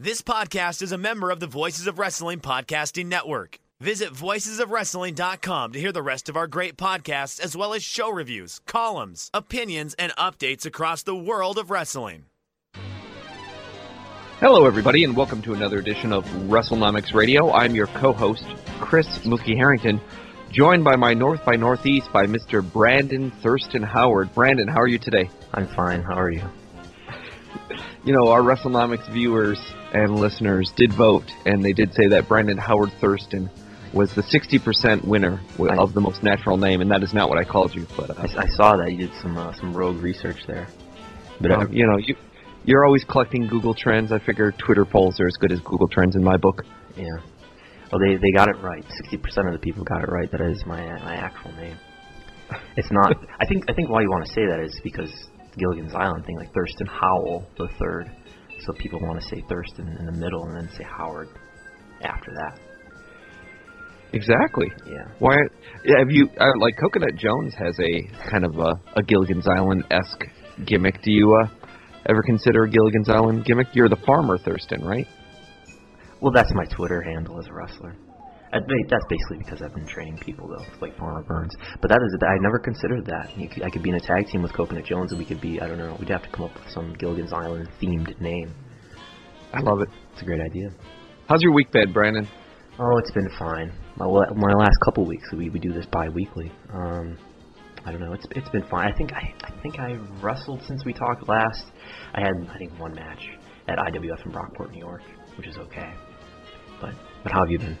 This podcast is a member of the Voices of Wrestling Podcasting Network. Visit voicesofwrestling.com to hear the rest of our great podcasts, as well as show reviews, columns, opinions, and updates across the world of wrestling. Hello, everybody, and welcome to another edition of WrestleNomics Radio. I'm your co-host, Chris Mookie Harrington, joined by my North by Northeast by Mr. Brandon Thurston Howard. Brandon, how are you today? I'm fine. How are you? You know, our WrestleNomics viewers and listeners did vote, and they did say that Brandon Howard Thurston was the 60% winner I- of the most natural name, and that is not what I called you. But uh, I, I saw that you did some uh, some rogue research there. But um, uh, you know, you you're always collecting Google Trends. I figure Twitter polls are as good as Google Trends in my book. yeah. Well, they they got it right. Sixty percent of the people got it right. That is my my actual name. It's not. I think I think why you want to say that is because Gilligan's Island thing, like Thurston Howell the third. So people want to say Thurston in the middle and then say Howard after that. Exactly. Yeah. Why have you uh, like Coconut Jones has a kind of a, a Gilligan's Island esque gimmick? Do you uh, ever consider a Gilligan's Island gimmick? You're the farmer Thurston, right? Well, that's my Twitter handle as a wrestler. That's basically because I've been training people though, like Farmer Burns. But that is, I never considered that. You could, I could be in a tag team with Coconut Jones, and we could be, I don't know, we'd have to come up with some Gilligan's Island themed name. I love it. It's a great idea. How's your week been, Brandon? Oh, it's been fine. My my last couple weeks, we we do this bi-weekly. Um, I don't know. It's it's been fine. I think I I think I wrestled since we talked last. I had I think one match at IWF in Brockport, New York, which is okay. But but how have you been?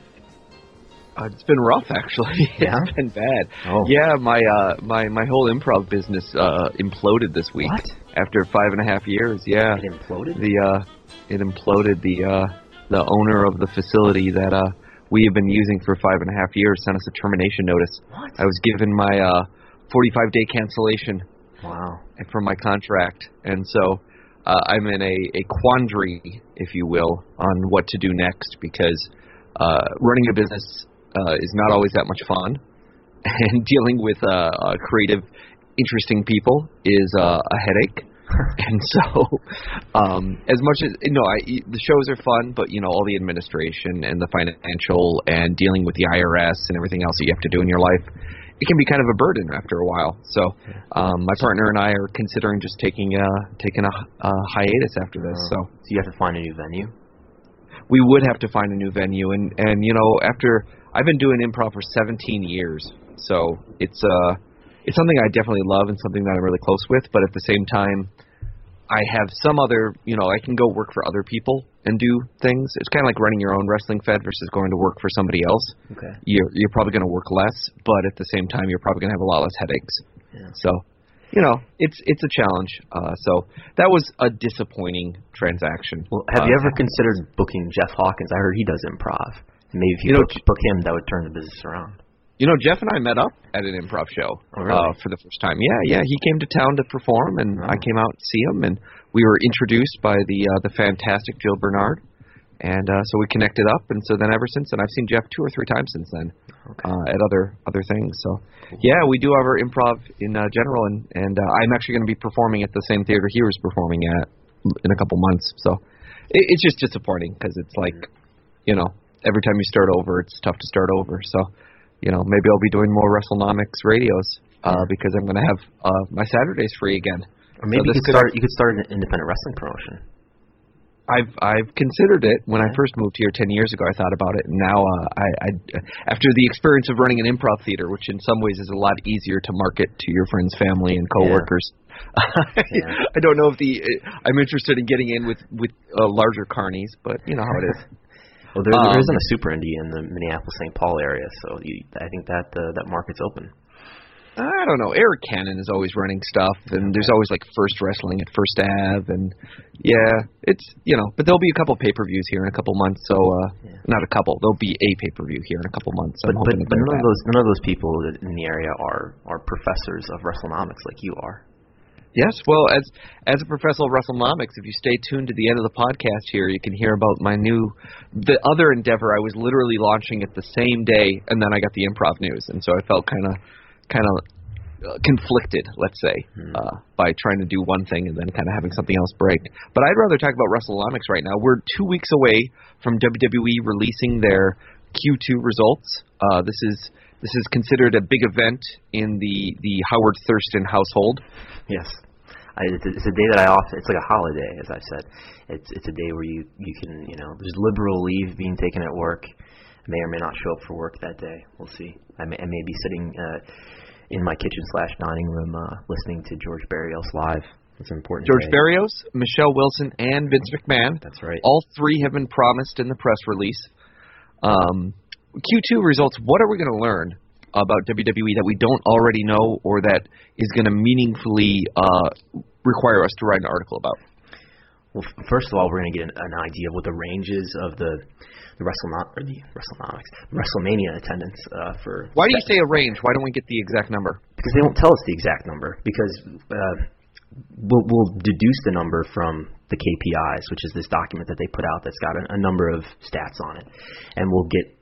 Uh, it's been rough, actually. Yeah? it's been bad. Oh. Yeah, my uh, my my whole improv business uh, imploded this week. What? After five and a half years, yeah. It imploded. The uh, it imploded. The uh, the owner of the facility that uh, we have been using for five and a half years sent us a termination notice. What? I was given my uh, 45 day cancellation Wow. from my contract, and so uh, I'm in a, a quandary, if you will, on what to do next because uh, running a business uh, is not always that much fun, and dealing with uh, uh, creative, interesting people is uh, a headache. and so, um, as much as you know, I, the shows are fun, but you know, all the administration and the financial and dealing with the IRS and everything else that you have to do in your life, it can be kind of a burden after a while. So, um, my partner and I are considering just taking a taking a, a hiatus after this. Uh, So so you have to find a new venue. we would have to find a new venue, and and you know, after I've been doing improv for 17 years, so it's uh it's something I definitely love and something that I'm really close with. But at the same time, I have some other, you know, I can go work for other people and do things. It's kind of like running your own wrestling fed versus going to work for somebody else. Okay. You're you're probably going to work less, but at the same time, you're probably going to have a lot less headaches. Yeah. So, you know, it's it's a challenge. Uh, so that was a disappointing transaction. Well, have Uh, you ever considered booking Jeff Hawkins? I heard he does improv. Maybe if you, You know, book, book him, that would turn the business around. You know, Jeff and I met up at an improv show Oh, really? uh, for the first time. Yeah, yeah. He came to town to perform, and I Oh. came out to see him, and we were introduced by the uh, the fantastic Jill Bernard, and uh, so we connected up, and so then ever since then, I've seen Jeff two or three times since then uh, at other other things. So, yeah, we do have our improv in uh, general, and and uh, I'm actually going to be performing at the same theater he was performing at in a couple months. So, it, it's just disappointing because it's like, you know, every time you start over, it's tough to start over. So, you know, maybe I'll be doing more WrestleNomics radios uh, because I'm going to have uh, my Saturdays free again. Or maybe So you could start you could start an independent wrestling promotion. I've I've considered it when I first moved here ten years ago. I thought about it, and now uh, I, I after the experience of running an improv theater, which in some ways is a lot easier to market to your friends, family, and coworkers. Yeah. I don't know if the I'm interested in getting in with with uh, larger carnies, but you know how it is. Well, there, there Um, isn't a super indie in the Minneapolis-St. Paul area, so you, I think that uh, that market's open. I don't know. Eric Cannon is always running stuff, and there's always like First Wrestling at First Ave, and yeah, it's you know. But there'll be a couple pay-per-views here in a couple months, so uh, not a couple. There'll be a pay-per-view here in a couple months. But I'm but, but none to of those none of those people that in the area are are professors of WrestleNomics like you are. Yes, well, as as a professor of WrestleNomics, if you stay tuned to the end of the podcast here, you can hear about my new, the other endeavor I was literally launching it the same day, and then I got the improv news, and so I felt kind of, kind of uh, conflicted, let's say, uh, by trying to do one thing and then kind of having something else break. But I'd rather talk about WrestleNomics right now. We're two weeks away from WWE releasing their Q2 results. Uh, this is this is considered a big event in the the Howard Thurston household. Yes. I, it's, a, it's a day that I often. It's like a holiday, as I've said. It's it's a day where you you can you know there's liberal leave being taken at work. I may or may not show up for work that day. We'll see. I may I may be sitting uh, in my kitchen slash dining room uh, listening to George Barrios live. It's an important. George day. Barrios, Michelle Wilson, and Vince McMahon. That's right. All three have been promised in the press release. Um, Q2 results. What are we going to learn about WWE that we don't already know, or that is going to meaningfully uh, require us to write an article about? Well, first of all, we're going to get an, an idea of what the range is of the the WrestleNo- or the WrestleNomics WrestleMania attendance uh, for. Why do you say a range? Why don't we get the exact number? Because they won't tell us the exact number. Because uh, we'll, we'll deduce the number from the KPIs, which is this document that they put out that's got a, a number of stats on it, and we'll get.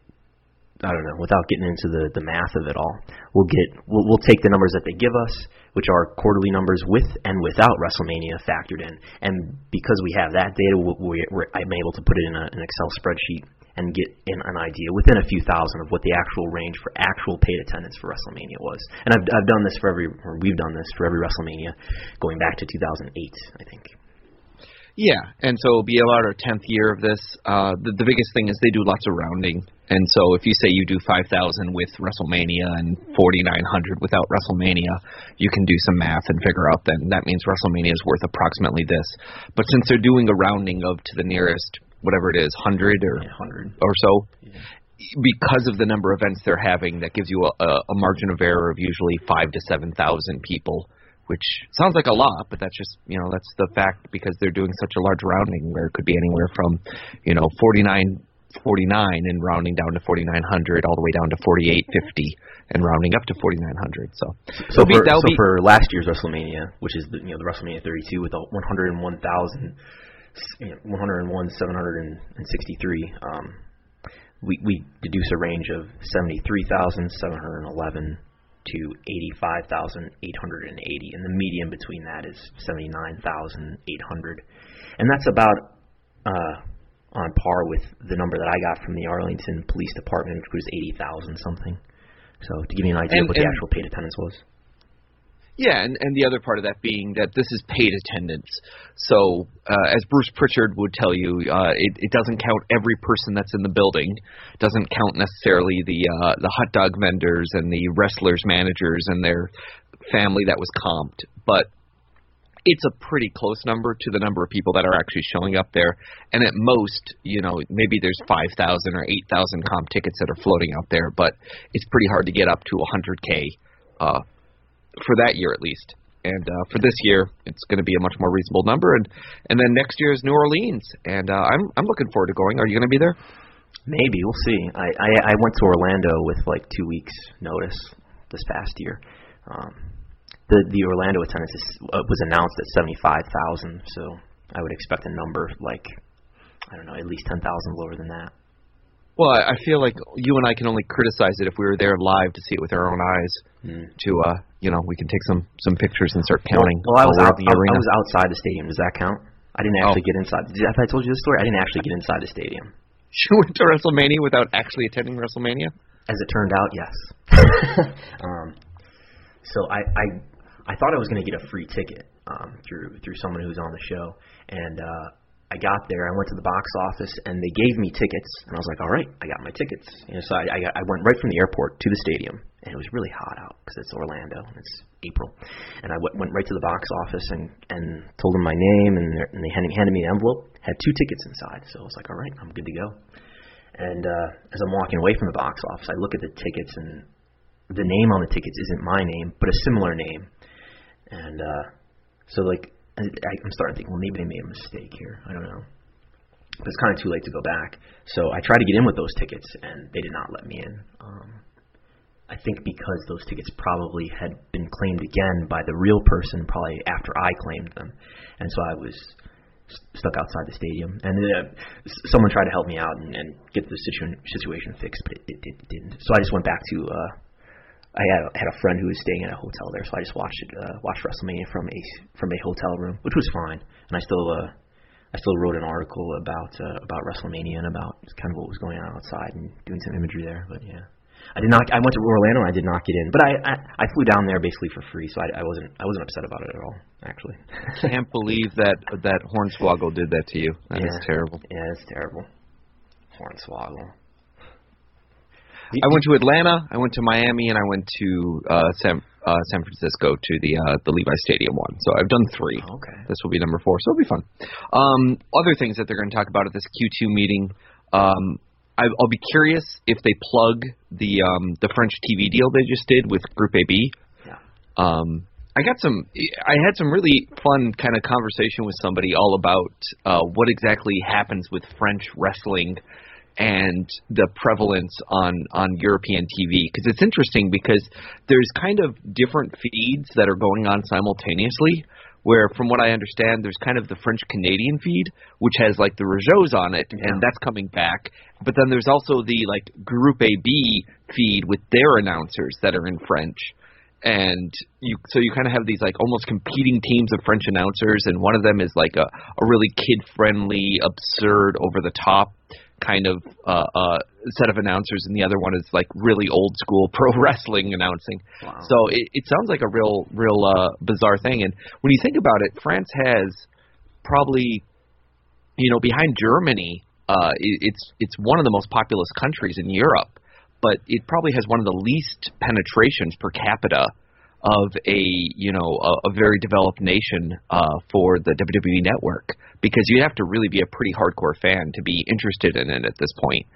I don't know. Without getting into the, the math of it all, we'll get we'll, we'll take the numbers that they give us, which are quarterly numbers with and without WrestleMania factored in, and because we have that data, we, we, we're, I'm able to put it in a, an Excel spreadsheet and get in an idea within a few thousand of what the actual range for actual paid attendance for WrestleMania was. And I've I've done this for every or we've done this for every WrestleMania going back to 2008, I think. Yeah, and so it'll be about our tenth year of this. Uh, the, the biggest thing is they do lots of rounding, and so if you say you do five thousand with WrestleMania and forty nine hundred without WrestleMania, you can do some math and figure out then that means WrestleMania is worth approximately this. But since they're doing a rounding of to the nearest whatever it is, hundred or hundred. or so, because of the number of events they're having, that gives you a, a, a margin of error of usually five to seven thousand people, which sounds like a lot, but that's just you know that's the fact because they're doing such a large rounding where it could be anywhere from you know forty nine. 49 and rounding down to 4900 all the way down to 4850 and rounding up to 4900 so So that'll be- for, so be- for last year's WrestleMania, which is the, you know the WrestleMania 32 with the 101,000, you know, 101 763, um, we we deduce a range of 73,711 to 85,880, and the median between that is 79,800, and that's about uh, on par with the number that I got from the Arlington Police Department, which was 80,000 something. So to give you an idea And- of what the actual paid attendance was. Yeah, and, and the other part of that being that this is paid attendance. So, uh, as Bruce Pritchard would tell you, uh, it, it doesn't count every person that's in the building. It doesn't count necessarily the uh, the hot dog vendors and the wrestlers' managers and their family that was comped. But it's a pretty close number to the number of people that are actually showing up there. And at most, you know, maybe there's 5,000 or 8,000 comp tickets that are floating out there, but it's pretty hard to get up to 100K uh, for that year at least. And uh, for this year, it's going to be a much more reasonable number. And and then next year is New Orleans, and uh, I'm I'm looking forward to going. Are you going to be there? Maybe we'll see. I, I I went to Orlando with like two weeks notice this past year. Um, the the Orlando attendance is, uh, was announced at seventy five thousand, so I would expect a number like I don't know, at least ten thousand lower than that. Well, I feel like you and I can only criticize it if we were there live to see it with our own eyes. To uh, you know, we can take some some pictures and start counting. Well, I was out, I, the arena. I was outside the stadium. Does that count? I didn't actually oh. get inside. Have I told you this story? I didn't actually get inside the stadium. You went to WrestleMania without actually attending WrestleMania? As it turned out, yes. um, so I, I I thought I was going to get a free ticket um, through through someone who's on the show, and uh, I got there. I went to the box office, and they gave me tickets, and I was like, all right, I got my tickets. Know, so I I, got, I went right from the airport to the stadium, and it was really hot out because it's Orlando and it's April, and I w- went right to the box office and and told them my name, and, and they handed, handed me an envelope, had two tickets inside, so I was like, all right, I'm good to go. And uh, as I'm walking away from the box office, I look at the tickets, and the name on the tickets isn't my name, but a similar name. And uh, so like I'm starting to think, well, maybe they made a mistake here. I don't know. But it's kind of too late to go back. So I tried to get in with those tickets, and they did not let me in. Um, I think because those tickets probably had been claimed again by the real person probably after I claimed them, and so I was stuck outside the stadium. And uh, someone tried to help me out and, and get the situ- situation fixed, but it, it, it didn't. So I just went back to uh, I had a, had a friend who was staying in a hotel there, so I just watched it, uh, watched WrestleMania from a from a hotel room, which was fine. And I still uh, I still wrote an article about uh, about WrestleMania and about kind of what was going on outside and doing some imagery there. But yeah, I did not. I went to Orlando and I did not get in, but I I, I flew down there basically for free, so I, I wasn't I wasn't upset about it at all. Actually, I can't believe that that Hornswoggle did that to you. That yeah. is terrible. Yeah, it's terrible. Hornswoggle. I went to Atlanta, I went to Miami, and I went to uh, San uh, San Francisco to the uh, the Levi Stadium one. So I've done three. Oh, okay. This will be number four, so it'll be fun. Um, other things that they're going to talk about at this Q2 meeting. Um, I, I'll be curious if they plug the um, the French TV deal they just did with Groupe AB. Yeah. Um, I got some. I had some really fun kind of conversation with somebody all about uh, what exactly happens with French wrestling and the prevalence on on European TV because it's interesting because there's kind of different feeds that are going on simultaneously. Where, from what I understand, there's kind of the French Canadian feed, which has like the Rougeaus on it, yeah. and that's coming back. But then there's also the like Groupe AB feed with their announcers that are in French and you so you kind of have these like almost competing teams of French announcers, and one of them is like a a really kid friendly, absurd, over the top kind of uh, uh, set of announcers, and the other one is like really old school pro wrestling announcing. Wow. So it, it sounds like a real, real uh, bizarre thing. And when you think about it, France has probably, you know, behind Germany, uh, it, it's it's one of the most populous countries in Europe, but it probably has one of the least penetrations per capita of a you know a, a very developed nation uh, for the WWE network because you have to really be a pretty hardcore fan to be interested in it at this point.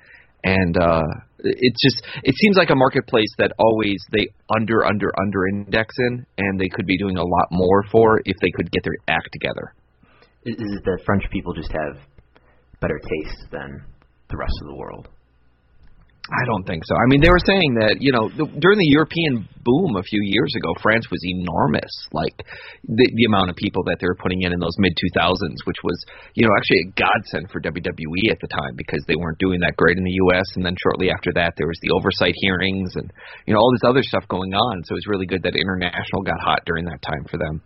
And uh, it's just it seems like a marketplace that always they under under under index in, and they could be doing a lot more for if they could get their act together. Is it that French people just have better taste than the rest of the world? I don't think so. I mean, they were saying that you know the, during the European boom a few years ago, France was enormous. Like the, the amount of people that they were putting in in those mid 2000s, which was you know actually a godsend for WWE at the time because they weren't doing that great in the U.S. And then shortly after that, there was the oversight hearings and you know all this other stuff going on. So it was really good that international got hot during that time for them.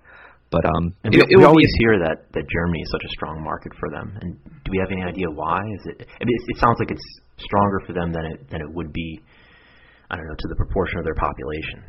But um, and we, it, it we always be, hear that that Germany is such a strong market for them. And do we have any idea why? Is it? I mean, it, it sounds like it's stronger for them than it than it would be. I don't know to the proportion of their population.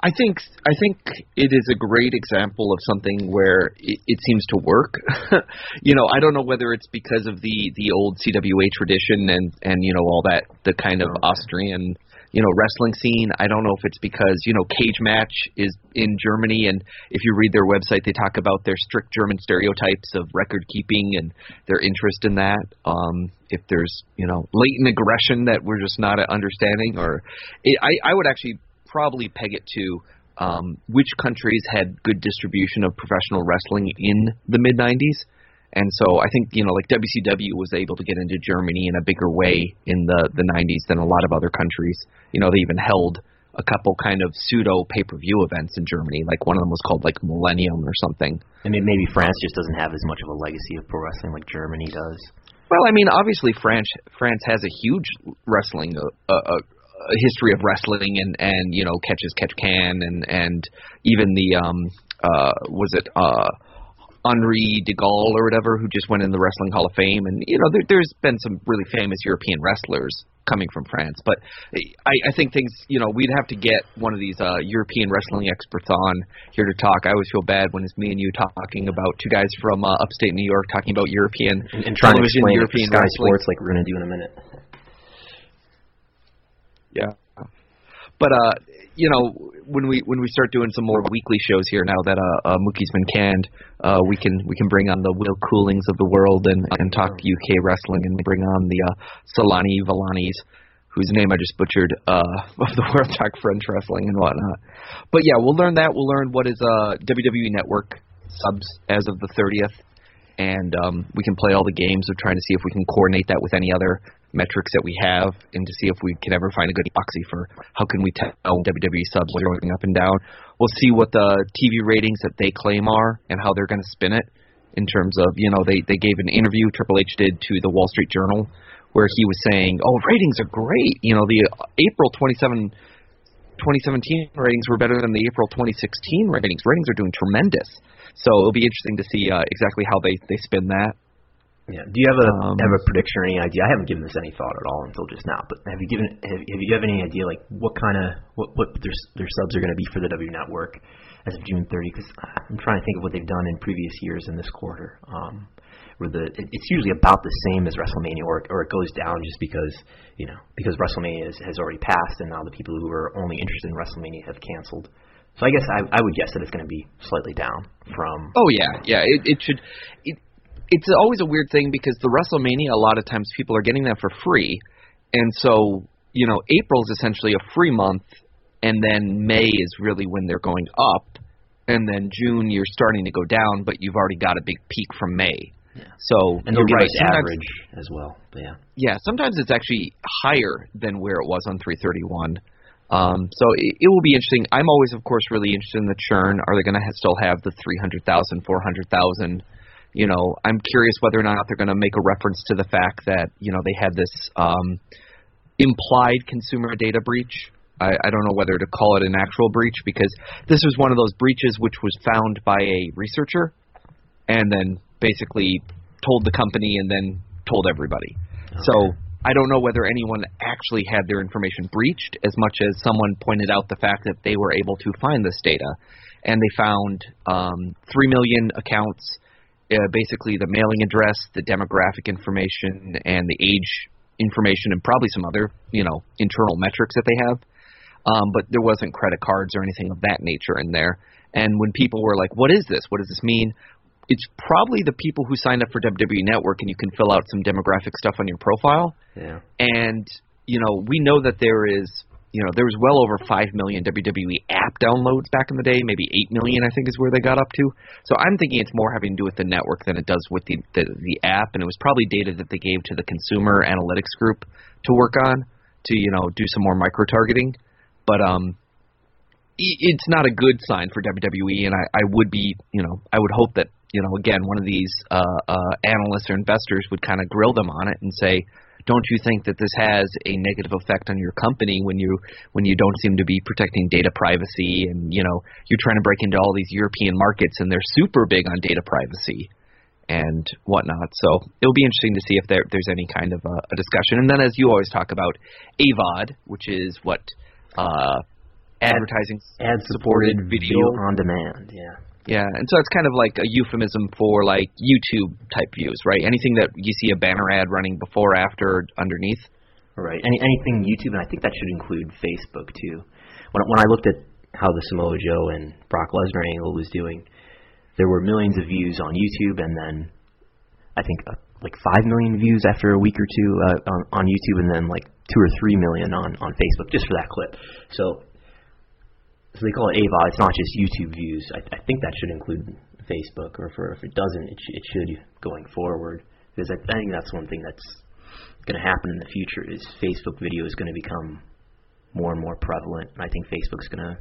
I think I think it is a great example of something where it, it seems to work. you know, I don't know whether it's because of the the old CWA tradition and and you know all that the kind of. Austrian you know wrestling scene. I don't know if it's because you know Cagematch is in Germany, and if you read their website, they talk about their strict German stereotypes of record keeping and their interest in that. Um, if there's you know latent aggression that we're just not understanding, or it, I I would actually probably peg it to um, which countries had good distribution of professional wrestling in the mid 90s and so I think you know like WCW was able to get into Germany in a bigger way in the the 90s than a lot of other countries. You know they even held a couple kind of pseudo pay-per-view events in Germany. Like one of them was called like Millennium or something. I mean maybe France just doesn't have as much of a legacy of pro wrestling like Germany does. Well, I mean obviously France France has a huge wrestling uh, uh, a history of wrestling and and you know catch as catch can and and even the um uh was it uh Henri de Gaulle or whatever, who just went in the Wrestling Hall of Fame, and you know there, there's been some really famous European wrestlers coming from France. But I, I think things, you know, we'd have to get one of these uh, European wrestling experts on here to talk. I always feel bad when it's me and you talking about two guys from uh, upstate New York talking about European and, and trying to explain European Sky wrestling. Sports like we're going to do in a minute. Yeah. But uh, you know, when we when we start doing some more weekly shows here now that uh, uh Mookie's been canned, uh we can we can bring on the Will Coolings of the world and and talk UK wrestling and bring on the uh Solani Valanis whose name I just butchered, uh, of the World Talk French Wrestling and whatnot. But yeah, we'll learn that. We'll learn what is uh, WWE Network subs as of the 30th, and um, we can play all the games of trying to see if we can coordinate that with any other metrics that we have, and to see if we can ever find a good proxy for how can we tell WWE subs are going up and down. We'll see what the TV ratings that they claim are and how they're going to spin it. In terms of, you know, they they gave an interview Triple H did to the Wall Street Journal where he was saying, "Oh, ratings are great. You know, the April 27 2017 ratings were better than the April 2016 ratings. Ratings are doing tremendous. So it'll be interesting to see uh, exactly how they they spin that. Yeah. Do you have a Um, have a prediction or any idea? I haven't given this any thought at all until just now. But have you given have, have you have any idea like what kind of what what their their subs are going to be for the W Network as of June 30? Because I'm trying to think of what they've done in previous years in this quarter. Um, where the it, it's usually about the same as WrestleMania, or or it goes down just because you know because WrestleMania is, has already passed, and now the people who are only interested in WrestleMania have canceled. So I guess I, I would guess that it's going to be slightly down from. Oh yeah, yeah. It, it should. It, it's always a weird thing because the WrestleMania, a lot of times people are getting that for free, and so you know April is essentially a free month, and then May is really when they're going up, and then June you're starting to go down, but you've already got a big peak from May. Yeah. So And you're right. average as well. But yeah. yeah, sometimes it's actually higher than where it was on 331. Um, so it, it will be interesting. I'm always, of course, really interested in the churn. Are they going to ha- still have the 300,000, 400,000? You know, I'm curious whether or not they're going to make a reference to the fact that you know they had this um, implied consumer data breach. I, I don't know whether to call it an actual breach because this was one of those breaches which was found by a researcher and then basically told the company and then told everybody. So I don't know whether anyone actually had their information breached as much as someone pointed out the fact that they were able to find this data. And they found um, 3 million accounts, uh, basically the mailing address, the demographic information, and the age information, and probably some other, you know, internal metrics that they have. Um, but there wasn't credit cards or anything of that nature in there. And when people were like, "What is this? What does this mean?" It's probably the people who signed up for WWE Network, and you can fill out some demographic stuff on your profile. Yeah. And you know, we know that there is, you know, there was well over five million WWE app downloads back in the day. Maybe eight million, I think, is where they got up to. So I'm thinking it's more having to do with the network than it does with the the, the app. And it was probably data that they gave to the consumer analytics group to work on to you know do some more micro targeting. But um, it's not a good sign for WWE, and I, I would be, you know, I would hope that, you know, again, one of these uh, uh, analysts or investors would kind of grill them on it and say, don't you think that this has a negative effect on your company when you when you don't seem to be protecting data privacy and you know you're trying to break into all these European markets and they're super big on data privacy and whatnot. So it'll be interesting to see if there, there's any kind of a, a discussion. And then, as you always talk about, AVOD, which is what uh, advertising Ad supported video on demand. Yeah. Yeah, and so it's kind of like a euphemism for like YouTube type views, right? Anything that you see a banner ad running before, after, underneath. Right. Any anything YouTube, and I think that should include Facebook too. When when I looked at how the Samoa Joe and Brock Lesnar angle was doing, there were millions of views on YouTube, and then I think uh, like five million views after a week or two uh, on, on YouTube, and then like two or three million on on Facebook just for that clip. So. So they call it AVOD. It's not just YouTube views. I, I think that should include Facebook, or for, if it doesn't, it, sh- it should going forward. Because I, think that's one thing that's going to happen in the future is Facebook video is going to become more and more prevalent. And I think Facebook's going to,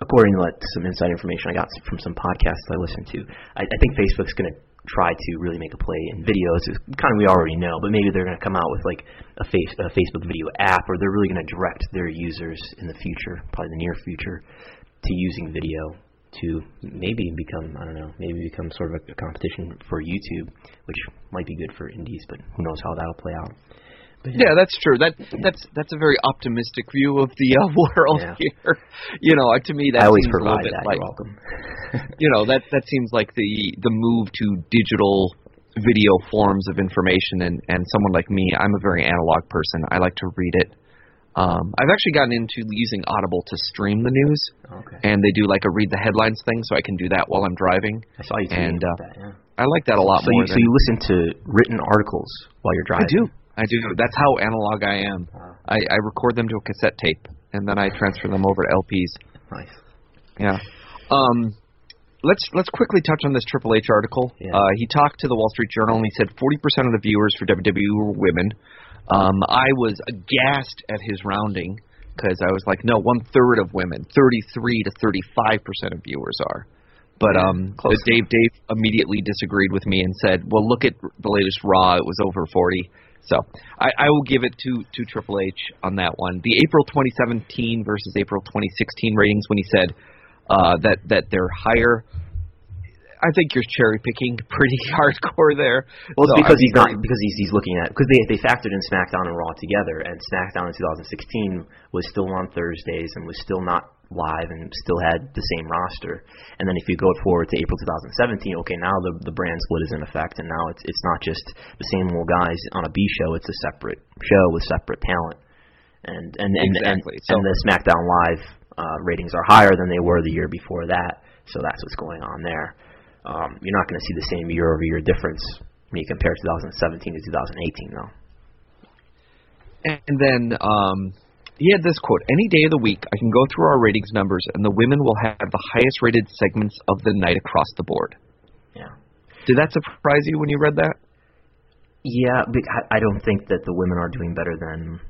according to like, some inside information I got from some podcasts I listened to, I, I think Facebook's going to try to really make a play in videos. It's kind of we already know, but maybe they're going to come out with like a, face, a Facebook video app, or they're really going to direct their users in the future, probably the near future, to using video to maybe become I don't know maybe become sort of a, a competition for YouTube, which might be good for indies, but who knows how that'll play out. But, Yeah, that's true. That that's that's a very optimistic view of the uh, world Yeah. here. You know, to me that I always seems a little provide bit that. like You're welcome. You know that that seems like the the move to digital video forms of information and and someone like me i'm a very analog person i like to read it um i've actually gotten into using audible to stream the news okay. and they do like a read the headlines thing so i can do that while i'm driving I saw you and, uh, that. Yeah. i like that a lot So more you so you listen to written articles while you're driving. i do i do that's how analog i am Wow. i i record them to a cassette tape and then i transfer them over to lps Nice. Yeah. Um, let's let's quickly touch on this Triple H article. Yeah. Uh, he talked to the Wall Street Journal and he said 40% of the viewers for WWE were women. Um, I was aghast at his rounding because I was like, no, one third of women, 33 to 35 percent of viewers are. But um, close Dave Dave immediately disagreed with me and said, well, look at the latest Raw; it was over 40. So I, I will give it to to Triple H on that one. The April 2017 versus April 2016 ratings when he said uh, that that they're higher. I think you're cherry picking pretty hardcore there. Well, it's So because I'd be he's not because he's he's looking at because they they factored in SmackDown and Raw together, and SmackDown in 2016 was still on Thursdays and was still not live and still had the same roster. And then if you go forward to April 2017, okay, now the the brand split is in effect, and now it's it's not just the same old guys on a B show; it's a separate show with separate talent. And and and Exactly. and, So- and the SmackDown Live uh, ratings are higher than they were the year before that. So that's what's going on there. Um, you're not going to see the same year-over-year difference when you compare 2017 to 2018, though. And then um, he had this quote: "Any day of the week, I can go through our ratings numbers, and the women will have the highest rated segments of the night across the board." Yeah. Did that surprise you when you read that? Yeah, I don't think that the women are doing better than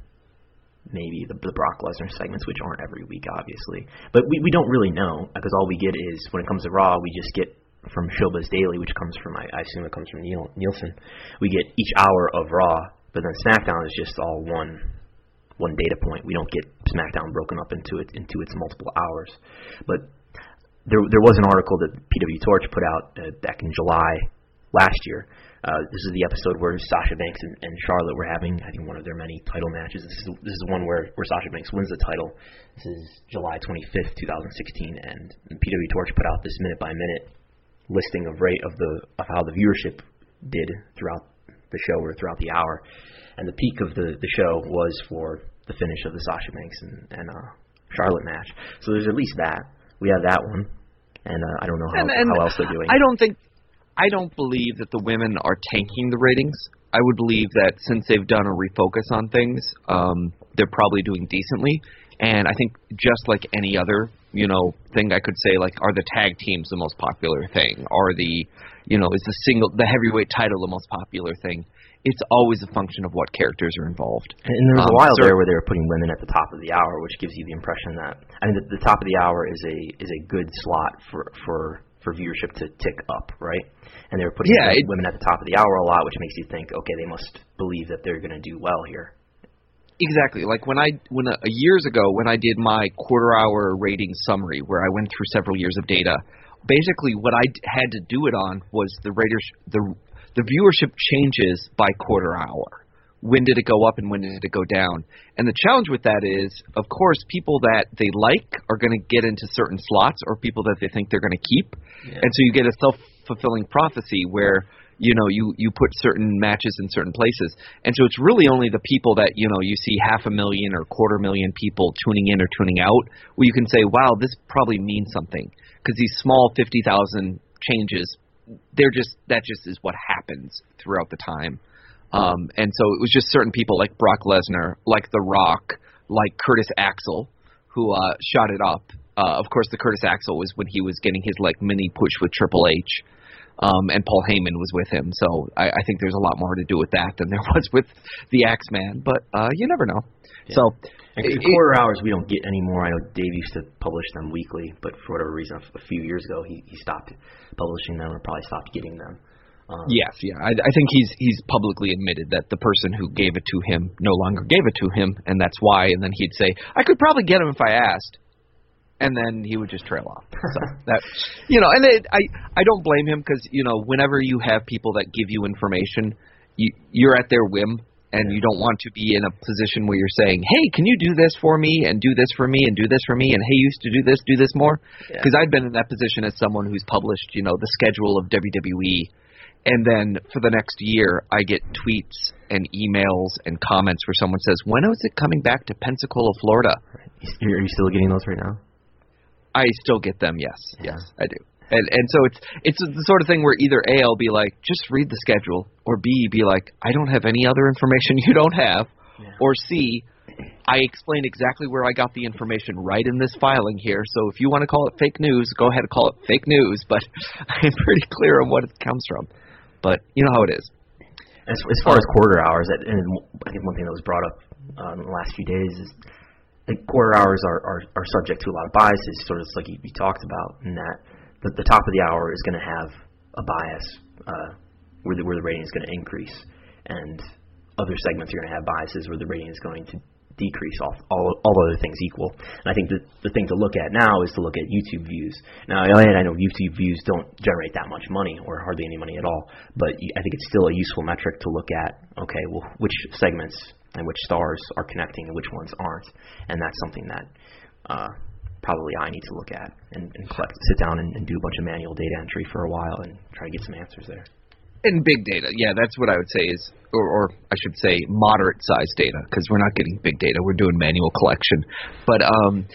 maybe the, the Brock Lesnar segments, which aren't every week, obviously. But we, we don't really know because all we get is when it comes to Raw, we just get from Showbuzz Daily, which comes from I, I assume it comes from Neil, Nielsen. We get each hour of Raw, but then SmackDown is just all one one data point. We don't get SmackDown broken up into it into its multiple hours. But there there was an article that PW Torch put out uh, back in July last year. Uh, this is the episode where Sasha Banks and, and Charlotte were having, I think, one of their many title matches. This is this is one where where Sasha Banks wins the title. This is July 25th, 2016, and PW Torch put out this minute by minute listing of rate of the of how the viewership did throughout the show or throughout the hour. And the peak of the the show was for the finish of the Sasha Banks and, and uh, Charlotte match. So there's at least that. We have that one, and uh, I don't know how And- and how else they're doing. I don't think, I don't believe that the women are tanking the ratings. I would believe that since they've done a refocus on things, um, they're probably doing decently. And I think just like any other, you know, thing I could say, like, are the tag teams the most popular thing? Are the, you know, is the single, the heavyweight title the most popular thing? It's always a function of what characters are involved. And there was a Um, while cer- there where they were putting women at the top of the hour, which gives you the impression that I mean the, the top of the hour is a is a good slot for for for viewership to tick up, right? And they were putting Yeah, women- it- women at the top of the hour a lot, which makes you think, okay, they must believe that they're going to do well here. Exactly. Like when I when uh, years ago when I did my quarter hour rating summary where I went through several years of data, basically what I d- had to do it on was the raters the the viewership changes by quarter hour. When did it go up and when did it go down? And the challenge with that is, of course, people that they like are going to get into certain slots, or people that they think they're going to keep, and so you get a self fulfilling prophecy where you know you you put certain matches in certain places. And so it's really only the people that you know you see half a million or quarter million people tuning in or tuning out where you can say wow this probably means something. Because these small 50,000 changes they're just that just is what happens throughout the time um and so it was just certain people like Brock Lesnar like The Rock like Curtis Axel who uh shot it up uh, of course, the Curtis Axel was when he was getting his like mini push with Triple H, um, and Paul Heyman was with him. So I, I think there's a lot more to do with that than there was with the Axeman. But uh, you never know. So And it- quarter hours we don't get anymore. I know Dave used to publish them weekly, but for whatever reason, a few years ago he he stopped publishing them or probably stopped getting them. Um, Yes, yeah. I, I think he's he's publicly admitted that the person who gave it to him no longer gave it to him, and that's why. And then he'd say, "I could probably get him if I asked," and then he would just trail off. So that you know, and it, I I don't blame him because you know whenever you have people that give you information, you you're at their whim. And you don't want to be in a position where you're saying, "Hey, can you do this for me and do this for me and do this for me and hey, you used to do this, do this more." Because I've been in that position as someone who's published, you know, the schedule of WWE and then for the next year I get tweets and emails and comments where someone says, "When is it coming back to Pensacola, Florida?" Are you still getting those right now? I still get them. Yes, yes, I do. And and so it's it's the sort of thing where either A I'll be like, just read the schedule, or B be like, I don't have any other information you don't have, or C. I explain exactly where I got the information right in this filing here. So if you want to call it fake news, go ahead and call it fake news. But I'm pretty clear on what it comes from. But you know how it is. As, as far as quarter hours, and I think one thing that was brought up uh, in the last few days is the quarter hours are, are, are subject to a lot of biases, sort of like you, you talked about, in that the, the top of the hour is going to have a bias uh, where, the, where the rating is going to increase, and other segments are going to have biases where the rating is going to decrease all, all all other things equal. And I think the the thing to look at now is to look at YouTube views. Now I know YouTube views don't generate that much money or hardly any money at all, but I think it's still a useful metric to look at. Okay, well which segments and which stars are connecting and which ones aren't, and that's something that. Uh, probably I need to look at and, and collect, sit down and, and do a bunch of manual data entry for a while and try to get some answers there. In big data, yeah, that's what I would say is, or, or I should say, moderate-sized data, because we're not getting big data. We're doing manual collection. But um,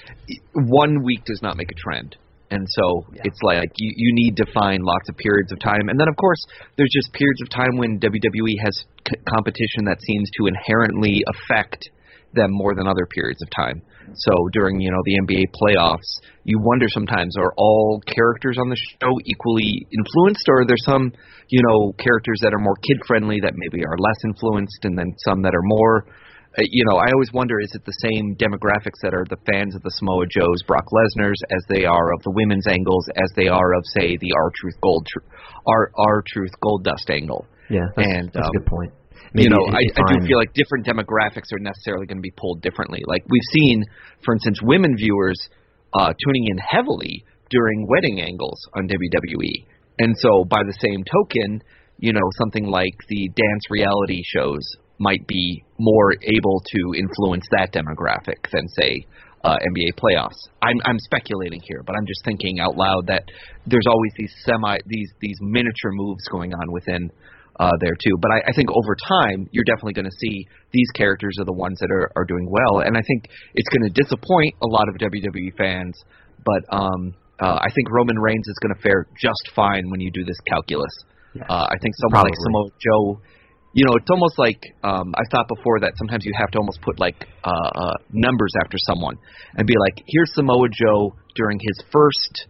one week does not make a trend, and so yeah. it's like you you need to find lots of periods of time, and then of course there's just periods of time when WWE has c- competition that seems to inherently affect them more than other periods of time. So during you know the NBA playoffs, you wonder sometimes are all characters on the show equally influenced, or are there some you know characters that are more kid friendly that maybe are less influenced, and then some that are more. Uh, you know, I always wonder: is it the same demographics that are the fans of the Samoa Joes, Brock Lesnar's, as they are of the women's angles, as they are of say the R Truth Gold, R R Truth Goldust angle? Yeah, that's, and, that's um, a good point. Maybe you know, I, I do feel like different demographics are necessarily going to be pulled differently. Like we've seen, for instance, women viewers uh, tuning in heavily during wedding angles on WWE, and so by the same token, you know, something like the dance reality shows might be more able to influence that demographic than say uh, NBA playoffs. I'm I'm speculating here, but I'm just thinking out loud that there's always these semi these these miniature moves going on within uh, there too. But I, I think over time, you're definitely going to see these characters are the ones that are, are doing well, and I think it's going to disappoint a lot of WWE fans. But um, uh, I think Roman Reigns is going to fare just fine when you do this calculus. Yeah, uh, I think someone probably. like Samoa Joe. You know, it's almost like um, I thought before that sometimes you have to almost put like uh, uh, numbers after someone and be like, here's Samoa Joe during his first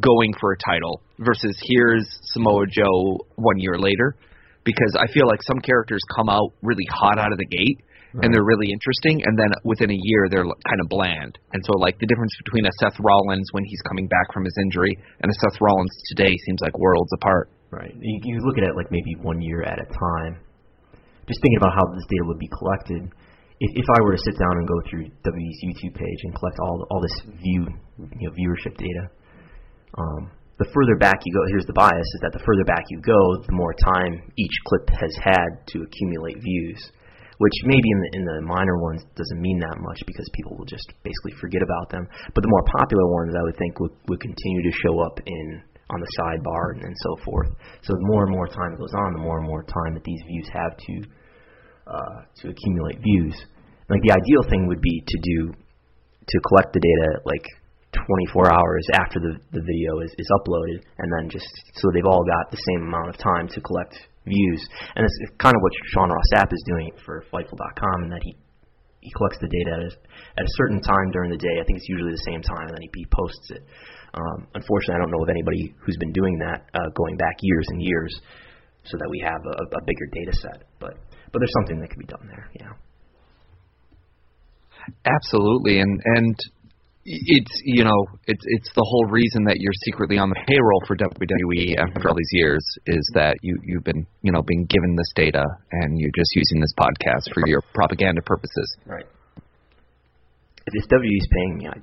going for a title versus here's Samoa Joe one year later because I feel like some characters come out really hot out of the gate right. and they're really interesting and then within a year they're kind of bland. And so like the difference between a Seth Rollins when he's coming back from his injury and a Seth Rollins today seems like worlds apart. Right. You, you look at it like maybe one year at a time. Just thinking about how this data would be collected. If, if I were to sit down and go through WWE's YouTube page and collect all all this view you know viewership data, um, the further back you go, here's the bias, is that the further back you go, the more time each clip has had to accumulate views, which maybe in the, in the minor ones doesn't mean that much because people will just basically forget about them. But the more popular ones, I would think, would, would continue to show up in on the sidebar and, and so forth. So the more and more time goes on, the more and more time that these views have to uh, to accumulate views. Like the ideal thing would be to do to collect the data like 24 hours after the, the video is, is uploaded, and then just so they've all got the same amount of time to collect views. And it's kind of what Sean Ross Sapp is doing for Fightful.com, and that he he collects the data at a, at a certain time during the day. I think it's usually the same time, and then he, he posts it. Um, unfortunately, I don't know of anybody who's been doing that uh, going back years and years, so that we have a, a bigger data set. But but there's something that could be done there, Yeah. Absolutely, and and it's you know it's it's the whole reason that you're secretly on the payroll for WWE after all these years is that you you've been you know being given this data and you're just using this podcast for your propaganda purposes. Right. If this WWE's paying me, I,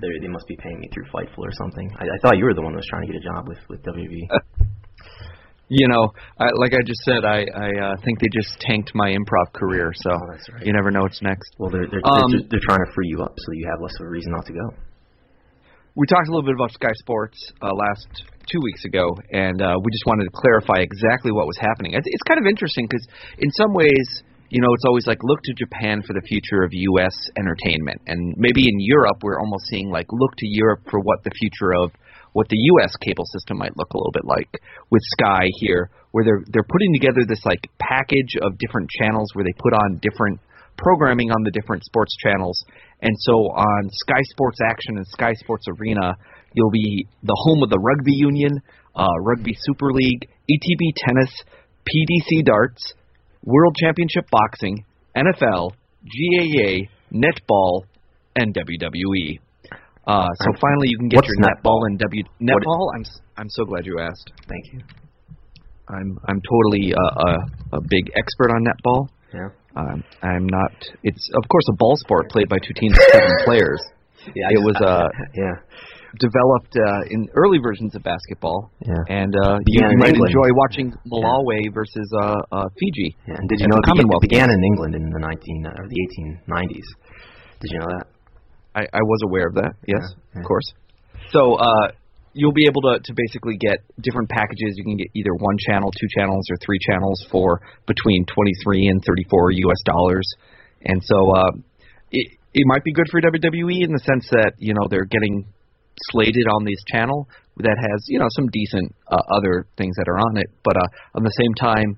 they they must be paying me through Fightful or something. I, I thought you were the one that was trying to get a job with with WWE. You know, I, like I just said, I I uh, think they just tanked my improv career. So Oh, that's right. you never know what's next. Well, they're they're, Um, they're, they're trying to free you up so you have less of a reason not to go. We talked a little bit about Sky Sports uh, last two weeks ago, and uh, we just wanted to clarify exactly what was happening. It's, it's kind of interesting because, in some ways, you know, it's always like look to Japan for the future of U.S. entertainment, and maybe in Europe we're almost seeing like look to Europe for what the future of what the U.S. cable system might look a little bit like with Sky here, where they're they're putting together this like package of different channels where they put on different programming on the different sports channels. And so on Sky Sports Action and Sky Sports Arena, you'll be the home of the Rugby Union, uh, Rugby Super League, ATP Tennis, PDC Darts, World Championship Boxing, NFL, GAA, Netball, and WWE. Uh, so finally, you can get What's your netball? netball and W netball. I'm I'm so glad you asked. Thank you. I'm I'm totally uh, a a big expert on netball. Yeah. Um, I'm not. It's of course a ball sport played by two teams of seven players. Yeah. It was, uh, yeah. Developed uh, in early versions of basketball, Yeah. and uh, you, you might England. enjoy watching Malawi versus uh, uh, Fiji. Yeah, and did you know it began, it began in England in the 19 uh, or the 1890s? Did you know that? I, I was aware of that. Yes, Yeah, of course. So uh, you'll be able to to basically get different packages. You can get either one channel, two channels, or three channels for between 23 and 34 U.S. dollars. And so uh, it it might be good for WWE in the sense that you know they're getting slated on this channel that has you know some decent uh, other things that are on it. But uh, on the same time,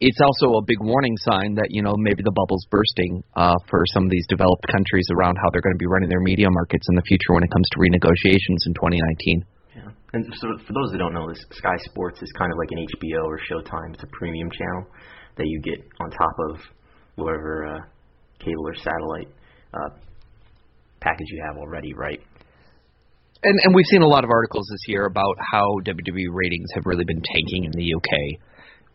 it's also a big warning sign that you know maybe the bubble's bursting uh, for some of these developed countries around how they're going to be running their media markets in the future when it comes to renegotiations in 2019. Yeah. And so for those that don't know, this Sky Sports is kind of like an HBO or Showtime. It's a premium channel that you get on top of whatever uh, cable or satellite uh, package you have already, right? And and we've seen a lot of articles this year about how WWE ratings have really been tanking in the UK.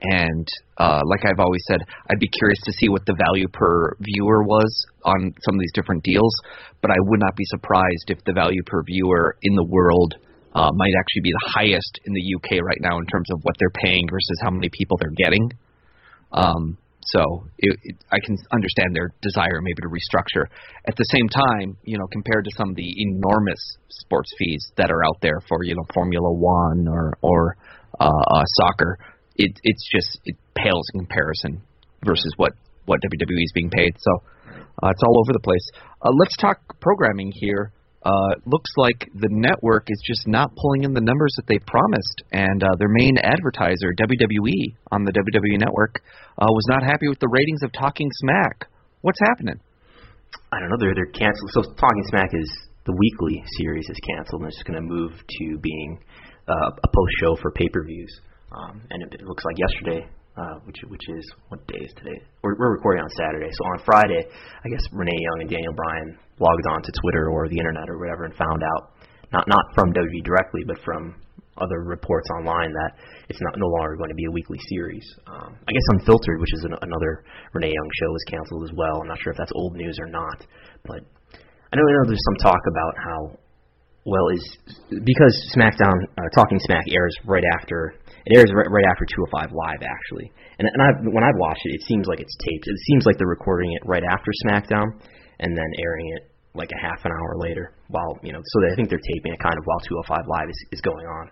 And uh, like I've always said, I'd be curious to see what the value per viewer was on some of these different deals. But I would not be surprised if the value per viewer in the world uh, might actually be the highest in the UK right now in terms of what they're paying versus how many people they're getting. Um, so it, it, I can understand their desire maybe to restructure. At the same time, you know, compared to some of the enormous sports fees that are out there for you know Formula One or or uh, uh, soccer, it it's just it pales in comparison versus what what WWE is being paid. So uh, it's all over the place. Uh, let's talk programming here. Uh, looks like the network is just not pulling in the numbers that they promised, and uh, their main advertiser, WWE, on the WWE network, uh, was not happy with the ratings of Talking Smack. What's happening? I don't know. They're they're canceled. So Talking Smack is the weekly series is canceled, and it's just going to move to being uh, a post show for pay per views. Um, and it, it looks like yesterday, uh, which which is what day is today? We're, we're recording on Saturday, so on Friday, I guess Renee Young and Daniel Bryan logged on to Twitter or the internet or whatever and found out, not not from WWE directly, but from other reports online that it's not no longer going to be a weekly series. Um, I guess Unfiltered, which is an, another Renee Young show, was canceled as well. I'm not sure if that's old news or not, but I know, I know there's some talk about how well is because SmackDown uh, Talking Smack airs right after it airs right, right after 205 Live actually, and and I when I've watched it, it seems like it's taped. It seems like they're recording it right after SmackDown and then airing it like a half an hour later. While you know, so I think they're taping it kind of while 205 Live is, is going on.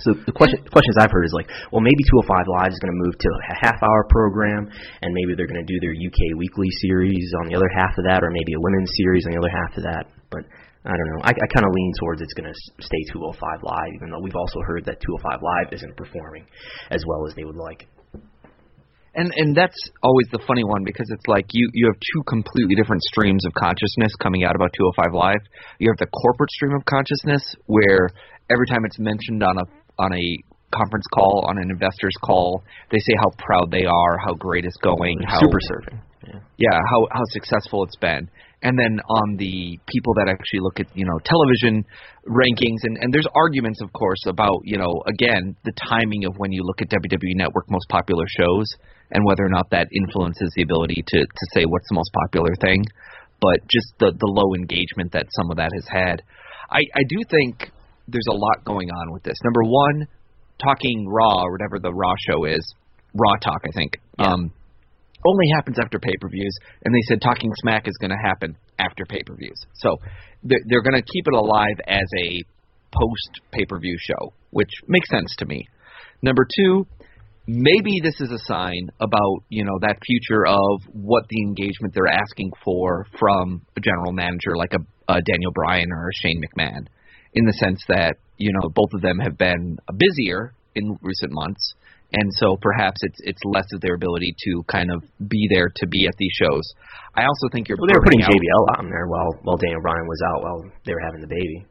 So the question, the questions I've heard is like, well, maybe 205 Live is going to move to a half-hour program, and maybe they're going to do their UK weekly series on the other half of that, or maybe a women's series on the other half of that. But I don't know. I, I kind of lean towards it's going to stay 205 Live, even though we've also heard that 205 Live isn't performing as well as they would like. And and that's always the funny one because it's like you you have two completely different streams of consciousness coming out about 205 Live. You have the corporate stream of consciousness where every time it's mentioned on a on a conference call, on an investor's call, they say how proud they are, how great it's going, how Super serving, Yeah. yeah, how how successful it's been. And then on the people that actually look at you know television rankings, and and there's arguments, of course, about you know again the timing of when you look at WWE Network most popular shows and whether or not that influences the ability to to say what's the most popular thing. but just the the low engagement that some of that has had. I I do think there's a lot going on with this. Number one, talking Raw or whatever the Raw show is, Raw Talk, I think. Yeah. Um, only happens after pay per views, and they said Talking Smack is going to happen after pay per views. So they're, they're going to keep it alive as a post pay per view show, which makes sense to me. Number two, maybe this is a sign about you know that future of what the engagement they're asking for from a general manager like a, a Daniel Bryan or a Shane McMahon, in the sense that you know both of them have been busier in recent months, and so perhaps it's it's less of their ability to kind of be there to be at these shows. I also think you're Well, they were putting out- JBL on there while while Daniel Bryan was out while they were having the baby.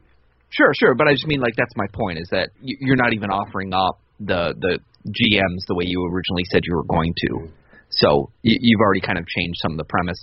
Sure, sure, but I just mean like that's my point is that you're not even offering up the the GMs the way you originally said you were going to. So you've already kind of changed some of the premise.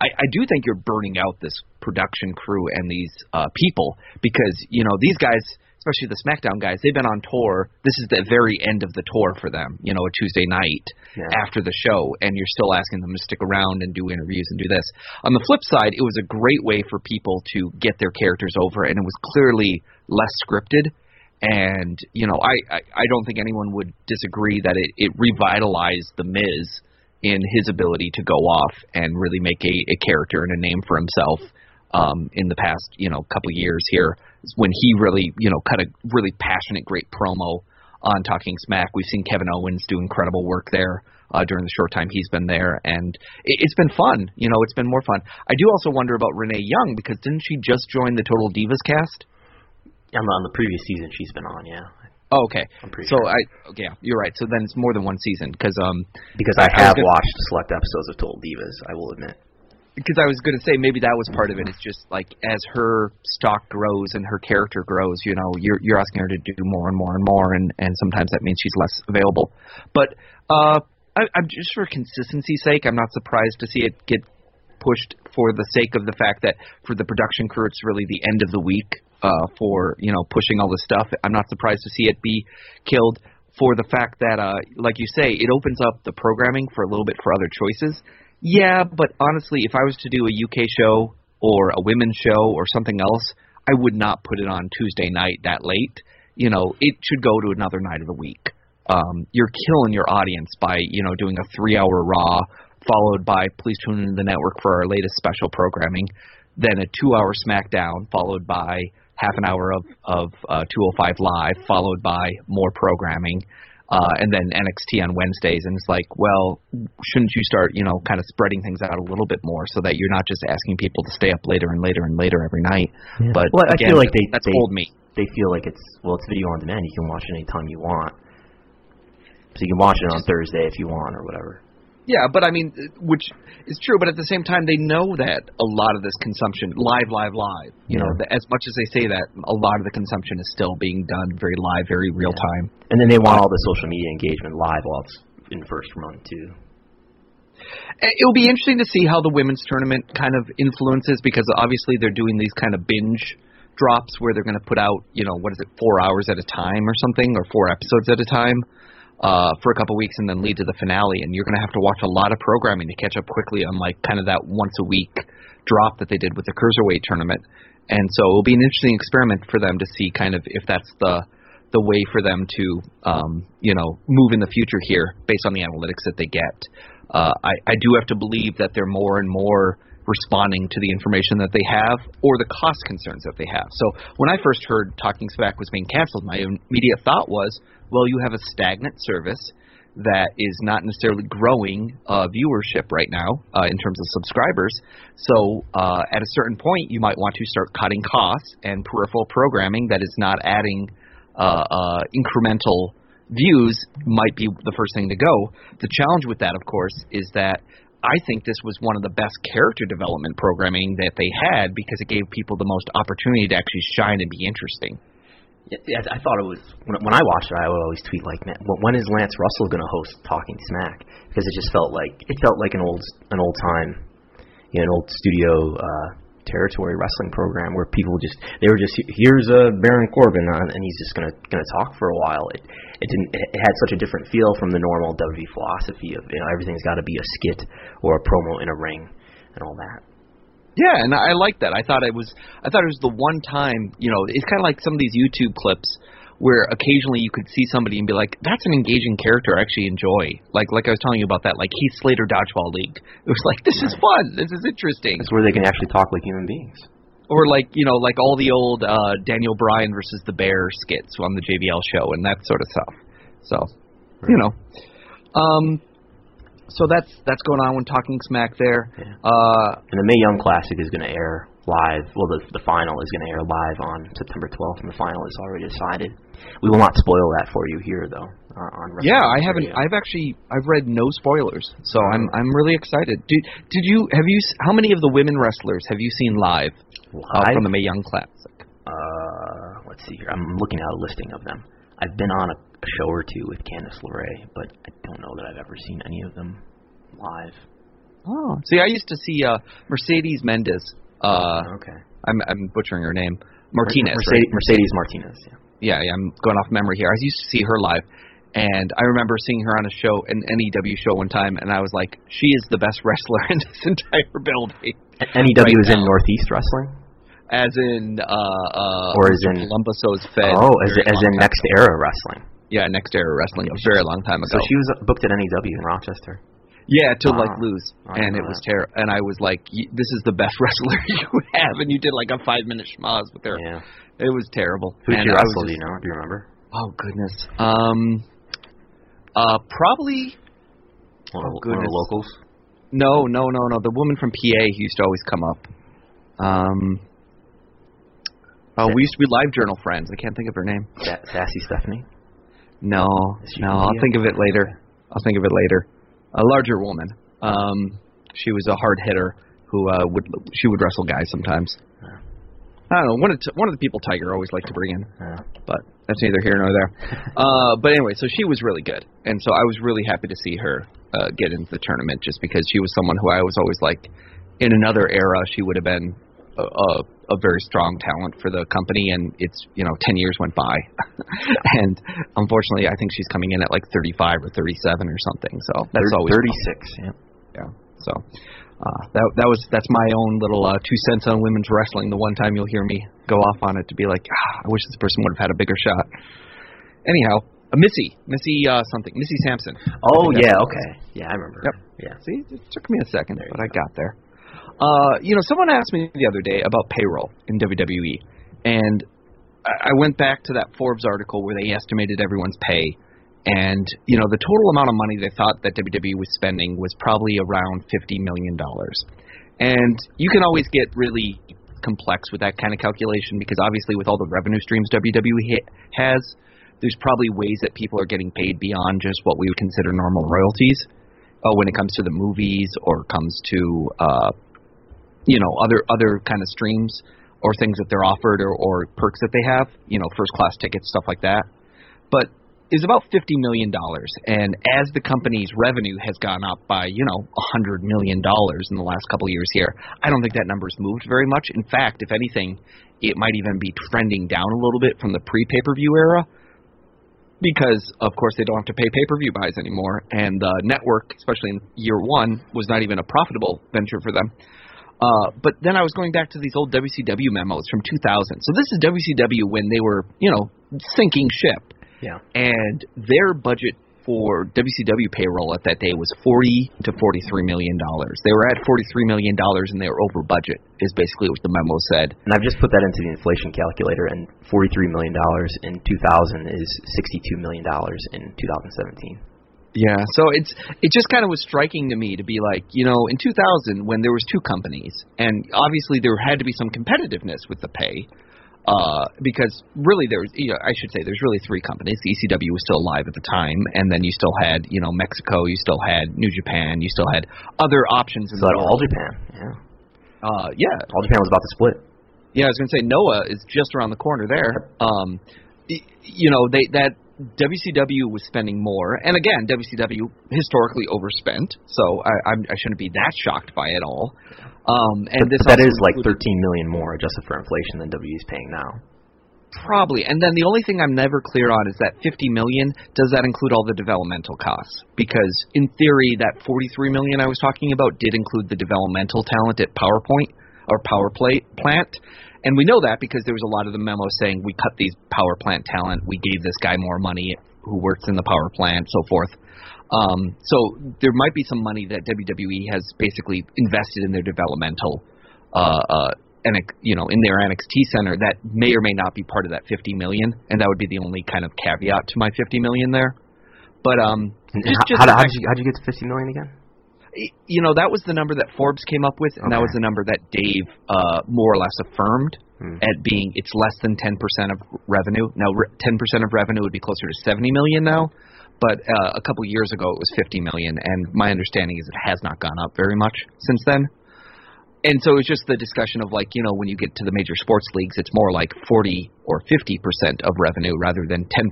I, I do think you're burning out this production crew and these uh, people because you know these guys, especially the SmackDown guys, they've been on tour. This is the very end of the tour for them. You know, a Tuesday night Yeah. after the show, and you're still asking them to stick around and do interviews and do this. On the flip side, it was a great way for people to get their characters over, and it was clearly less scripted. And you know, I I, I don't think anyone would disagree that it, it revitalized the Miz in his ability to go off and really make a, a character and a name for himself um, in the past you know couple years here when he really you know cut a really passionate great promo on Talking Smack. We've seen Kevin Owens do incredible work there uh, during the short time he's been there, and it, it's been fun. You know, it's been more fun. I do also wonder about Renee Young because didn't she just join the Total Divas cast? On the, on the previous season, she's been on, yeah. Oh, okay. I'm so sure. I okay, yeah, you're right. So then it's more than one season because um Because I I have gonna- watched select episodes of Total Divas, I will admit. Because I was going to say maybe that was part of it. It's just like as her stock grows and her character grows, you know, you're you're asking her to do more and more and more, and and sometimes that means she's less available. But uh, I, I'm just for consistency's sake, I'm not surprised to see it get pushed for the sake of the fact that for the production crew, it's really the end of the week uh, for you know pushing all this stuff. I'm not surprised to see it be killed for the fact that, uh, like you say, it opens up the programming for a little bit for other choices. Yeah, but honestly, if I was to do a UK show or a women's show or something else, I would not put it on Tuesday night that late. You know, it should go to another night of the week. Um, you're killing your audience by you know doing a three-hour Raw followed by please tune into the network for our latest special programming, then a two-hour SmackDown followed by half an hour of of uh, 205 Live followed by more programming. Uh, and then NXT on Wednesdays, and it's like, well, shouldn't you start, you know, kind of spreading things out a little bit more so that you're not just asking people to stay up later and later and later every night? But Well, I feel like they that's they, old me. They feel like it's well, it's video on demand. You can watch it anytime you want. So you can watch it on Thursday if you want or whatever. Yeah, but I mean, which is true, but at the same time, they know that a lot of this consumption, live, live, live, you know, Yeah. the, as much as they say that, a lot of the consumption is still being done very live, very real time. And then they want all the social media engagement live while it's in first run too. It'll be interesting to see how the women's tournament kind of influences because obviously they're doing these kind of binge drops where they're going to put out, you know, what is it, four hours at a time or something, or four episodes at a time uh, for a couple weeks and then lead to the finale. And you're going to have to watch a lot of programming to catch up quickly on like kind of that once a week drop that they did with the cruiserweight tournament. And so it'll be an interesting experiment for them to see kind of if that's the the way for them to um, you know move in the future here based on the analytics that they get. Uh, I, I do have to believe that they're more and more responding to the information that they have or the cost concerns that they have. So when I first heard Talking Smack was being canceled, my immediate thought was, well, you have a stagnant service that is not necessarily growing uh, viewership right now uh, in terms of subscribers. So uh, at a certain point, you might want to start cutting costs and peripheral programming that is not adding uh, uh, incremental views might be the first thing to go. The challenge with that, of course, is that I think this was one of the best character development programming that they had because it gave people the most opportunity to actually shine and be interesting. Yeah, I thought it was when, I watched it. I would always tweet like, when is Lance Russell going to host Talking Smack?" Because it just felt like it felt like an old an old time, you know, an old studio uh, territory wrestling program where people just they were just here's uh, Baron Corbin uh, and he's just gonna gonna talk for a while. It it didn't it had such a different feel from the normal WWE philosophy of you know everything's got to be a skit or a promo in a ring and all that. Yeah, and I like that. I thought it was I thought it was the one time, you know, it's kind of like some of these YouTube clips where occasionally you could see somebody and be like, "That's an engaging character I actually enjoy." Like like I was telling you about that, like Heath Slater Dodgeball League. It was like this is fun, this is interesting. It's where they can actually talk like human beings. Or like you know, like all the old uh, Daniel Bryan versus the Bear skits on the JBL show and that sort of stuff. So, you know, um, so that's that's going on when talking smack there. Yeah. Uh, And the Mae Young Classic is going to air live. Well, the the final is going to air live on September 12th, and the final is already decided. We will not spoil that for you here, though. Uh, on Wrestling yeah, I haven't. Radio. I've actually I've read no spoilers, so I'm I'm really excited. Did did you have you s- how many of the women wrestlers have you seen live, uh, from the Mae Young Classic? Uh, let's see here. I'm looking at a listing of them. I've been on a, a show or two with Candice LeRae, but I don't know that I've ever seen any of them live. Oh, see, I used to see uh, Mercedes Mendez. Uh, okay. I'm I'm butchering her name. Martinez. Mercedes, right? Mercedes Martinez. Yeah. yeah, yeah, I'm going off memory here. I used to see her live, and I remember seeing her on a show, an NEW show one time, and I was like, she is the best wrestler in this entire building. NEW Right is in. Northeast Wrestling. As in, uh, uh, Or as in- Columbus fed. oh, as as in Next Era Wrestling. Yeah, Next Era Wrestling, a very long time ago. So she was booked at NEW in Rochester. yeah, to like lose, and it was terrible. And I was like, y- "This is the best wrestler you have," and you did like a five minute schmoz with her. Yeah. It was terrible. Your I was wrestler? Do you know? Do you remember? Oh goodness. Um. Uh, probably One, Oh, of, one of goodness. the locals. no, no, no, no. The woman from PA who used to always come up. Um. Oh, we used to be live journal friends. I can't think of her name. Sa- Sassy Stephanie. No, no. I'll think of it later. I'll think of it later. A larger woman. Um, she was a hard hitter who uh, would she would wrestle guys sometimes. Yeah. I don't know. One of t- one of the people Tiger always liked to bring in, Yeah. but that's neither here nor there. uh, but anyway, so she was really good, and so I was really happy to see her uh, get into the tournament just because she was someone who I was always like, in another era, she would have been a, a, very strong talent for the company, and it's you know ten years went by, and unfortunately, I think she's coming in at like 35 or 37 or something. So that's Thir- always 36. Yeah. yeah. So uh, that that was that's my own little uh, two cents on women's wrestling. The one time you'll hear me go off on it to be like, ah, I wish this person would have had a bigger shot. Anyhow, uh, Missy, Missy uh, something, Missy Sampson. Oh yeah. Okay. Yeah, I remember. Yep. Yeah. See, it took me a second, but I got there. Uh, you know, someone asked me the other day about payroll in WWE, and I went back to that Forbes article where they estimated everyone's pay, and you know, the total amount of money they thought that WWE was spending was probably around fifty million dollars. And you can always get really complex with that kind of calculation because obviously, with all the revenue streams WWE has, there's probably ways that people are getting paid beyond just what we would consider normal royalties uh, when it comes to the movies or comes to uh, you know other other kind of streams or things that they're offered or, or perks that they have, you know, first class tickets, stuff like that. But it's about fifty million dollars, and as the company's revenue has gone up by you know a hundred million dollars in the last couple of years here, I don't think that number's moved very much. In fact, if anything, it might even be trending down a little bit from the pre pay per view era because of course they don't have to pay pay-per-view buys anymore, and the network, especially in year one, was not even a profitable venture for them. Uh, but then I was going back to these old WCW memos from 2000. So this is WCW when they were, you know, sinking ship, Yeah. and their budget for WCW payroll at that day was 40 to 43 million dollars. They were at 43 million dollars and they were over budget. Is basically what the memo said. And I've just put that into the inflation calculator, and $43 million in 2000 is $62 million in 2017. Yeah, so it's it just kind of was striking to me to be like, you know, in 2000 when there was two companies, and obviously there had to be some competitiveness with the pay, uh, because really there was, you know, I should say there's really three companies. The ECW was still alive at the time, and then you still had, you know, Mexico, you still had New Japan, you still had other options in So the. All Japan. Yeah. Uh, yeah, All Japan was about to split. yeah, I was going to say Noah is just around the corner there. Um, you know, they that WCW was spending more, and again, WCW historically overspent, so I, I'm, I shouldn't be that shocked by it all. Um, and But this that also is like 13 million more adjusted for inflation than WWE is paying now. Probably. And then the only thing I'm never clear on is that 50 million, does that include all the developmental costs? Because in theory that 43 million I was talking about did include the developmental talent at PowerPoint. or power plate plant. And we know that because there was a lot of the memos saying we cut these power plant talent, we gave this guy more money who works in the power plant, so forth. Um, so there might be some money that WWE has basically invested in their developmental, uh, uh, and you know, in their NXT center that may or may not be part of that 50 million, and that would be the only kind of caveat to my 50 million there. But um, how, just how, how, did you, how did you get to 50 million again? You know that was the number that Forbes came up with, and that was the number that Dave uh, more or less affirmed Hmm. at being it's less than 10% of revenue. Now, re- 10% of revenue would be closer to 70 million now, but uh, a couple years ago it was 50 million, and my understanding is it has not gone up very much since then. And so it's just the discussion of like you know when you get to the major sports leagues, it's more like 40 or 50 percent of revenue rather than 10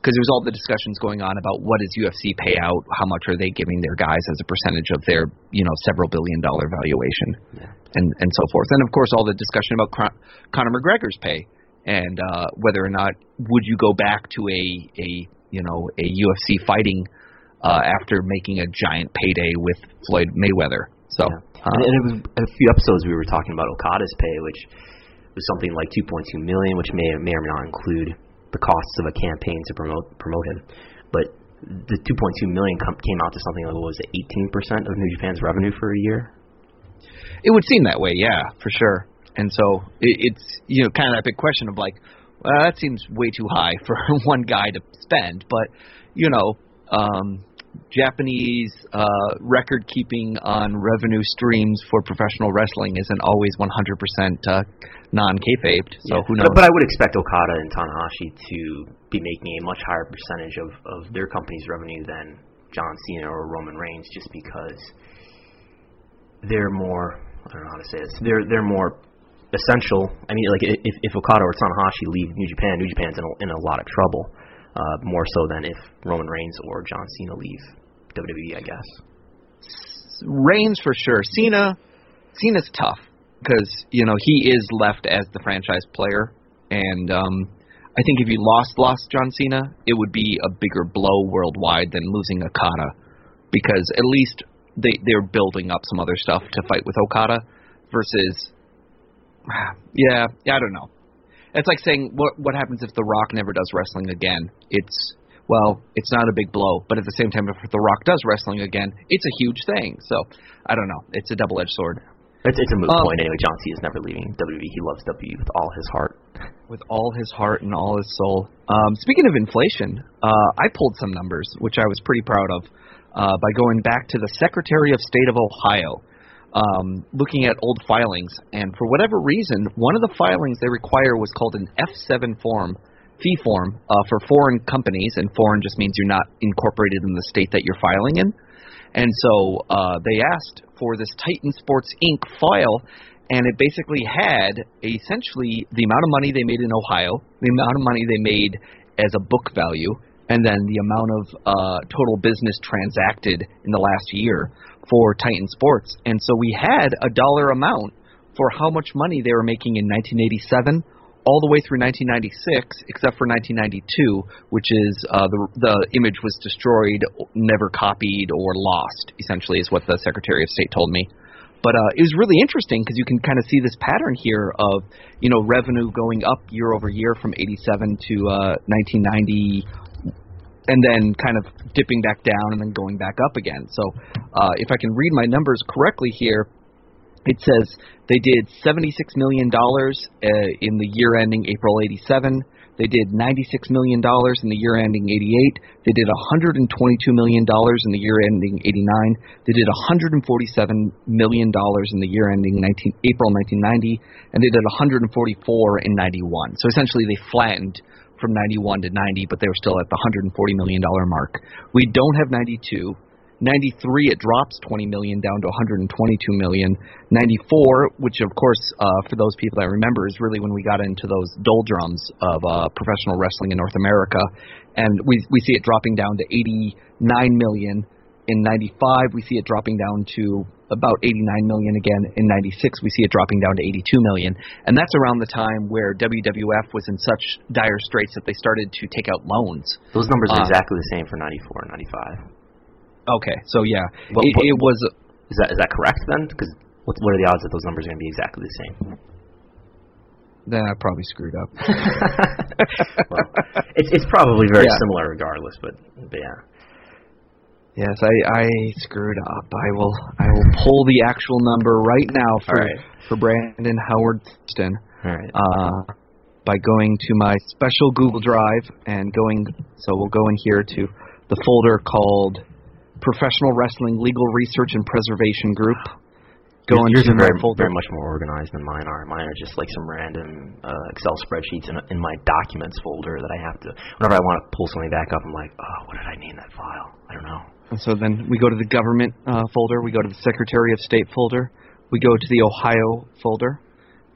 because there's all the discussions going on about what does UFC payout, how much are they giving their guys as a percentage of their you know several billion dollar valuation, Yeah. and and so forth, and of course all the discussion about Con- Conor McGregor's pay and uh, whether or not would you go back to a a you know a UFC fighting uh, after making a giant payday with Floyd Mayweather. So. Yeah. uh, and, and it was a few episodes we were talking about Okada's pay, which was something like 2.2 million, which may may or may not include the costs of a campaign to promote promote him. But the 2.2 million com- came out to something like what was it, 18 percent of New Japan's revenue for a year. It would seem that way, yeah, for sure. And so it, it's you know kind of that big question of like, well, that seems way too high for one guy to spend, but you know, um, Japanese uh, record keeping on revenue streams for professional wrestling isn't always 100% uh, non kayfabed. So Yeah. who knows? But, but I would expect Okada and Tanahashi to be making a much higher percentage of, of their company's revenue than John Cena or Roman Reigns, just because they're more. I don't know how to say this. They're they're more essential. I mean, like if if Okada or Tanahashi leave New Japan, New Japan's in a, in a lot of trouble. Uh, more so than if Roman Reigns or John Cena leave WWE, I guess. Reigns for sure. Cena, Cena's tough because you know he is left as the franchise player, and um, I think if you lost lost John Cena, it would be a bigger blow worldwide than losing Okada, because at least they they're building up some other stuff to fight with Okada, versus yeah yeah I don't know. It's like saying what what happens if The Rock never does wrestling again? It's well, it's not a big blow, but at the same time, if The Rock does wrestling again, it's a huge thing. So I don't know. It's a double-edged sword. It's, it's a moot Um, point anyway. John is never leaving WWE. He loves WWE with all his heart. with all his heart and all his soul. Um, speaking of inflation, uh, I pulled some numbers, which I was pretty proud of, uh, by going back to the Secretary of State of Ohio, um, looking at old filings. And for whatever reason, one of the filings they require was called an F7 form, fee form, uh, for foreign companies, and foreign just means you're not incorporated in the state that you're filing in. And so uh, they asked for this Titan Sports Inc. file, and it basically had essentially the amount of money they made in Ohio, the amount of money they made as a book value, and then the amount of uh, total business transacted in the last year for Titan Sports. And so we had a dollar amount for how much money they were making in 1987 all the way through 1996, except for 1992, which is uh, the the image was destroyed, never copied, or lost. Essentially, is what the Secretary of State told me. But uh, it was really interesting because you can kind of see this pattern here of you know revenue going up year over year from 87 to uh, 1990, and then kind of dipping back down and then going back up again. So uh, if I can read my numbers correctly here, it says they did $76 million uh, in the year ending April 87. They did $96 million in the year ending 88. They did $122 million in the year ending 89. They did $147 million in the year ending 19, April 1990. And they did 144 in 91. So essentially they flattened from 91 to 90, but they were still at the $140 million mark. We don't have 92. 93 it drops 20 million down to 122 million 94 which of course uh, for those people that remember is really when we got into those doldrums of uh, professional wrestling in North America and we we see it dropping down to 89 million in 95 we see it dropping down to about 89 million again in 96 we see it dropping down to 82 million and that's around the time where WWF was in such dire straits that they started to take out loans Those numbers are Uh, exactly the same for 94 and 95. okay so yeah Well, it, what- it was Is that is that correct then? Because What, what are the odds that those numbers are going to be exactly the same? Then I probably screwed up. well, it's it's probably very Yeah. similar regardless, but, but yeah. Yes, I, I screwed up. I will I will pull the actual number right now for right. for Brandon Howard Thurston All right. uh, by going to my special Google Drive and going. So we'll go in here to the folder called Professional Wrestling Legal Research and Preservation Group. Go yours, yours are very, folder. very much more organized than mine are. Mine are just like some random uh, Excel spreadsheets in, in my documents folder that I have to. Whenever I want to pull something back up, I'm like, oh, what did I name that file? I don't know. And so then we go to the government uh, folder, we go to the Secretary of State folder, we go to the Ohio folder,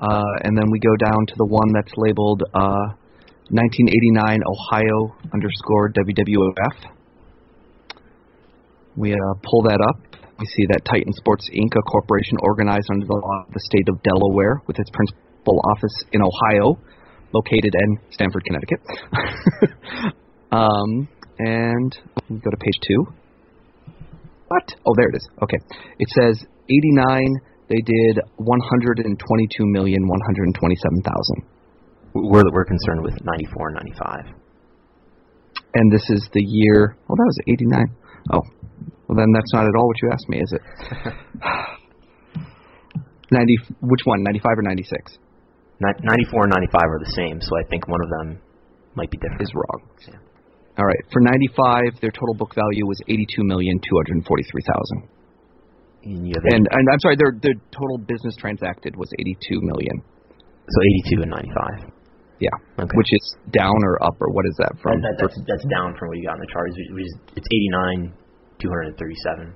uh, and then we go down to the one that's labeled uh, 1989 Ohio underscore WWF. We uh, pull that up. We see that Titan Sports Inc., a corporation organized under the law of the state of Delaware, with its principal office in Ohio, located in Stamford, Connecticut. um, and we go to page two. What? Oh, there it is. Okay. It says 89. They did 122,127,000. We're we're concerned with 94 and 95. And this is the year. Oh, that was 89. Oh, well then that's not at all what you asked me, is it? 90. Which one? 95 or 96? 94 and 95 are the same, so I think one of them might be different. Is wrong. Yeah. All right. For 95, their total book value was 82,243,000. And And and I'm sorry, their their total business transacted was 82 million. so 82 and 95. Yeah. Okay. Which is down or up or what is that from? That, that, that's that's down from what you got in the chart. It's, it's- it's 89, 237.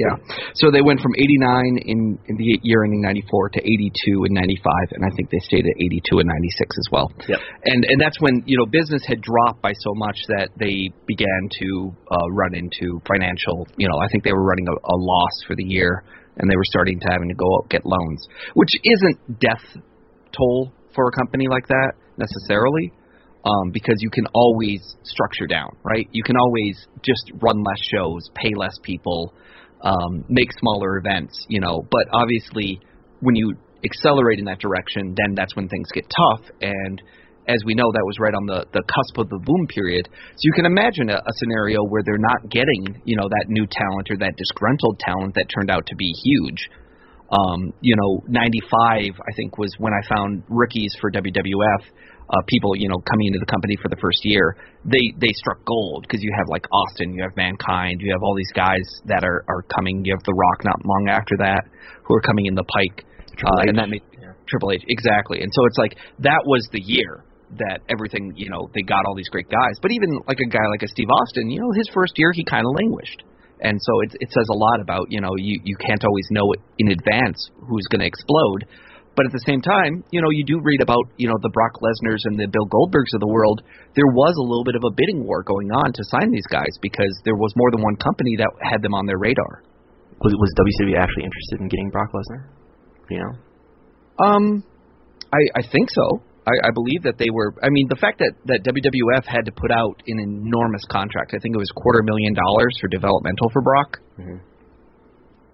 Yeah. So they went from 89 in, in the year ending 94 to 82 in 95, and I think they stayed at 82 and 96 as well. Yep. And and that's when you know business had dropped by so much that they began to uh, run into financial. You know, I think they were running a, a loss for the year, and they were starting to having to go out get loans, which isn't death toll for a company like that necessarily. Um, because you can always structure down, right? You can always just run less shows, pay less people, um, make smaller events, you know. But obviously, when you accelerate in that direction, then that's when things get tough. And as we know, that was right on the the cusp of the boom period. So you can imagine a, a scenario where they're not getting, you know, that new talent or that disgruntled talent that turned out to be huge. Um, you know, 95, I think, was when I found rookies for WWF. Uh, people, you know, coming into the company for the first year, they they struck gold because you have like Austin, you have Mankind, you have all these guys that are are coming. You have The Rock not long after that, who are coming in the pike, Triple uh, and that made Yeah. Triple H exactly. And so it's like that was the year that everything, you know, they got all these great guys. But even like a guy like a Steve Austin, you know, his first year he kind of languished. And so it it says a lot about, you know, you you can't always know in advance who's going to explode. But at the same time, you know, you do read about, you know, the Brock Lesnar's and the Bill Goldbergs of the world. There was a little bit of a bidding war going on to sign these guys because there was more than one company that had them on their radar. Was was WCW actually interested in getting Brock Lesnar? You know. Um, I I think so. I, I believe that they were. I mean, the fact that that WWF had to put out an enormous contract. I think it was quarter million dollars for developmental for Brock. Mhm.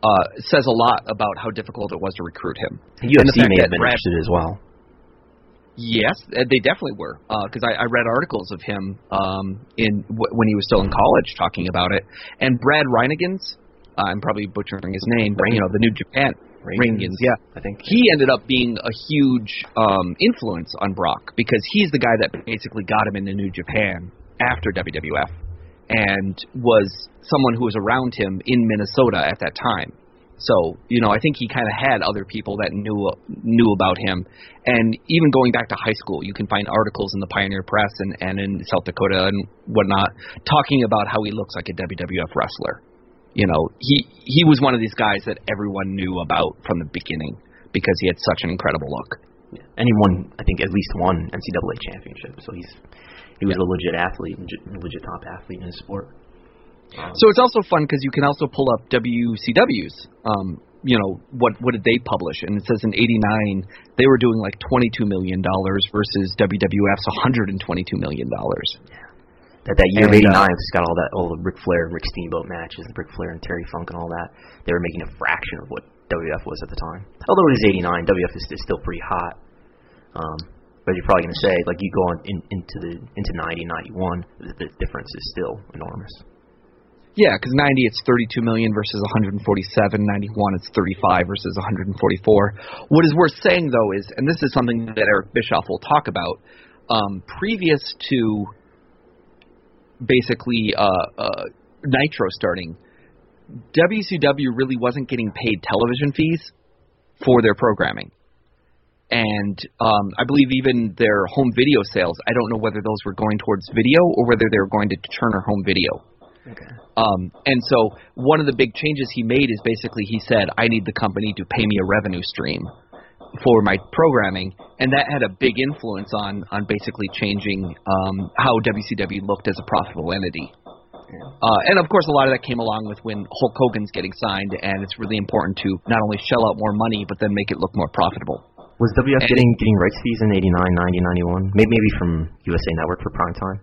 Uh, says a lot about how difficult it was to recruit him. And And the UFC may have been Brad- interested as well. Yes, uh, they definitely were. Because I, I read articles of him um, in w- when he was still in college talking about it. And Brad Rheingans, uh, I'm probably butchering his name, but you know the New Japan Rheingans, yeah. I think. he ended up being a huge um, influence on Brock because he's the guy that basically got him into New Japan after WWF and was someone who was around him in Minnesota at that time. So you know, I think he kind of had other people that knew knew about him, and even going back to high school, you can find articles in the Pioneer Press and and in South Dakota and whatnot talking about how he looks like a WWF wrestler. You know, he he was one of these guys that everyone knew about from the beginning because he had such an incredible look. Yeah. And he won, I think, at least one NCAA championship. So he's he was a legit athlete, legit, legit top athlete in his sport. Um, So it's also fun because you can also pull up WCW's. Um, you know what what did they publish? And it says in '89 they were doing like 22 million dollars versus WWF's 122 million dollars. That that year of And, uh, '89, it's got all that all the Ric Flair and Rick Steamboat matches, and Ric Flair and Terry Funk and all that. They were making a fraction of what WF was at the time. Although it is '89, WF is, is still pretty hot. Um, but you're probably going to say, like you go on in, into the into 90, 91, the, the difference is still enormous. Yeah, because 90 it's 32 million versus 147. 91 it's 35 versus 144. What is worth saying though is, and this is something that Eric Bischoff will talk about, um, previous to basically uh, uh, Nitro starting, WCW really wasn't getting paid television fees for their programming. And um, I believe even their home video sales, I don't know whether those were going towards video or whether they were going to Turner Home Video. Okay. Um, and so one of the big changes he made is basically he said, I need the company to pay me a revenue stream for my programming, and that had a big influence on on basically changing um, how WCW looked as a profitable entity. Uh, and of course, a lot of that came along with when Hulk Hogan's getting signed, and it's really important to not only shell out more money, but then make it look more profitable. Was WF And- getting getting rights fees in '89, 90, 91? Maybe maybe from USA Network for prime time.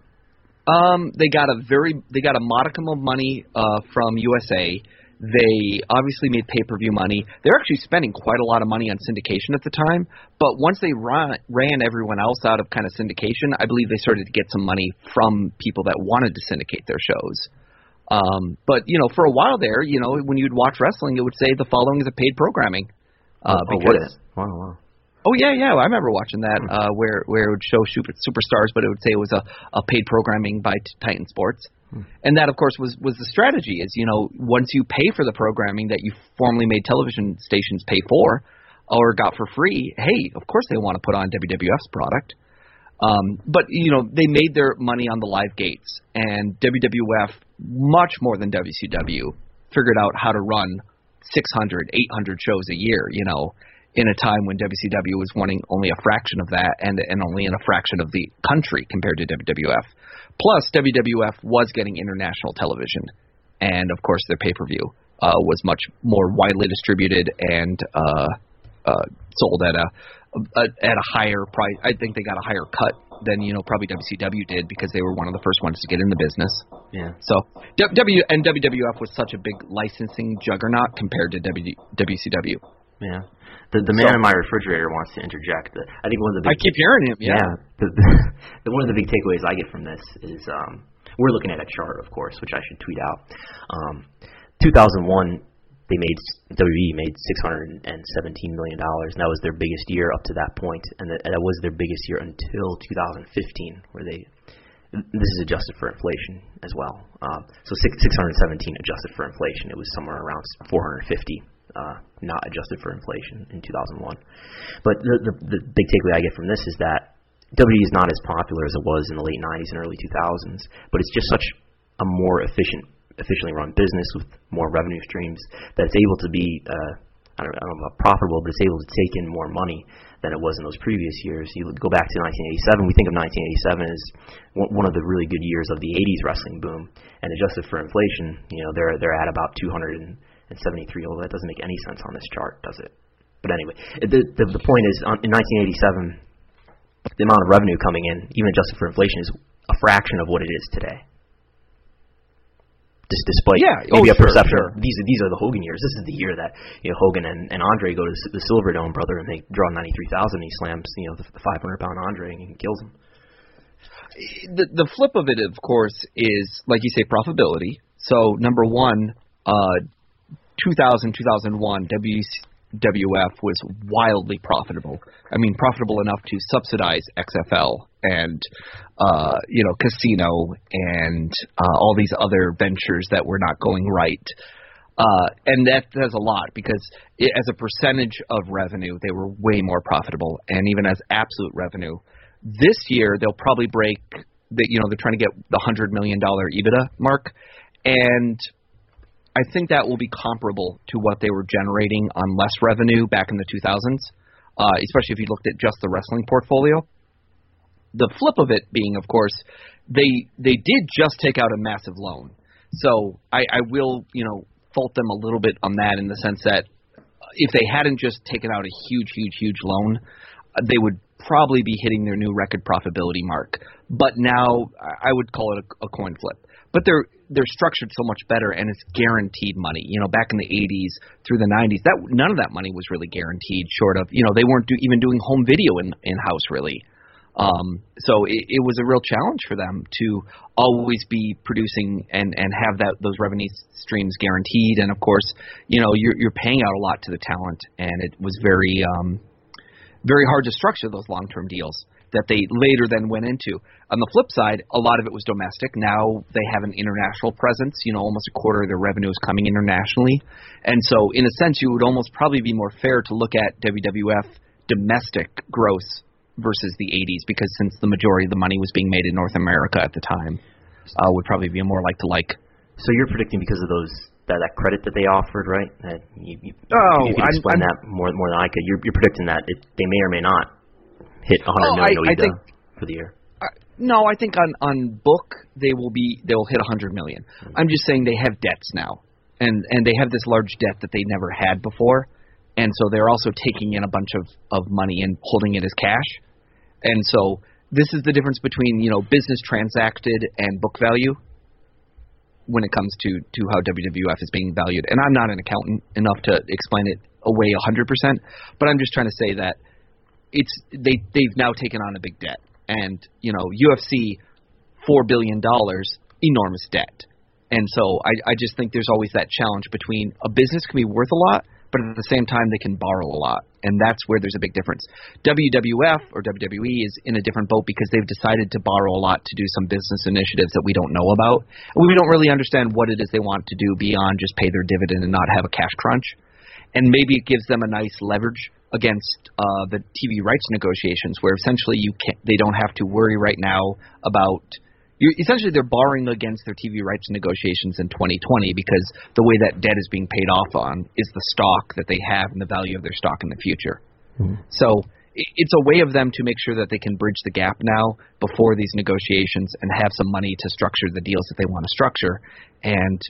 Um, they got a very they got a modicum of money uh, from USA. They obviously made pay per view money. They're actually spending quite a lot of money on syndication at the time. But once they ran, ran everyone else out of kind of syndication, I believe they started to get some money from people that wanted to syndicate their shows. Um, but you know, for a while there, you know, when you'd watch wrestling, it would say the following is a paid programming. Uh, oh, because it? Wow, wow. Oh yeah, yeah. I remember watching that uh, where where it would show super, superstars, but it would say it was a, a paid programming by T- Titan Sports, and that of course was was the strategy. Is you know once you pay for the programming that you formerly made television stations pay for, or got for free, hey, of course they want to put on WWF's product. Um, but you know they made their money on the live gates, and WWF much more than WCW figured out how to run 600, 800 shows a year. You know, in a time when WCW was wanting only a fraction of that, and and only in a fraction of the country compared to WWF. Plus, WWF was getting international television, and of course their pay per view uh, was much more widely distributed and uh, uh, sold at a, a at a higher price. I think they got a higher cut than you know probably WCW did because they were one of the first ones to get in the business. Yeah. So W W and WWF was such a big licensing juggernaut compared to w, WCW. Yeah. The the man So- in my refrigerator wants to interject. The- I think one of the I big keep hearing him. Yeah. The, the, one of the big takeaways I get from this is um, we're looking at a chart, of course, which I should tweet out. Um, 2001, they made WWE made 617 million dollars, and that was their biggest year up to that point, and that, and that was their biggest year until 2015, where they. This is adjusted for inflation as well. Um, so six, 617 adjusted for inflation. It was somewhere around 450 uh, not adjusted for inflation in 2001. But the, the the big takeaway I get from this is that WWE is not as popular as it was in the late 90s and early 2000s, but it's just such a more efficient, efficiently run business with more revenue streams that it's able to be, uh, I, don't, I don't know about profitable, but it's able to take in more money than it was in those previous years. You go back to 1987, we think of 1987 as one of the really good years of the 80s wrestling boom, and adjusted for inflation, you know, they're they're at about 273. Although that doesn't make any sense on this chart, does it? But anyway, the the, the point is, on, in 1987 the amount of revenue coming in, even adjusted for inflation, is a fraction of what it is today. Just despite Yeah, maybe oh, a sure, perception. sure. These are these are the Hogan years. This is the year that you know Hogan and, and Andre go to the Silverdome, brother, and they draw ninety three thousand. He slams you know the, the five hundred pound Andre and he kills him. the the flip of it, of course, is like you say, profitability. So number one, uh, 2000 2001 WWF was wildly profitable. I mean, profitable enough to subsidize XFL and uh, you know casino and uh, all these other ventures that were not going right. Uh, and that says a lot because it, as a percentage of revenue, they were way more profitable, and even as absolute revenue, this year they'll probably break. The, you know, they're trying to get the hundred million dollar EBITDA mark, and I think that will be comparable to what they were generating on less revenue back in the 2000s, uh, especially if you looked at just the wrestling portfolio. The flip of it being, of course, they they did just take out a massive loan, so I, I will you know fault them a little bit on that in the sense that if they hadn't just taken out a huge, huge, huge loan, they would probably be hitting their new record profitability mark. but now I would call it a, a coin flip. But they're they're structured so much better, and it's guaranteed money. You know, back in the '80s through the '90s, that none of that money was really guaranteed. Short of you know, they weren't do, even doing home video in in house really. Um, so it, it was a real challenge for them to always be producing and and have that those revenue streams guaranteed. And of course, you know, you're you're paying out a lot to the talent, and it was very um, very hard to structure those long term deals that they later then went into. On the flip side, a lot of it was domestic. Now they have an international presence. You know, almost a quarter of their revenue is coming internationally, and so in a sense, you would almost probably be more fair to look at WWF domestic gross versus the 80s because since the majority of the money was being made in North America at the time, uh, would probably be more like to like. So you're predicting because of those that, that credit that they offered, right? That you, you, oh, you could explain I'm, that more more than I could. You're, you're predicting that it, they may or may not hit 100 oh, million I, I think, for the year. Uh, no, I think on on book they will be they will hit 100 million. Mm-hmm. I'm just saying they have debts now, and and they have this large debt that they never had before, and so they're also taking in a bunch of of money and holding it as cash. And so this is the difference between you know business transacted and book value when it comes to to how WWF is being valued. And I'm not an accountant enough to explain it away 100%, but I'm just trying to say that it's they they've now taken on a big debt. And you know UFC, four billion dollars, enormous debt. And so I, I just think there's always that challenge between a business can be worth a lot, but at the same time they can borrow a lot, and that's where there's a big difference. WWF or WWE is in a different boat because they've decided to borrow a lot to do some business initiatives that we don't know about. We don't really understand what it is they want to do beyond just pay their dividend and not have a cash crunch. And maybe it gives them a nice leverage against uh, the TV rights negotiations, where essentially you can they don't have to worry right now about you're, essentially they're borrowing against their TV rights negotiations in 2020 because the way that debt is being paid off on is the stock that they have and the value of their stock in the future. Mm-hmm. So it's a way of them to make sure that they can bridge the gap now before these negotiations and have some money to structure the deals that they want to structure. And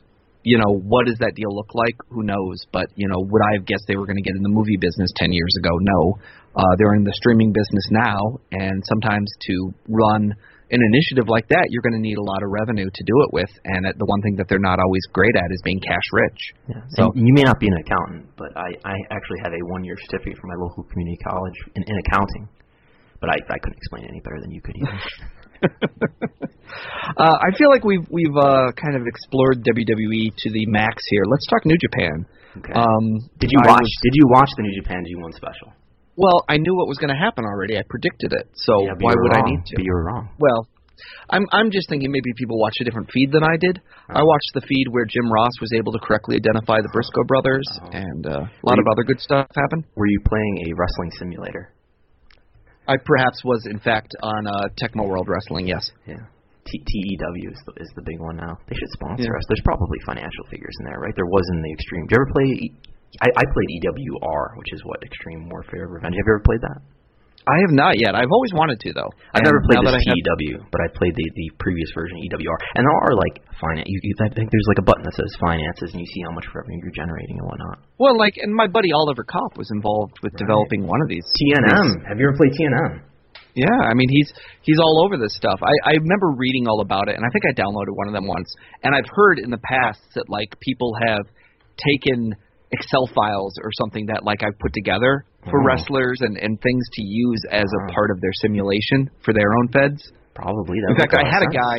you know, what does that deal look like? Who knows? But you know, would I have guessed they were going to get in the movie business 10 years ago? No. Uh, they're in the streaming business now, and sometimes to run an initiative like that, you're going to need a lot of revenue to do it with. And the one thing that they're not always great at is being cash rich. Yeah. So and you may not be an accountant, but I, I actually have a one year certificate from my local community college in, in accounting. But I, I couldn't explain it any better than you could either. uh, I feel like we've we've uh, kind of explored WWE to the max here. Let's talk New Japan. Okay. Um, did you watch? Was, did you watch the New Japan G1 special? Well, I knew what was going to happen already. I predicted it. So yeah, why would wrong. I need to? But you were wrong. Well, I'm I'm just thinking maybe people watch a different feed than I did. Oh. I watched the feed where Jim Ross was able to correctly identify the Briscoe brothers, oh. and uh, a lot of other good stuff happened. Were you playing a wrestling simulator? I perhaps was, in fact, on uh, Tecmo World Wrestling. Yes. Yeah. TEW is the, is the big one now. They should sponsor yeah. us. There's probably financial figures in there, right? There was in the Extreme. Did you ever play I, I played EWR, which is what Extreme Warfare Revenge. Have you ever played that? I have not yet. I've always wanted to though. I've and never played this TEW, but I played the the previous version EWR, and there are like finance. You, you, I think there's like a button that says finances, and you see how much revenue you're generating and whatnot. Well, like, and my buddy Oliver Kopp was involved with right. developing one of these. TNM. Have you ever played TNM? Yeah, I mean he's he's all over this stuff. I I remember reading all about it, and I think I downloaded one of them once. And I've heard in the past that like people have taken Excel files or something that like I've put together for oh. wrestlers and and things to use as a part of their simulation for their own feds. Probably. In fact, I had sense. a guy,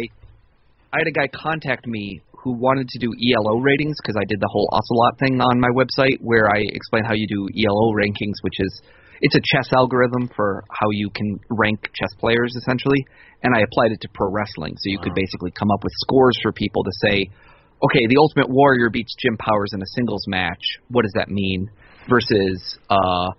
I had a guy contact me who wanted to do ELO ratings because I did the whole Ocelot thing on my website where I explain how you do ELO rankings, which is it's a chess algorithm for how you can rank chess players essentially. And I applied it to pro wrestling, so you wow. could basically come up with scores for people to say, okay, the Ultimate Warrior beats Jim Powers in a singles match. What does that mean? Versus uh,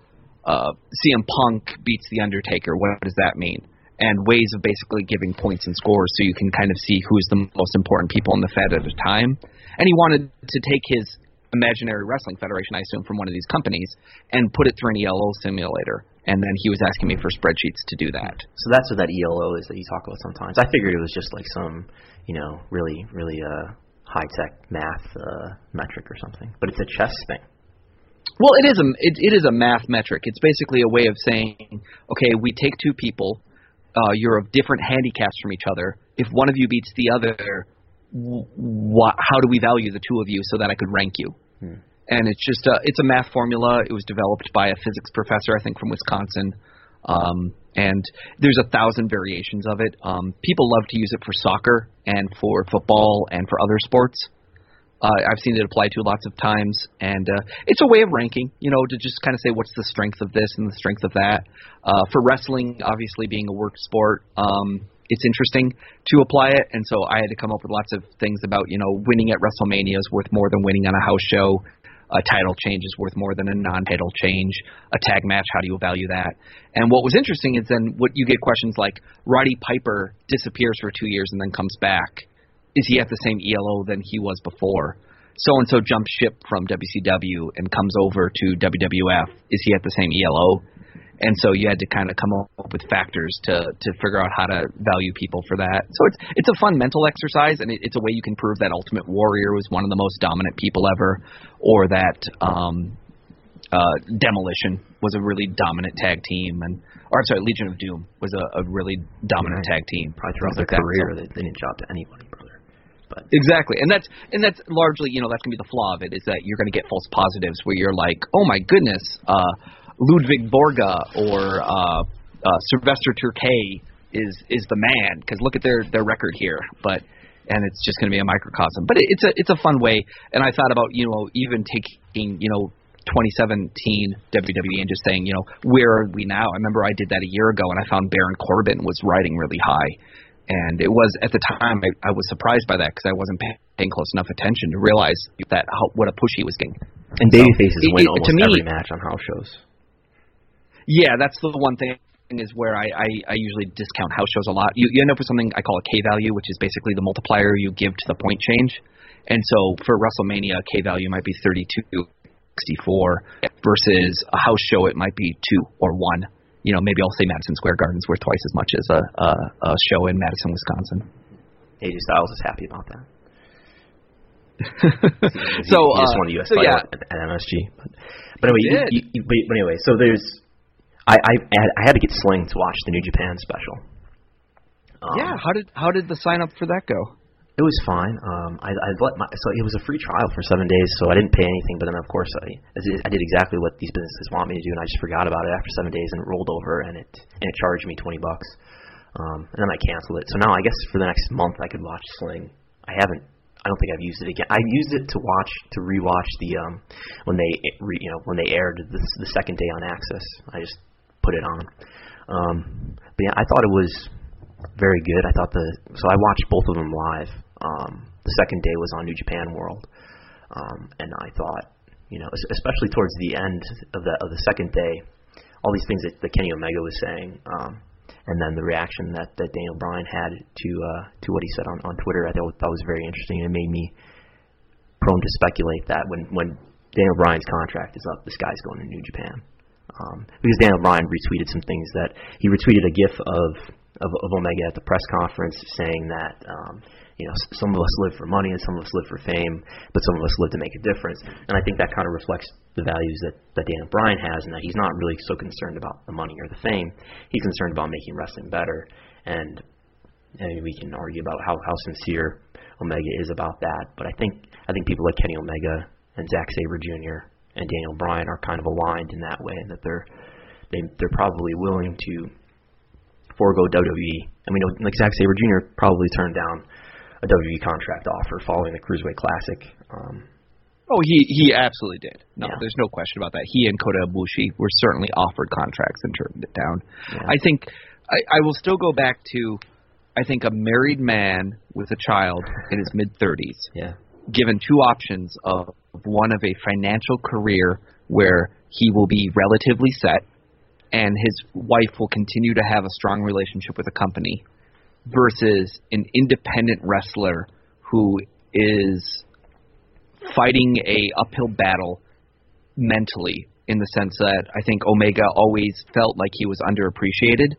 uh, CM Punk beats The Undertaker. What does that mean? And ways of basically giving points and scores so you can kind of see who's the most important people in the Fed at a time. And he wanted to take his imaginary wrestling federation, I assume, from one of these companies and put it through an ELO simulator. And then he was asking me for spreadsheets to do that. So that's what that ELO is that you talk about sometimes. I figured it was just like some, you know, really, really uh, high tech math uh, metric or something, but it's a chess thing. Well, it is a it, it is a math metric. It's basically a way of saying, okay, we take two people, uh, you're of different handicaps from each other. If one of you beats the other, wh- how do we value the two of you so that I could rank you? Hmm. And it's just a, it's a math formula. It was developed by a physics professor, I think, from Wisconsin. Um, and there's a thousand variations of it. Um, people love to use it for soccer and for football and for other sports. Uh, I've seen it applied to lots of times, and uh, it's a way of ranking, you know, to just kind of say what's the strength of this and the strength of that. Uh, for wrestling, obviously being a work sport, um, it's interesting to apply it, and so I had to come up with lots of things about, you know, winning at WrestleMania is worth more than winning on a house show. A title change is worth more than a non-title change. A tag match, how do you value that? And what was interesting is then what you get questions like Roddy Piper disappears for two years and then comes back is he at the same ELO than he was before? So and so jumps ship from WCW and comes over to WWF. Is he at the same ELO? And so you had to kind of come up with factors to to figure out how to value people for that. So it's it's a fun mental exercise, and it, it's a way you can prove that Ultimate Warrior was one of the most dominant people ever, or that um, uh, Demolition was a really dominant tag team, and or I'm sorry, Legion of Doom was a, a really dominant tag team. Probably throughout their career, they, they didn't drop to anybody. But exactly, and that's and that's largely you know that's gonna be the flaw of it is that you're gonna get false positives where you're like, oh my goodness, uh, Ludwig Borga or uh, uh, Sylvester Terkay is is the man because look at their their record here, but and it's just going to be a microcosm. But it, it's a it's a fun way, and I thought about you know even taking you know 2017 WWE and just saying you know where are we now? I remember I did that a year ago, and I found Baron Corbin was riding really high, and it was at the time I, I was surprised by that because I wasn't paying close enough attention to realize that how, what a push he was getting. And babyfaces so, win it, almost me, every match on house shows. Yeah, that's the one thing is where I, I, I usually discount house shows a lot. You, you end up with something I call a K value, which is basically the multiplier you give to the point change. And so for WrestleMania, K value might be 32, 64 versus a house show it might be two or one you know, maybe I'll say Madison Square Garden's worth twice as much as a, a, a show in Madison, Wisconsin. AJ Styles is happy about that. so he, he just uh, won the US so title yeah. at, at MSG. But, but anyway, you, you, but, anyway, so there's I I had, I had to get Sling to watch the New Japan special. Um, yeah, how did how did the sign up for that go? It was fine. Um, I, I let my so it was a free trial for seven days, so I didn't pay anything. But then, of course, I I did exactly what these businesses want me to do, and I just forgot about it after seven days, and it rolled over, and it and it charged me twenty bucks. Um, and then I canceled it. So now I guess for the next month I could watch Sling. I haven't. I don't think I've used it again. I used it to watch to rewatch the um when they re, you know when they aired the, the second day on AXS. I just put it on. Um, but yeah, I thought it was very good. I thought the so I watched both of them live um, the second day was on New Japan World, um, and I thought, you know, especially towards the end of the of the second day, all these things that, that Kenny Omega was saying, um, and then the reaction that, that Daniel Bryan had to uh, to what he said on, on Twitter, I thought that was very interesting. And it made me prone to speculate that when when Daniel Bryan's contract is up, this guy's going to New Japan. Um, because Daniel Bryan retweeted some things that he retweeted a GIF of of, of Omega at the press conference saying that um, you know, some of us live for money and some of us live for fame, but some of us live to make a difference. And I think that kind of reflects the values that, that Daniel Bryan has, and that he's not really so concerned about the money or the fame. He's concerned about making wrestling better. And mean, we can argue about how, how sincere Omega is about that, but I think I think people like Kenny Omega and Zack Sabre Jr. and Daniel Bryan are kind of aligned in that way, and that they're they, they're probably willing to forego WWE. I mean, like Zack Sabre Jr. probably turned down a WWE contract offer following the Cruiserweight Classic. Um, oh, he he absolutely did. No, yeah. there's no question about that. He and Kota Ibushi were certainly offered contracts and turned it down. Yeah. I think I, I will still go back to I think a married man with a child in his mid 30s, yeah. given two options of one of a financial career where he will be relatively set and his wife will continue to have a strong relationship with the company versus an independent wrestler who is fighting a uphill battle mentally in the sense that I think Omega always felt like he was underappreciated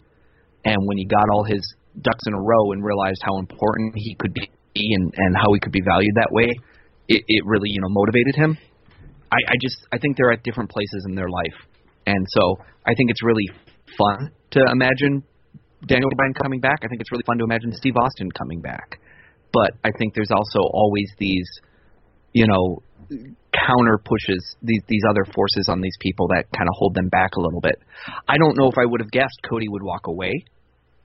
and when he got all his ducks in a row and realized how important he could be and, and how he could be valued that way, it, it really, you know, motivated him. I, I just I think they're at different places in their life. And so I think it's really fun to imagine Daniel Bryan coming back. I think it's really fun to imagine Steve Austin coming back. But I think there's also always these, you know, counter pushes these these other forces on these people that kind of hold them back a little bit. I don't know if I would have guessed Cody would walk away,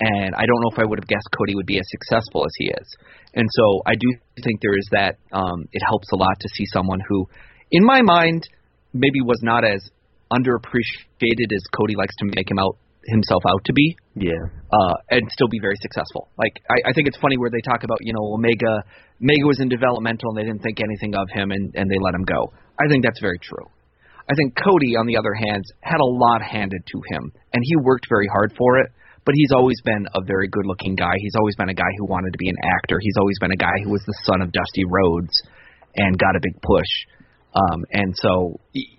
and I don't know if I would have guessed Cody would be as successful as he is. And so I do think there is that. Um, it helps a lot to see someone who, in my mind, maybe was not as underappreciated as Cody likes to make him out himself out to be. Yeah. Uh, and still be very successful. Like I, I think it's funny where they talk about you know Omega. Omega was in developmental and they didn't think anything of him and and they let him go. I think that's very true. I think Cody, on the other hand, had a lot handed to him, and he worked very hard for it. But he's always been a very good-looking guy. He's always been a guy who wanted to be an actor. He's always been a guy who was the son of Dusty Rhodes, and got a big push. Um, and so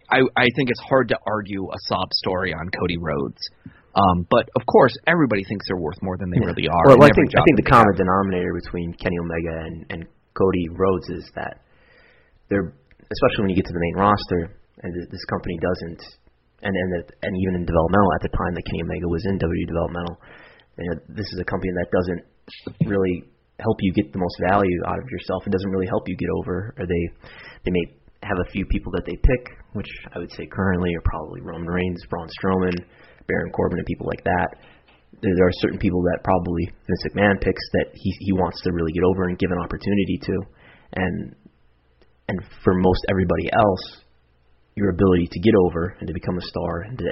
I, I think it's hard to argue a sob story on Cody Rhodes. Um, but of course, everybody thinks they're worth more than they really are. Well, I think I think the common denominator between Kenny Omega and, and Cody Rhodes is that they're, especially when you get to the main roster, and th- this company doesn't, and and that, and even in developmental at the time that Kenny Omega was in WWE developmental, you know, this is a company that doesn't really help you get the most value out of yourself. It doesn't really help you get over, or they they may have a few people that they pick, which I would say currently are probably Roman Reigns, Braun Strowman, Baron Corbin, and people like that. There, there are certain people that probably Vince McMahon picks that he he wants to really get over and give an opportunity to, and and for most everybody else, your ability to get over and to become a star and to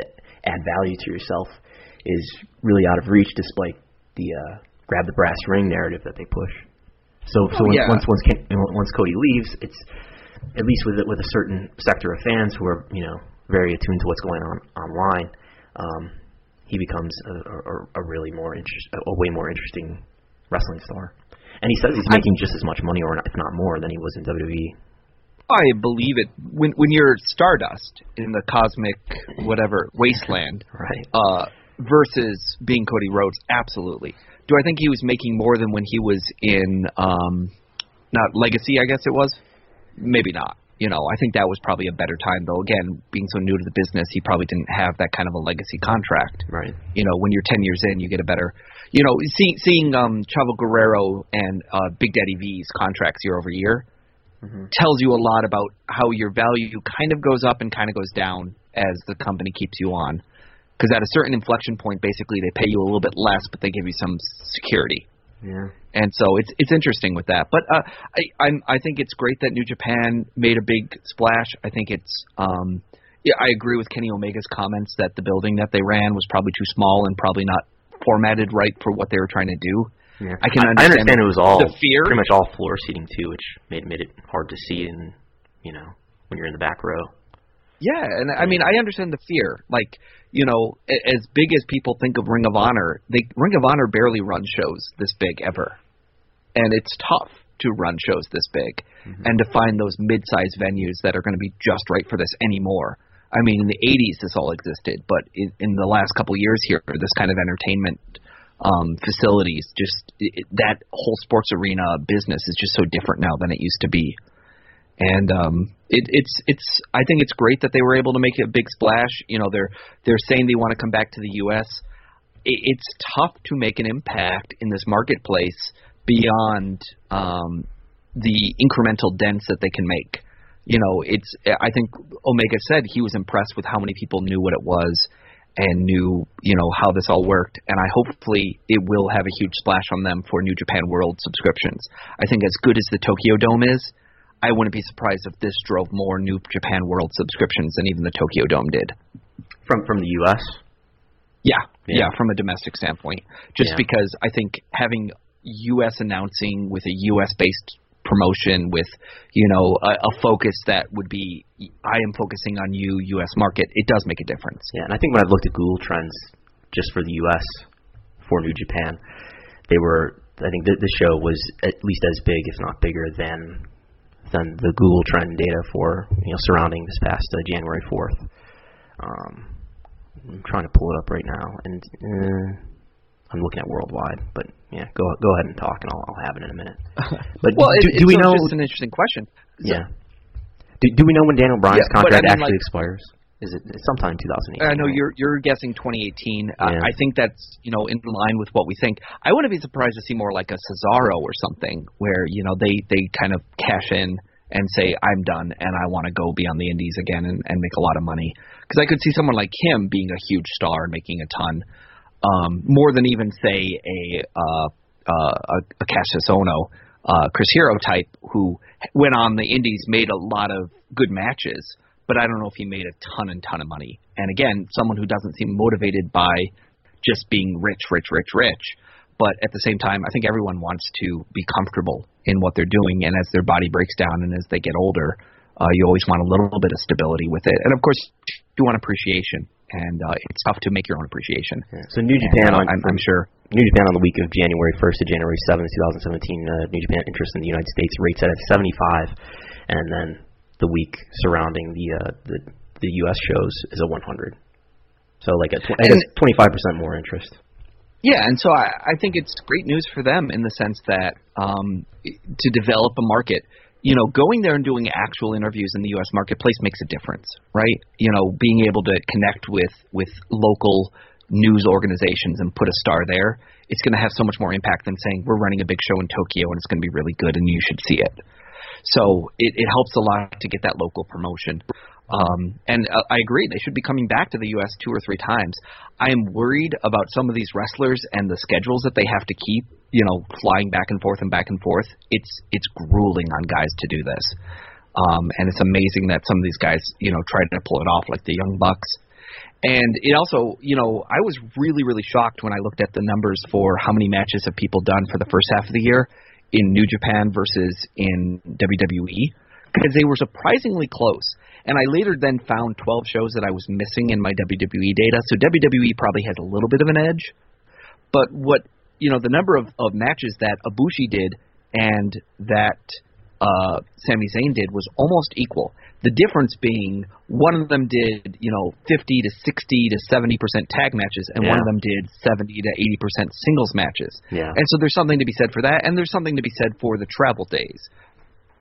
add value to yourself is really out of reach, despite the uh, grab the brass ring narrative that they push. So, so Oh, once yeah. once once, Ken, once Cody leaves, it's at least with with a certain sector of fans who are you know very attuned to what's going on online. Um, he becomes a, a, a really more interest, a way more interesting wrestling star. And he says he's making just as much money, or if not more, than he was in. WWE. I believe it. When when you're Stardust in the cosmic whatever wasteland, Right. uh, versus being Cody Rhodes, absolutely. Do I think he was making more than when he was in um, not Legacy? I guess it was. Maybe not. You know, I think that was probably a better time, though. Again, being so new to the business, he probably didn't have that kind of a legacy contract. Right. You know, when you're 10 years in, you get a better. You know, seeing seeing um, Chavo Guerrero and uh, Big Daddy V's contracts year over year tells you a lot about how your value kind of goes up and kind of goes down as the company keeps you on. Because at a certain inflection point, basically, they pay you a little bit less, but they give you some security. Yeah. And so it's it's interesting with that. But uh, I I'm, I think it's great that New Japan made a big splash. I think it's um yeah I agree with Kenny Omega's comments that the building that they ran was probably too small and probably not formatted right for what they were trying to do. Yeah. I can I understand, understand it was all the fear. pretty much all floor seating too, which made made it hard to see and you know when you're in the back row. Yeah, and I mean I understand the fear. Like you know, as big as people think of Ring of Honor, they Ring of Honor barely runs shows this big ever, and it's tough to run shows this big and to find those mid-sized venues that are going to be just right for this anymore. I mean, in the '80s this all existed, but in, in the last couple years here, this kind of entertainment um, facilities, just it- that whole sports arena business is just so different now than it used to be and um it it's it's I think it's great that they were able to make a big splash. You know, they're they're saying they want to come back to the US. It, it's tough to make an impact in this marketplace beyond um the incremental dents that they can make. You know, it's I think Omega said he was impressed with how many people knew what it was and knew, you know, how this all worked and I hopefully it will have a huge splash on them for New Japan World subscriptions. I think as good as the Tokyo Dome is, I wouldn't be surprised if this drove more New Japan World subscriptions than even the Tokyo Dome did. From from the U.S. Yeah, Yeah. yeah, from a domestic standpoint. Just Yeah. because I think having U.S. announcing with a U.S. based promotion with, you know, a, a focus that would be, I am focusing on you, U.S. market, it does make a difference. Yeah, and I think when I've looked at Google Trends just for the U.S. for New Japan, they were. I think th- this show was at least as big, if not bigger, than than the Google Trend data for you know surrounding this past uh, January fourth. Um, I'm trying to pull it up right now, and uh, I'm looking at worldwide. But yeah, go go ahead and talk, and I'll, I'll have it in a minute. But Well, do, it, do we it's know? just an interesting question. yeah. Do, do we know when Daniel Bryan's Yeah, but I contract mean, actually like- expires? Is it sometime 2018? I know right? you're you're guessing 2018. Uh, Yeah. I think that's you know in line with what we think. I wouldn't be surprised to see more like a Cesaro or something, where you know they they kind of cash in and say I'm done and I want to go be on the Indies again and, and make a lot of money. Because I could see someone like him being a huge star and making a ton, um, more than even say a uh, uh, a, a Cassius Ohno, uh, Chris Hero type who went on the Indies, made a lot of good matches, but I don't know if he made a ton and ton of money. And again, someone who doesn't seem motivated by just being rich, rich, rich, rich. But at the same time, I think everyone wants to be comfortable in what they're doing, and as their body breaks down and as they get older, uh, you always want a little bit of stability with it. And of course, you want appreciation, and uh, it's tough to make your own appreciation. Yeah. So New And, Japan, uh, on, I'm, I'm sure. New Japan on the week of January 1st to January 7th, 2017. Uh, New Japan interest in the United States rates at 75, and then the week surrounding the uh, the the U.S. shows is a 100. So like a tw- I guess 25 percent more interest. Yeah, and so I, I think it's great news for them in the sense that um, to develop a market, you know, going there and doing actual interviews in the U.S. marketplace makes a difference, right? You know, being able to connect with with local news organizations and put a star there, it's going to have so much more impact than saying we're running a big show in Tokyo and it's going to be really good and you should see it. So it, it helps a lot to get that local promotion. Um, and uh, I agree, they should be coming back to the U.S. two or three times. I am worried about some of these wrestlers and the schedules that they have to keep. You know, flying back and forth and back and forth. It's it's grueling on guys to do this. Um, and it's amazing that some of these guys, you know, tried to pull it off, like the Young Bucks. And it also, you know, I was really, really shocked when I looked at the numbers for how many matches have people done for the first half of the year in New Japan versus in WWE because they were surprisingly close. And I later then found 12 shows that I was missing in my WWE data. So WWE probably has a little bit of an edge. But what, you know, the number of, of matches that Ibushi did and that uh, Sami Zayn did was almost equal. The difference being one of them did, you know, 50 to 60 to 70 percent tag matches, and one of them did 70 to 80 percent singles matches. Yeah. And so there's something to be said for that, and there's something to be said for the travel days,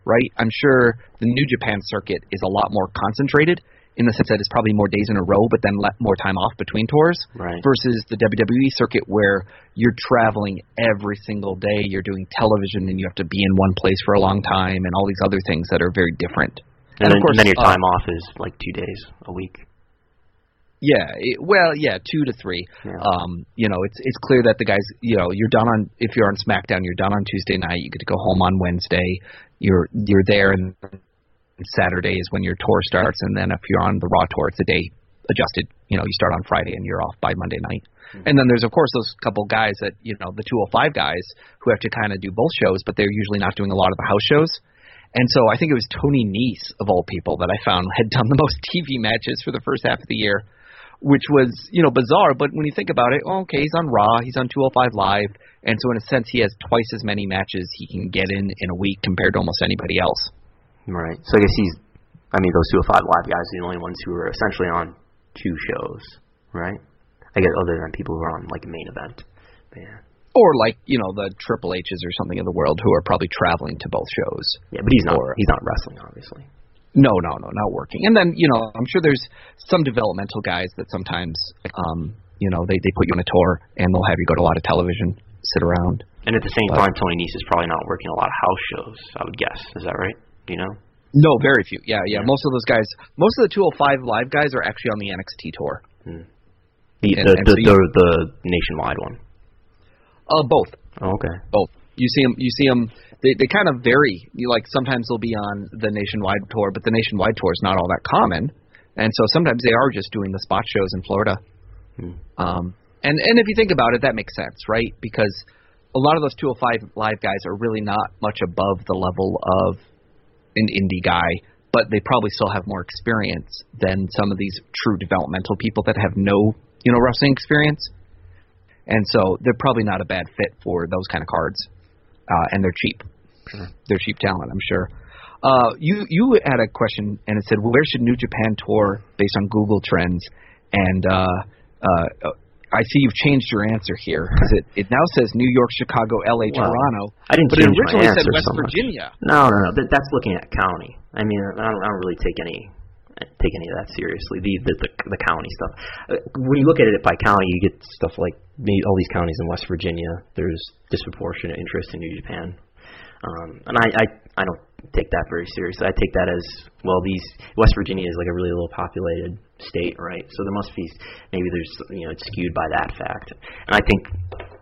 right? I'm sure the New Japan circuit is a lot more concentrated in the sense that it's probably more days in a row, but then let more time off between tours. Right. Versus the WWE circuit where you're traveling every single day, you're doing television, and you have to be in one place for a long time, and all these other things that are very different. And, of then, course, and then your uh, time off is like two days a week. Yeah, it, well, yeah, two to three. Yeah. Um, you know, it's it's clear that the guys, you know, you're done on if you're on SmackDown, you're done on Tuesday night. You get to go home on Wednesday. You're you're there, and Saturday is when your tour starts, and then if you're on the Raw tour, it's a day adjusted. You know, you start on Friday and you're off by Monday night. And then there's of course those couple guys that you know the 205 guys who have to kind of do both shows, but they're usually not doing a lot of the house shows. And so I think it was Tony Nese of all people that I found had done the most TV matches for the first half of the year, which was you know bizarre. But when you think about it, okay, he's on Raw, he's on 205 Live, and so in a sense he has twice as many matches he can get in in a week compared to almost anybody else. Right. So I guess he's. I mean, those two or five live guys are the only ones who are essentially on two shows, right? I guess other than people who are on like main event. Yeah. Or like you know the Triple H's or something in the world who are probably traveling to both shows. Yeah, but he's not. Or- he's not wrestling, obviously. No, no, no, not working. And then you know, I'm sure there's some developmental guys that sometimes, um, you know, they they put you on a tour and they'll have you go to a lot of television, sit around. And at the same But- time, Tony Nese is probably not working a lot of house shows. I would guess. Is that right? Do you know? No, very few. Yeah, yeah. Yeah. Most of those guys, most of the 205 live guys are actually on the NXT tour. The And- the and the, so you- the, the nationwide one. Uh, both, Oh, okay. both. You see them. You see them. They they kind of vary. You like sometimes they'll be on the nationwide tour, but the nationwide tour is not all that common, and so sometimes they are just doing the spot shows in Florida. Um, and and if you think about it, that makes sense, right? Because a lot of those 205 live guys are really not much above the level of an indie guy, but they probably still have more experience than some of these true developmental people that have no, you know, wrestling experience. And so they're probably not a bad fit for those kind of cards. Uh, and they're cheap. They're cheap talent, I'm sure. Uh, you you had a question and it said, where should New Japan tour based on Google Trends? And uh, uh, I see you've changed your answer here. 'cause It it now says New York, Chicago, L.A., Well, Toronto. I didn't but it change my originally said West so. Virginia. No, no, no. That, that's looking at county. I mean, I don't, I don't really take any take any of that seriously. The the the, the county stuff. Uh, when you look at it by county, you get stuff like all these counties in West Virginia. There's disproportionate interest in New Japan, um, and I, I I don't take that very seriously. I take that as well. These West Virginia is like a really low populated state, right? So there must be maybe there's you know it's skewed by that fact. And I think.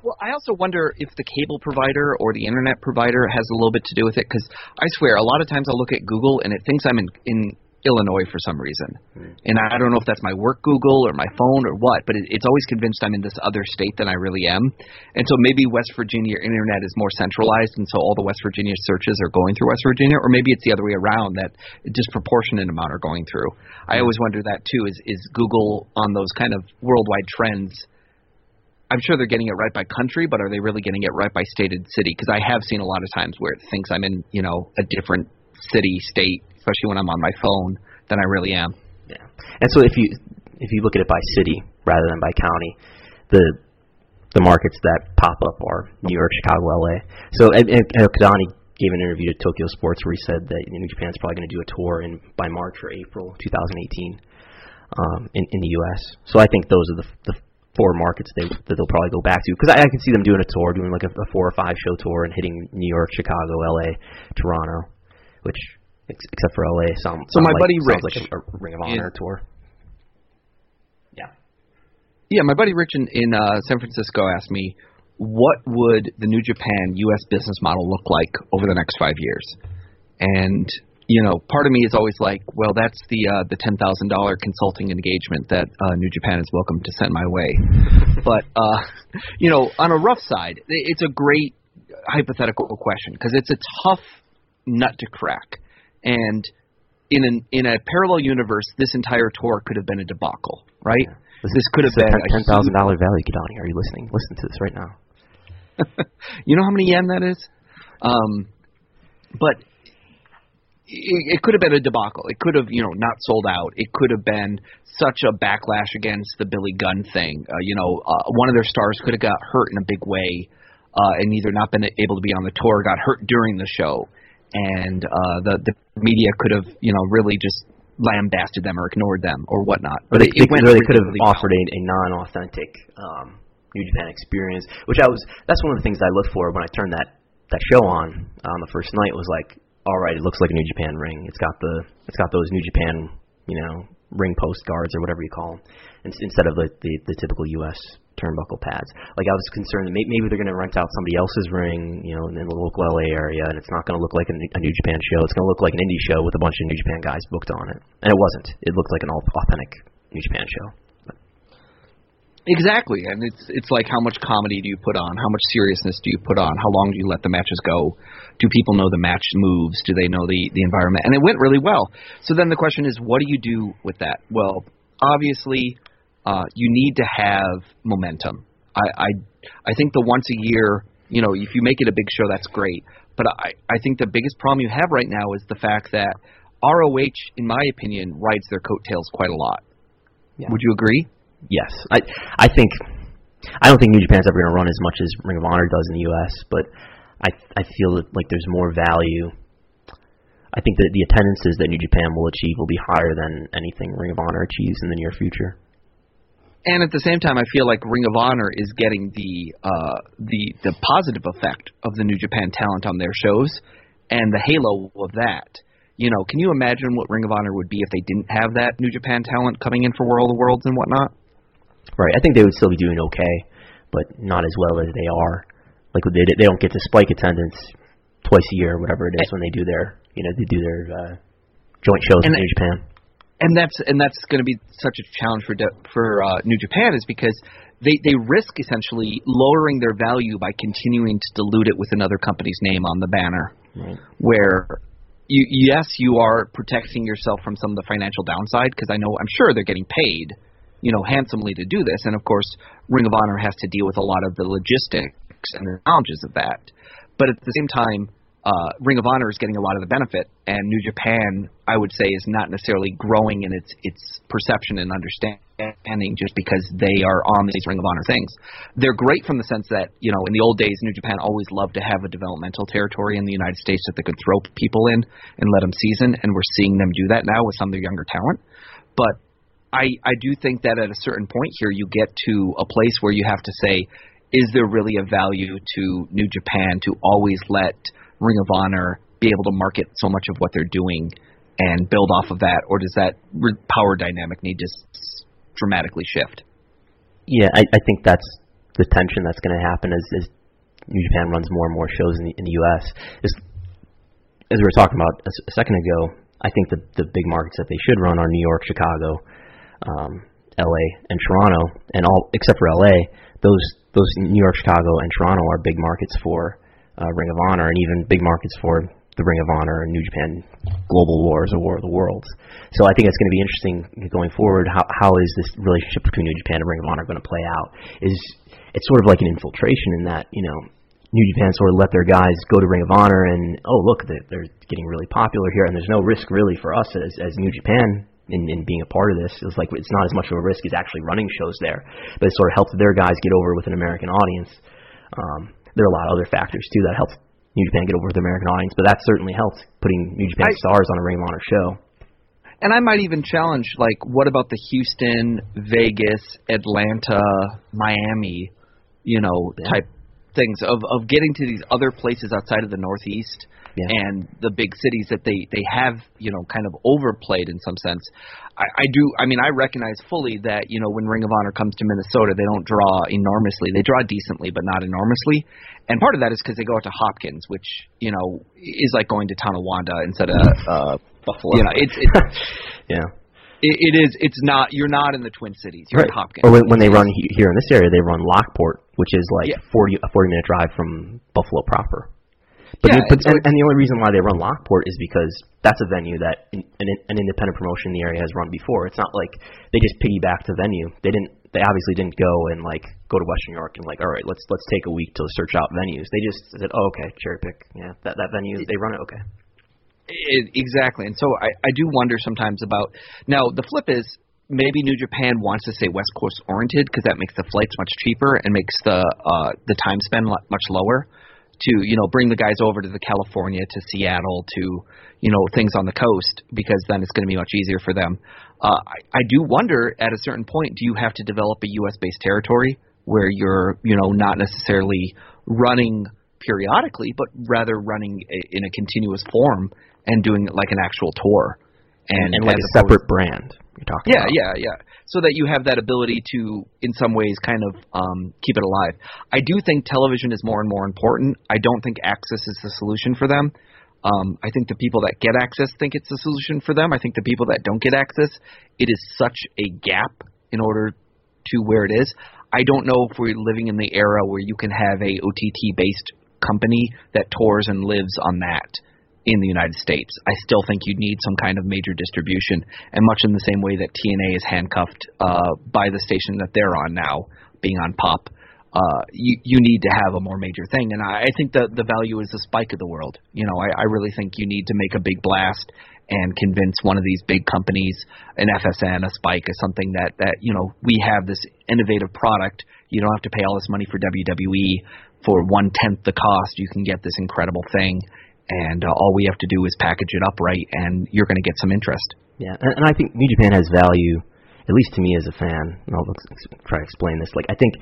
Well, I also wonder if the cable provider or the internet provider has a little bit to do with it because I swear a lot of times I'll look at Google and it thinks I'm in in Illinois for some reason. Mm. And I don't know if that's my work Google or my phone or what, but it, it's always convinced I'm in this other state than I really am. And so maybe West Virginia internet is more centralized, and so all the West Virginia searches are going through West Virginia, or maybe it's the other way around that a disproportionate amount are going through. I always wonder that too. Is is Google on those kind of worldwide trends? I'm sure they're getting it right by country, but are they really getting it right by state and city? Because I have seen a lot of times where it thinks I'm in, you know, a different city, state, especially when I'm on my phone, than I really am. Yeah. And so if you if you look at it by city rather than by county, the the markets that pop up are New York, Chicago, LA. So and, and, gave an interview to Tokyo Sports where he said that New Japan's probably going to do a tour in by March or April 2018 um, in in the U.S. So I think those are the the four markets they that they'll probably go back to because I, I can see them doing a tour, doing like a, a four or five show tour and hitting New York, Chicago, L.A., Toronto, which except for LA. Sound, so my like, buddy Rich, like a, a Ring of Honor in, tour. Yeah. Yeah, my buddy Rich in, in uh, San Francisco asked me, what would the New Japan U.S. business model look like over the next five years? And you know, part of me is always like, well, that's the uh, the ten thousand dollar consulting engagement that uh, New Japan is welcome to send my way. but uh, you know, on a rough side, it's a great hypothetical question because it's a tough nut to crack. And in an in a parallel universe, this entire tour could have been a debacle, right? Yeah. This, this could have been a ten thousand dollar value, Kidani. Are you listening? Listen to this right now. you know how many yen that is? Um, but it, it could have been a debacle. It could have, you know, not sold out. It could have been such a backlash against the Billy Gunn thing. Uh, you know, uh, one of their stars could have got hurt in a big way, uh, and either not been able to be on the tour, got hurt during the show and uh, the the media could have you know really just lambasted them or ignored them or whatnot. But it, it, it really could have offered a, a non-authentic um, New Japan experience, which I was. That's one of the things I looked for when I turned that that show on on the first night. Was like, all right, it looks like a New Japan ring. It's got the it's got those New Japan you know ring post guards or whatever you call them, instead of the the, the typical U.S turnbuckle pads. Like I was concerned that maybe they're going to rent out somebody else's ring, you know, in the local LA area, and it's not going to look like a, New Japan show. It's going to look like an indie show with a bunch of New Japan guys booked on it, and it wasn't. It looked like an authentic New Japan show. Exactly, and it's it's like how much comedy do you put on? How much seriousness do you put on? How long do you let the matches go? Do people know the match moves? Do they know the the environment? And it went really well. So then the question is, what do you do with that? Well, obviously, uh, you need to have momentum. I, I I think the once a year, you know, if you make it a big show, that's great. But I I think the biggest problem you have right now is the fact that ROH, in my opinion, rides their coattails quite a lot. Yeah. Would you agree? Yes, I I think I don't think New Japan's ever going to run as much as Ring of Honor does in the U.S., but I I feel that, like there's more value. I think that the attendances that New Japan will achieve will be higher than anything Ring of Honor achieves in the near future and at the same time, I feel like Ring of Honor is getting the uh, the the positive effect of the New Japan talent on their shows, and the halo of that. You know, can you imagine what Ring of Honor would be if they didn't have that New Japan talent coming in for World of Worlds and whatnot? Right. I think they would still be doing okay, but not as well as they are. Like they they don't get to spike attendance twice a year or whatever it is when they do their you know they do their uh, joint shows in New Japan and that's and that's going to be such a challenge for for uh, New Japan is because they they risk essentially lowering their value by continuing to dilute it with another company's name on the banner, right. where you yes you are protecting yourself from some of the financial downside because I know I'm sure they're getting paid, you know, handsomely to do this, and of course Ring of Honor has to deal with a lot of the logistics and the challenges of that, but at the same time uh, Ring of Honor is getting a lot of the benefit, and New Japan, I would say, is not necessarily growing in its its perception and understanding just because they are on these Ring of Honor things. They're great from the sense that you know in the old days, New Japan always loved to have a developmental territory in the United States that they could throw people in and let them season, and we're seeing them do that now with some of their younger talent. But I I do think that at a certain point here, you get to a place where you have to say, is there really a value to New Japan to always let Ring of Honor be able to market so much of what they're doing and build off of that, or does that power dynamic need to dramatically shift? Yeah, I, I think that's the tension that's going to happen as, as New Japan runs more and more shows in the, in the U.S. Is, as we were talking about a, a second ago, I think the the big markets that they should run are New York, Chicago, um, L.A., and Toronto, and all except for L.A. Those those New York, Chicago, and Toronto are big markets for uh, Ring of Honor, and even big markets for the Ring of Honor and New Japan Global Wars or War of the Worlds. So I think it's going to be interesting going forward. How how is this relationship between New Japan and Ring of Honor going to play out? Is it's sort of like an infiltration in that you know New Japan sort of let their guys go to Ring of Honor and oh look they're, getting really popular here and there's no risk really for us as as New Japan in, in being a part of this. It's like it's not as much of a risk as actually running shows there, but it sort of helped their guys get over with an American audience. Um, there are a lot of other factors too that helped New Japan get over with the American audience, but that certainly helped putting New Japan I- stars on a Ring of Honor show. And I might even challenge, like, what about the Houston, Vegas, Atlanta, Miami, you know, Yeah. type things of of getting to these other places outside of the Northeast Yeah. and the big cities that they they have, you know, kind of overplayed in some sense. I, I do. I mean, I recognize fully that you know when Ring of Honor comes to Minnesota, they don't draw enormously. They draw decently, but not enormously. And part of that is because they go out to Hopkins, which you know is like going to Tonawanda instead of uh, Buffalo. You know, it's it's yeah. it, it is. It's not. You're not in the Twin Cities. You're Right. at Hopkins. Or when, when they run here in this area, they run Lockport, which is like Yeah. 40 a 40 minute drive from Buffalo proper. But, Yeah, the- but and and, the only reason why they run Lockport is because that's a venue that in, an, an independent promotion in the area has run before. It's not like they just piggyback the venue. They didn't. They obviously didn't go and like go to Western New York and like, all right, let's let's take a week to search out venues. They just said, oh, okay, cherry pick. Yeah, that that venue they run it. Okay. It, exactly. And so I, I do wonder sometimes about. Now the flip is maybe New Japan wants to stay West Coast oriented because that makes the flights much cheaper and makes the uh, the time spent lo- much lower. To you know bring the guys over to the California to Seattle to you know things on the coast because then it's going to be much easier for them. Uh, I, I do wonder at a certain point do you have to develop a U.S. based territory where you're you know not necessarily running periodically but rather running a, in a continuous form and doing it like an actual tour and, And, like a separate brand. You're talking yeah, about. yeah, yeah. So that you have that ability to, in some ways, kind of um, keep it alive. I do think television is more and more important. I don't think AXS is the solution for them. Um, I think the people that get AXS think it's the solution for them. I think the people that don't get AXS, it is such a gap in order to where it is. I don't know if we're living in the era where you can have a OTT based company that tours and lives on that in the United States. I still think you'd need some kind of major distribution, and much in the same way that TNA is handcuffed uh, by the station that they're on now, being on Pop. Uh, you you need to have a more major thing, and I, I think the the value is the spike of the world. You know, I, I really think you need to make a big blast and convince one of these big companies, an FSN, a Spike, is something that that you know we have this innovative product. You don't have to pay all this money for WWE for one tenth the cost. You can get this incredible thing, and uh, all we have to do is package it up right, and you're going to get some interest. Yeah, and, and I think New Japan has value, at least to me as a fan. I'll try to explain this. Like, I think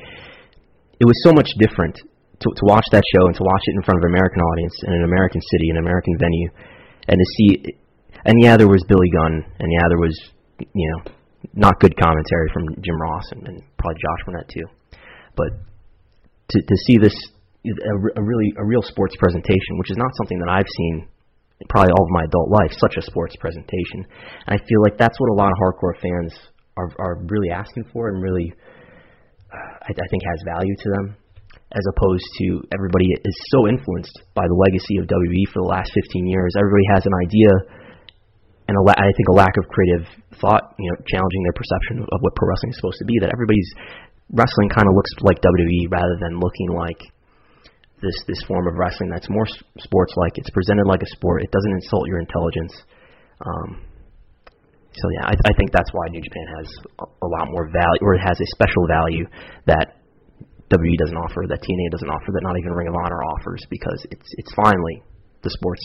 it was so much different to, to watch that show and to watch it in front of an American audience in an American city, an American venue, and to see. And yeah, there was Billy Gunn, and yeah, there was you know not good commentary from Jim Ross and, and probably Josh Barnett too, but to to see this a, a really a real sports presentation, which is not something that I've seen probably all of my adult life, such a sports presentation. And I feel like that's what a lot of hardcore fans are are really asking for, and really, uh, I, I think has value to them, as opposed to everybody is so influenced by the legacy of WWE for the last 15 years. Everybody has an idea, and a la- I think a lack of creative thought, you know, challenging their perception of what pro wrestling is supposed to be. That everybody's wrestling kind of looks like WWE rather than looking like this this form of wrestling that's more sports like. It's presented like a sport. It doesn't insult your intelligence. Um, so yeah, I, I think that's why New Japan has a, lot more value, or it has a special value that WWE doesn't offer, that TNA doesn't offer, that not even Ring of Honor offers, because it's it's finally the sports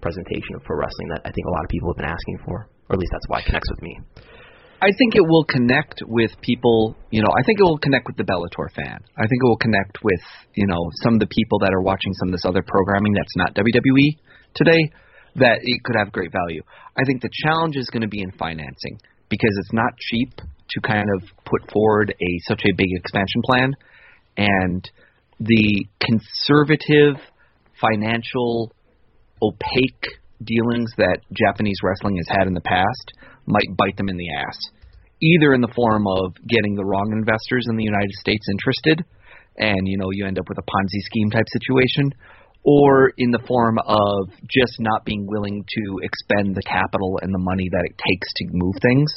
presentation pro wrestling that I think a lot of people have been asking for, or at least that's why it connects with me. I think it will connect with people. You know, I think it will connect with the Bellator fan. I think it will connect with you know some of the people that are watching some of this other programming that's not WWE today. That it could have great value. I think the challenge is going to be in financing because it's not cheap to kind of put forward a such a big expansion plan, and the conservative financial opaque dealings that Japanese wrestling has had in the past might bite them in the ass. Either in the form of getting the wrong investors in the United States interested, and you know you end up with a Ponzi scheme type situation, or in the form of just not being willing to expend the capital and the money that it takes to move things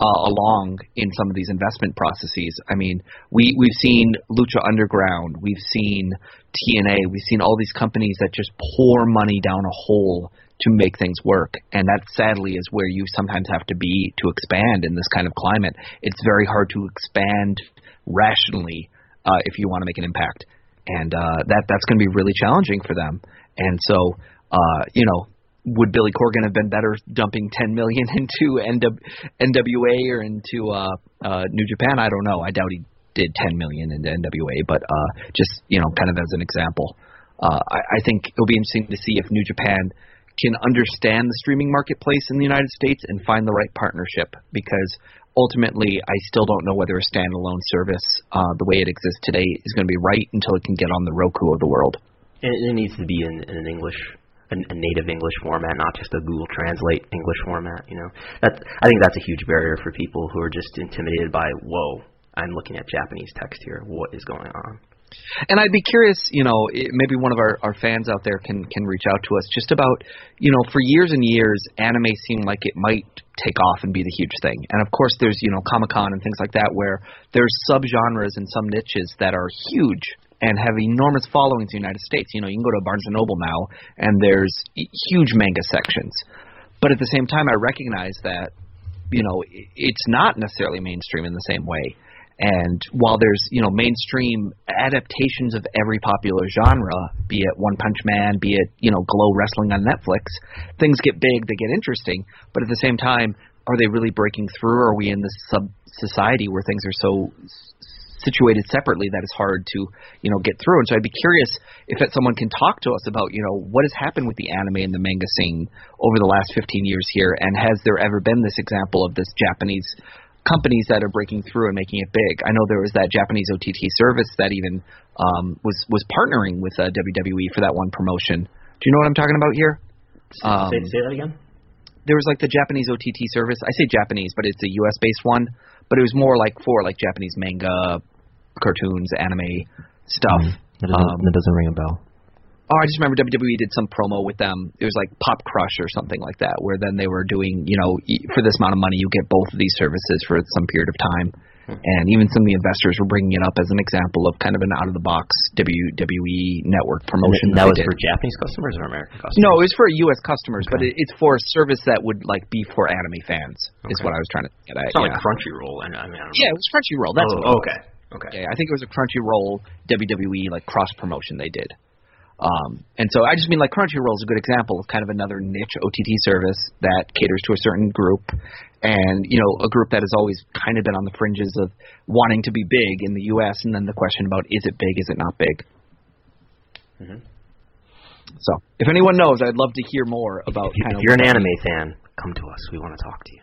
uh, along in some of these investment processes. I mean, we we've seen Lucha Underground, we've seen TNA, we've seen all these companies that just pour money down a hole to make things work, and that sadly is where you sometimes have to be to expand in this kind of climate. It's very hard to expand rationally uh, if you want to make an impact, and uh, that that's going to be really challenging for them. And so, uh, you know, would Billy Corgan have been better dumping 10 million into NW, NWA or into uh, uh, New Japan? I don't know. I doubt he did 10 million into NWA, but uh, just you know, kind of as an example, uh, I, I think it'll be interesting to see if New Japan can understand the streaming marketplace in the United States and find the right partnership because ultimately I still don't know whether a standalone service uh, the way it exists today is going to be right until it can get on the Roku of the world. It, it needs to be in, in an English a, native English format, not just a Google Translate English format. You know, I think that's a huge barrier for people who are just intimidated by, whoa, I'm looking at Japanese text here. What is going on? And I'd be curious, you know, eh, maybe one of our, our fans out there can can reach out to us just about, you know, for years and years, anime seemed like it might take off and be the huge thing. And of course, there's you know Comic Con and things like that where there's subgenres and some niches that are huge and have enormous followings in the United States. You know, you can go to Barnes and Noble now, and there's huge manga sections. But at the same time, I recognize that you know it's not necessarily mainstream in the same way. And while there's you know mainstream adaptations of every popular genre, be it One Punch Man, be it you know Glow Wrestling on Netflix, things get big, they get interesting. But at the same time, are they really breaking through? Are we in this sub society where things are so situated separately that it's hard to you know get through. And so I'd be curious if that someone can talk to us about you know what has happened with the anime and the manga scene over the last 15 years here, and has there ever been this example of this Japanese companies that are breaking through and making it big. I know there was that Japanese OTT service that even um, was was partnering with uh, WWE for that one promotion. Do you know what I'm talking about here? Um, say, say that again. There was like the Japanese OTT service. I say Japanese, but it's a U.S. based one but it was more like for like Japanese manga, cartoons, anime stuff. Mm, that, doesn't, um, that doesn't ring a bell. Oh, I just remember WWE did some promo with them. It was like Pop Crush or something like that, where then they were doing, you know, for this amount of money, you get both of these services for some period of time. Hmm. And even some of the investors were bringing it up as an example of kind of an out of the box WWE network promotion. that, that was for Japanese customers or American customers? No, it was for U.S. customers, okay. but it, it's for a service that would like be for anime fans. Okay. Is what I was trying to get at. It's not yeah. like Crunchyroll. I mean, I yeah, it was Crunchyroll. That's oh, okay. Was. Okay. Yeah, I think it was a Crunchyroll WWE like cross promotion they did. Um, and so I just mean like Crunchyroll is a good example of kind of another niche OTT service that caters to a certain group, and you know a group that has always kind of been on the fringes of wanting to be big in the U.S. And then the question about is it big, is it not big? Mm-hmm. So if anyone knows, I'd love to hear more about. If, kind if of you're an anime fan, come to us. We want to talk to you.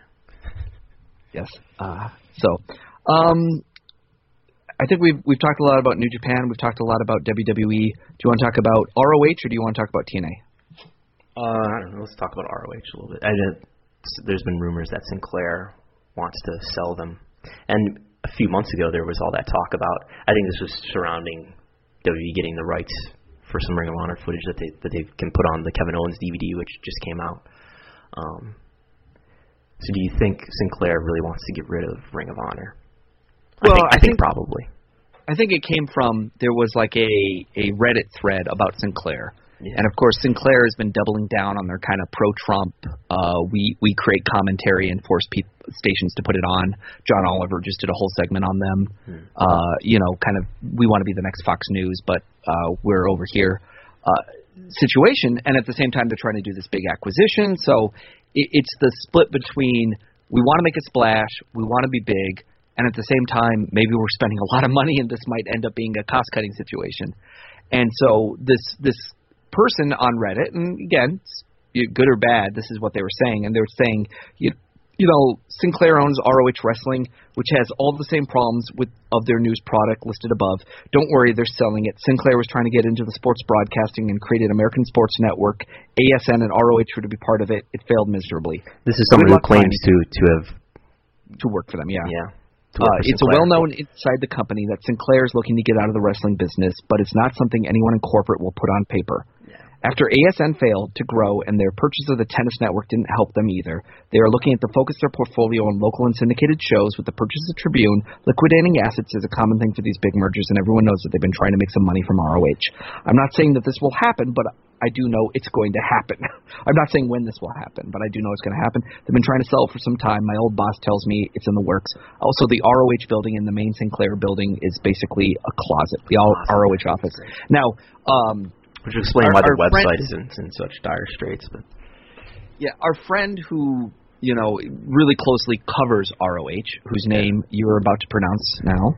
Yes. Uh, so. Um, I think we've we've talked a lot about New Japan. We've talked a lot about WWE. Do you want to talk about ROH or do you want to talk about TNA? Uh, I don't know. Let's talk about ROH a little bit. I know there's been rumors that Sinclair wants to sell them, and a few months ago there was all that talk about. I think this was surrounding WWE getting the rights for some Ring of Honor footage that they that they can put on the Kevin Owens DVD, which just came out. Um, so do you think Sinclair really wants to get rid of Ring of Honor? Well, I think, I think, probably. I think it came from there was like a a Reddit thread about Sinclair. Yeah. And of course, Sinclair has been doubling down on their kind of pro-Trump. Uh, we we create commentary and force peop stations to put it on. John Oliver just did a whole segment on them. Uh, you know, kind of we want to be the next Fox News, but uh, we're over here. Uh, situation, and at the same time, they're trying to do this big acquisition. So it, it's the split between we want to make a splash, we want to be big, and at the same time, maybe we're spending a lot of money, and this might end up being a cost-cutting situation. And so this this person on Reddit, and again, good or bad, this is what they were saying, and they were saying, you, you know, Sinclair owns ROH Wrestling, which has all the same problems with of their news product listed above. Don't worry, they're selling it. Sinclair was trying to get into the sports broadcasting and created American Sports Network. ASN and ROH were to be part of it. It failed miserably. This is someone who claims to to have To work for them, yeah. yeah. To Uh, it's a well known inside the company that Sinclair is looking to get out of the wrestling business, but it's not something anyone in corporate will put on paper. After ASN failed to grow and their purchase of the tennis network didn't help them either, they are looking at the focus their portfolio on local and syndicated shows with the purchase of Tribune. Liquidating assets is a common thing for these big mergers, and everyone knows that they've been trying to make some money from ROH. I'm not saying that this will happen, but I do know it's going to happen. I'm not saying when this will happen, but I do know it's going to happen. They've been trying to sell it for some time. My old boss tells me it's in the works. Also, the ROH building in the main Sinclair building is basically a closet, the all ROH office. Now, um, Which explain Our- why the website is in, in such dire straits. But Yeah, our friend who you know really closely covers ROH, whose name you're about to pronounce now.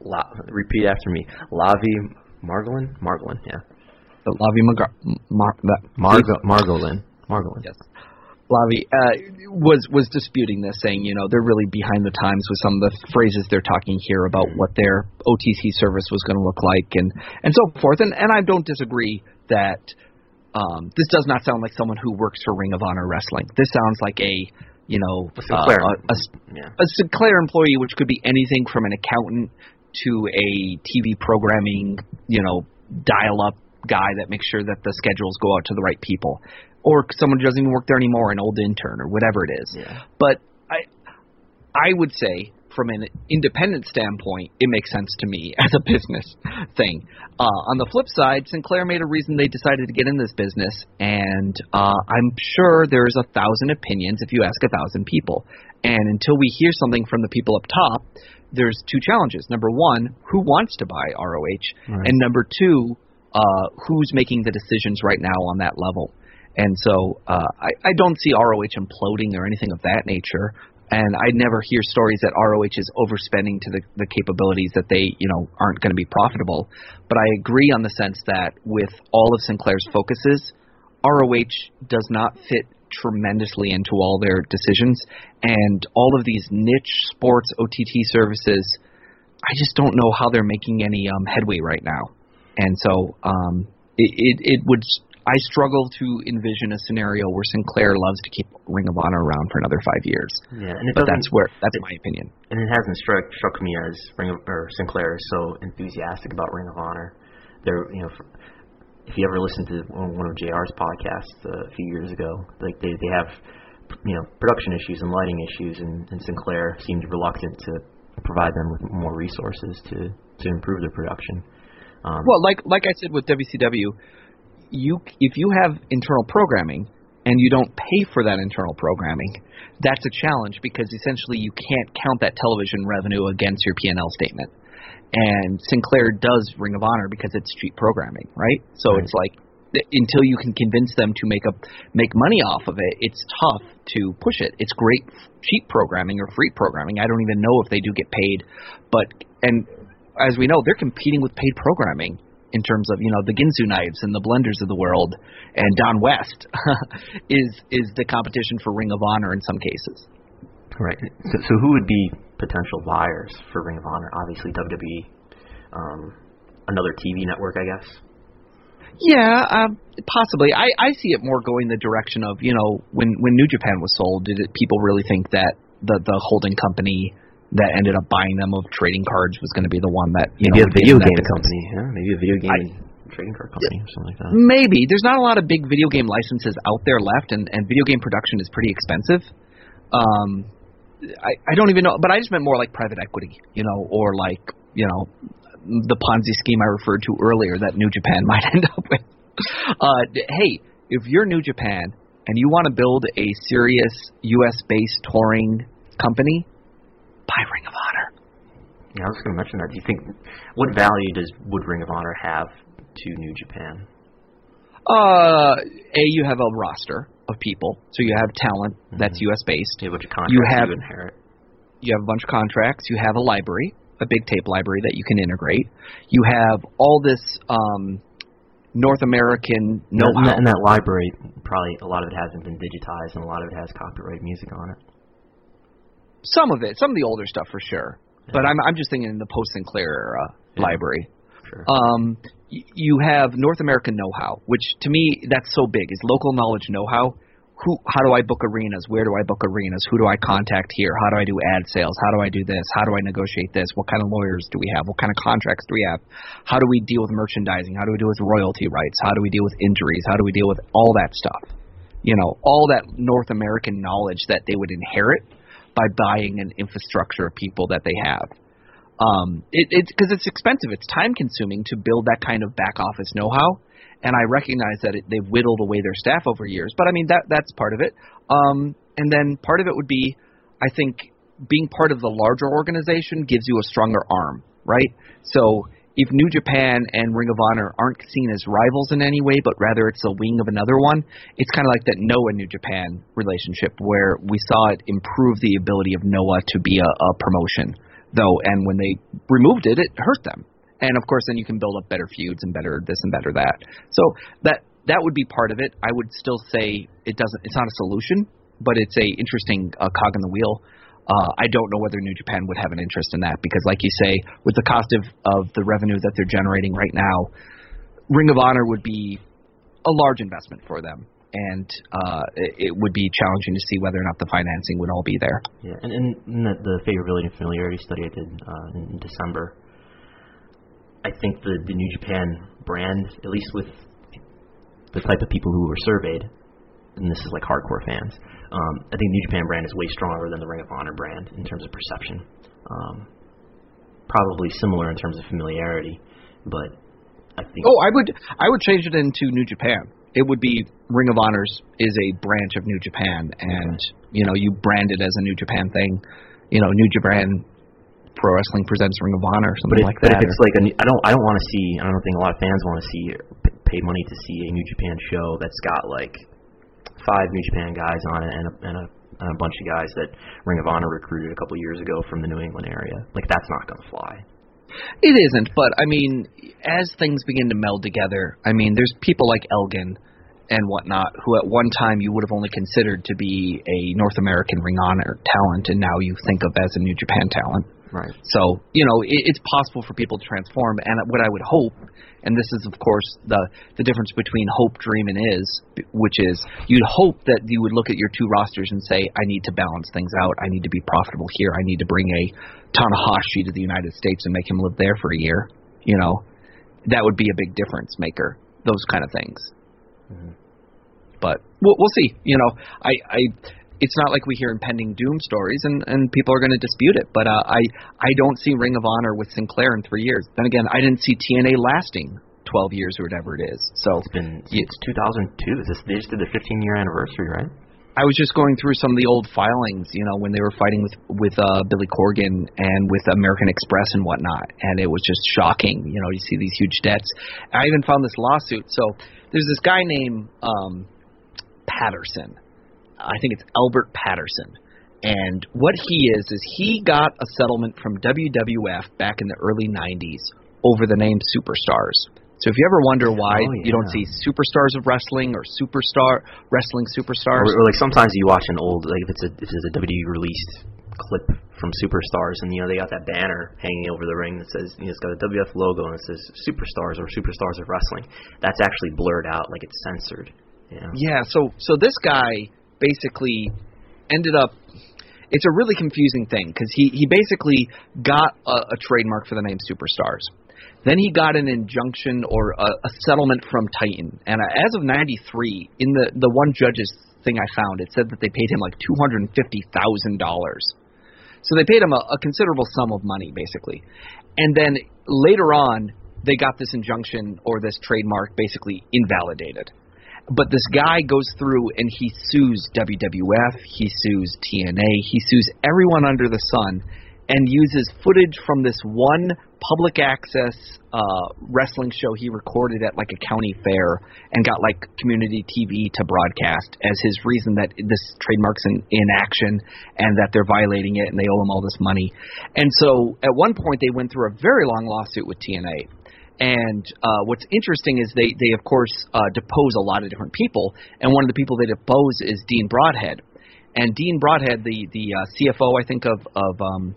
La, repeat after me. Lavie Margolin? Margolin, yeah. Lavie Magar- Mar- that, Margo, Margolin. Margolin. Yes. Lavie uh, was was disputing this, saying you know they're really behind the times with some of the phrases they're talking here about what their OTC service was going to look like and and so forth. And and I don't disagree that um, this does not sound like someone who works for Ring of Honor Wrestling. This sounds like a you know A Sinclair. uh, a, a, Yeah. a Sinclair employee, which could be anything from an accountant to a TV programming, you know, dial-up guy that makes sure that the schedules go out to the right people, or someone who doesn't even work there anymore, an old intern or whatever it is. Yeah. But I, I would say from an independent standpoint, it makes sense to me as a business thing. Uh, on the flip side, Sinclair made a reason they decided to get in this business, and uh, I'm sure there's a thousand opinions if you ask a thousand people. And until we hear something from the people up top, there's two challenges. Number one, who wants to buy ROH? And number two, uh, who's making the decisions right now on that level? And so uh, I, I don't see ROH imploding or anything of that nature. And I never hear stories that ROH is overspending to the, the capabilities that they, you know, aren't going to be profitable. But I agree on the sense that with all of Sinclair's focuses, ROH does not fit tremendously into all their decisions. And all of these niche sports OTT services, I just don't know how they're making any um, headway right now. And so um, it, it, it would. I struggle to envision a scenario where Sinclair loves to keep Ring of Honor around for another five years. Yeah, and it But that's where that's my opinion. and it hasn't struck struck me as Ring of, or Sinclair is so enthusiastic about Ring of Honor. They're you know, if you ever listened to one one of JR's podcasts uh, a few years ago, like they they have you know production issues and lighting issues, and, and Sinclair seemed reluctant to provide them with more resources to to improve their production. Um, Well, like like I said with WCW, you if you have internal programming and you don't pay for that internal programming, that's a challenge because essentially you can't count that television revenue against your P&L statement. And Sinclair does Ring of Honor because it's cheap programming, right? So Right. it's like until you can convince them to make a make money off of it, it's tough to push it. It's great cheap programming or free programming. I don't even know if they do get paid, but and as we know, they're competing with paid programming in terms of you know the Ginsu knives and the blenders of the world, and Don West is is the competition for Ring of Honor in some cases. Right. So, so who would be potential buyers for Ring of Honor? Obviously WWE, um, another TV network, I guess. Yeah, um, possibly. I I see it more going the direction of you know when when New Japan was sold, did it, people really think that the the holding company that ended up buying them of trading cards was going to be the one that you Maybe know a video game company. Yeah, maybe a video game I- trading card company or something like that. Maybe there's not a lot of big video game licenses out there left, and and video game production is pretty expensive. Um, I I don't even know, but I just meant more like private equity, you know, or like you know the Ponzi scheme I referred to earlier that New Japan might end up with. Uh, hey, if you're New Japan and you want to build a serious U.S. based touring company, buy Ring of Honor. Yeah, I was going to mention that. Do you think what value does would Ring of Honor have to New Japan? Uh, a you have a roster of people, so you have talent that's Mhm. U.S. based. Do you have a bunch of contracts You have- you inherit? You have a bunch of contracts. You have a library, a big tape library that you can integrate. You have all this um, North American And know-how. that, and that library, probably a lot of it hasn't been digitized, and a lot of it has copyright music on it. Some of it, some of the older stuff for sure. But I'm I'm just thinking in the post Sinclair era Yeah. library. Sure. Um, y- you have North American know-how, which to me that's so big. Is local knowledge know-how? Who? How do I book arenas? Where do I book arenas? Who do I contact here? How do I do ad sales? How do I do this? How do I negotiate this? What kind of lawyers do we have? What kind of contracts do we have? How do we deal with merchandising? How do we deal with royalty rights? How do we deal with injuries? How do we deal with all that stuff? You know, all that North American knowledge that they would inherit by buying an infrastructure of people that they have um, it, it's because it's expensive. It's time consuming to build that kind of back office know how, and I recognize that it, they've whittled away their staff over years. But I mean that that's part of it. Um, and then part of it would be, I think, being part of the larger organization gives you a stronger arm, right? So if New Japan and Ring of Honor aren't seen as rivals in any way, but rather it's a wing of another one, it's kind of like that Noah New Japan relationship where we saw it improve the ability of Noah to be a, a promotion though, and when they removed it, it hurt them. And of course, then you can build up better feuds and better this and better that. So that that would be part of it. I would still say it doesn't. It's not a solution, but it's a interesting uh, cog in the wheel. Uh, I don't know whether New Japan would have an interest in that because, like you say, with the cost of of the revenue that they're generating right now, Ring of Honor would be a large investment for them, and uh, it, would be challenging to see whether or not the financing would all be there. Yeah, and, and in the, the favorability and familiarity study I did uh, in December, I think the the New Japan brand, at least with the type of people who were surveyed, and this is like hardcore fans, um, I think the New Japan brand is way stronger than the Ring of Honor brand in terms of perception. Um, probably similar in terms of familiarity, but I think Oh, I would I would change it into New Japan. It would be Ring of Honors is a branch of New Japan, and you know you brand it as a New Japan thing. You know, New Japan Pro Wrestling presents Ring of Honor, or something if, like but that. if it's like a, I don't I don't want to see I don't think a lot of fans want to see pay money to see a New Japan show that's got like five New Japan guys on it and a, and a and a bunch of guys that Ring of Honor recruited a couple years ago from the New England area. Like that's not going to fly. It isn't, but I mean, as things begin to meld together, I mean, there's people like Elgin and whatnot who at one time you would have only considered to be a North American Ring Honor talent, and now you think of as a New Japan talent. Right. So you know, it, it's possible for people to transform. And what I would hope, and this is of course the the difference between hope, dream, and is, which is you'd hope that you would look at your two rosters and say, I need to balance things out. I need to be profitable here. I need to bring a Tanahashi to the United States and make him live there for a year. You know, that would be a big difference maker. Those kind of things. Mm-hmm. But we'll, we'll see. You know, I, I it's not like we hear impending doom stories, and and people are going to dispute it. But uh, I I don't see Ring of Honor with Sinclair in three years. Then again, I didn't see TNA lasting twelve years or whatever it is. So It's been since 2002. Is this they just did their 15 year anniversary, right? I was just going through some of the old filings, you know, when they were fighting with with uh, Billy Corgan and with American Express and whatnot, and it was just shocking. You know, you see these huge debts. I even found this lawsuit. So there's this guy named um, Patterson. I think it's Albert Patterson. And what he is is he got a settlement from WWF back in the early 90s over the name Superstars. So if you ever wonder oh, why Oh, you don't see Superstars of Wrestling or Superstar Wrestling Superstars, Or, or like sometimes you watch an old like if it's a if it's a WWE released clip from Superstars and you know they got that banner hanging over the ring that says you know, it's got a WF logo and it says Superstars or Superstars of Wrestling. That's actually blurred out like it's censored. You know? Yeah, so so this guy basically ended up it's a really confusing thing because he he basically got a, a trademark for the name Superstars. Then he got an injunction or a, a settlement from Titan, and as of '93, in the the one judge's thing I found, it said that they paid him like two hundred and fifty thousand dollars So they paid him a, a considerable sum of money, basically. And then later on, they got this injunction or this trademark basically invalidated. But this guy goes through and he sues WWF, he sues TNA, he sues everyone under the sun, and uses footage from this one public access uh, wrestling show he recorded at like a county fair and got like community TV to broadcast as his reason that this trademark's in, in action and that they're violating it and they owe him all this money. And so at one point they went through a very long lawsuit with TNA. And uh, what's interesting is they, they of course uh, depose a lot of different people, and one of the people they depose is Dean Broadhead. And Dean Broadhead, the the uh, CFO, I think of of um,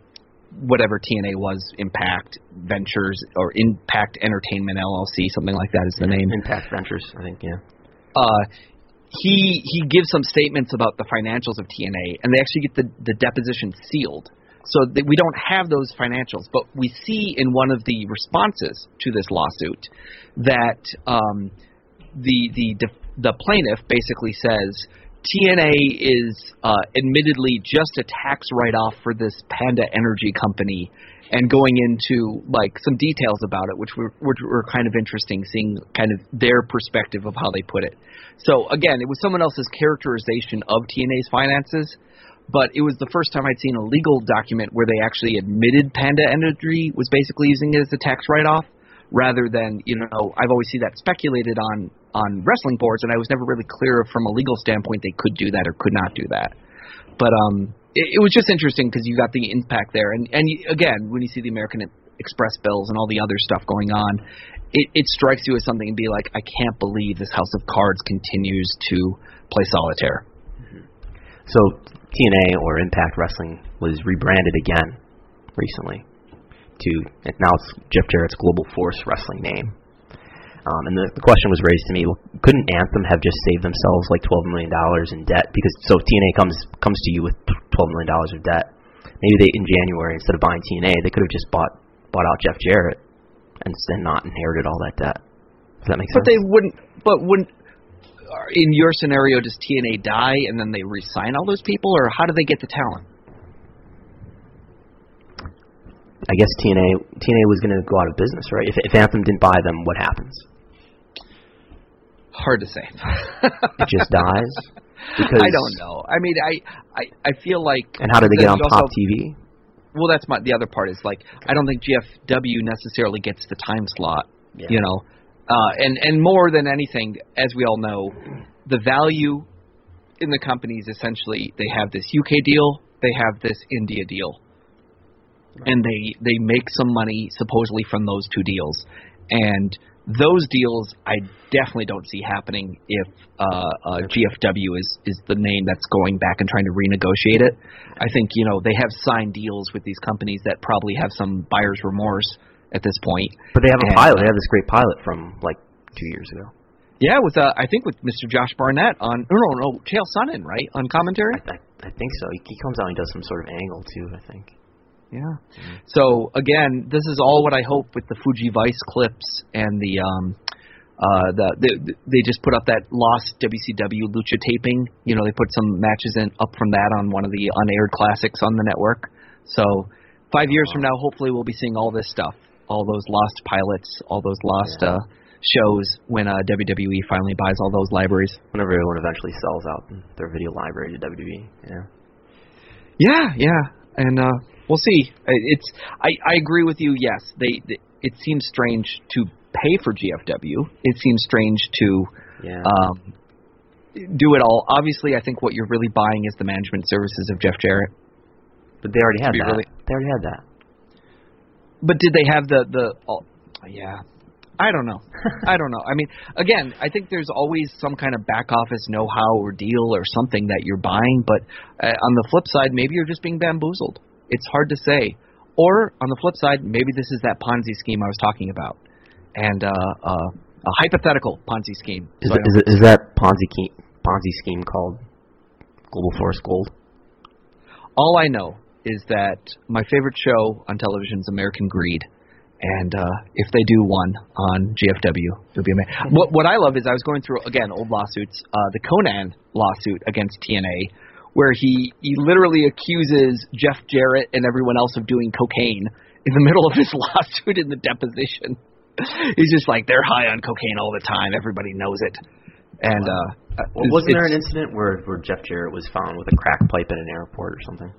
whatever TNA was, Impact Ventures or Impact Entertainment LLC, something like that is the name. Impact Ventures, I think. Yeah. Uh, he he gives some statements about the financials of TNA, and they actually get the the deposition sealed, so that we don't have those financials. But we see in one of the responses to this lawsuit that um, the the the plaintiff basically says TNA is uh, admittedly just a tax write-off for this Panda Energy company, and going into like some details about it, which were which were kind of interesting, seeing kind of their perspective of how they put it. So again, it was someone else's characterization of TNA's finances, but it was the first time I'd seen a legal document where they actually admitted Panda Energy was basically using it as a tax write-off rather than you know I've always seen that speculated on on wrestling boards, and I was never really clear from a legal standpoint they could do that or could not do that. But um, it, it was just interesting because you got the impact there, and and you, again when you see the American Express bills and all the other stuff going on, it, it strikes you as something and be like, I can't believe this House of Cards continues to play solitaire. So TNA or Impact Wrestling was rebranded again recently to now it's Jeff Jarrett's Global Force Wrestling name. Um, and the, the question was raised to me: well, Couldn't Anthem have just saved themselves like twelve million dollars in debt? Because so TNA comes comes to you with twelve million dollars of debt. Maybe they in January instead of buying TNA, they could have just bought bought out Jeff Jarrett and then not inherited all that debt. Does that make sense? But they wouldn't. But wouldn't. Uh, in your scenario, does TNA die and then they re-sign all those people, or how do they get the talent? I guess TNA TNA was going to go out of business, right? If, if Anthem didn't buy them, what happens? Hard to say. it just dies. Because I don't know. I mean, I I, I feel like. And how did they get on also, Pop TV? Well, that's my the other part is like I don't think GFW necessarily gets the time slot. Yeah. You know, uh, and and more than anything, as we all know, the value in the companies essentially they have this UK deal, they have this India deal, and they they make some money supposedly from those two deals, and those deals I definitely don't see happening if uh, uh, GFW is is the name that's going back and trying to renegotiate it. I think you know they have signed deals with these companies that probably have some buyer's remorse at this point. But they have a And, pilot. They have this great pilot from like two years ago. Yeah, with uh, I think with Mr. Josh Barnett on no no no Chael Sonnen right on commentary. I, I, I think so. He, he comes out and does some sort of angle too. I think. Yeah. So again, this is all what I hope with the Fuji Vice clips and the um uh the, the they just put up that lost WCW Lucha taping. You know, they put some matches in up from that on one of the unaired classics on the network. So 5 years from now hopefully we'll be seeing all this stuff, all those lost pilots, all those lost uh shows when uh WWE finally buys all those libraries. Whenever everyone eventually sells out their video library to WWE. Yeah. Yeah, yeah, and uh, we'll see. I- It's I, I agree with you. Yes, they, they it seems strange to pay for GFW. It seems strange to Yeah. um, do it all. Obviously, I think what you're really buying is the management services of Jeff Jarrett. but they already had that. really- They already had that. But did they have the the? Oh, yeah, I don't know. I don't know. I mean, again, I think there's always some kind of back office know-how or deal or something that you're buying. But uh, on the flip side, maybe you're just being bamboozled. It's hard to say. Or on the flip side, maybe this is that Ponzi scheme I was talking about, and uh, uh, a hypothetical Ponzi scheme. Is, So I is, it, is that Ponzi key, Ponzi scheme called Global Force Gold? all I know is that my favorite show on television is American Greed. And uh, if they do one on GFW, it'll be amazing. What what I love is I was going through again old lawsuits. Uh, the Konnan lawsuit against TNA where he he literally accuses Jeff Jarrett and everyone else of doing cocaine in the middle of his lawsuit in the deposition. He's just like they're high on cocaine all the time. Everybody knows it. And uh, Well, wasn't there an incident where where Jeff Jarrett was found with a crack pipe in an airport or something?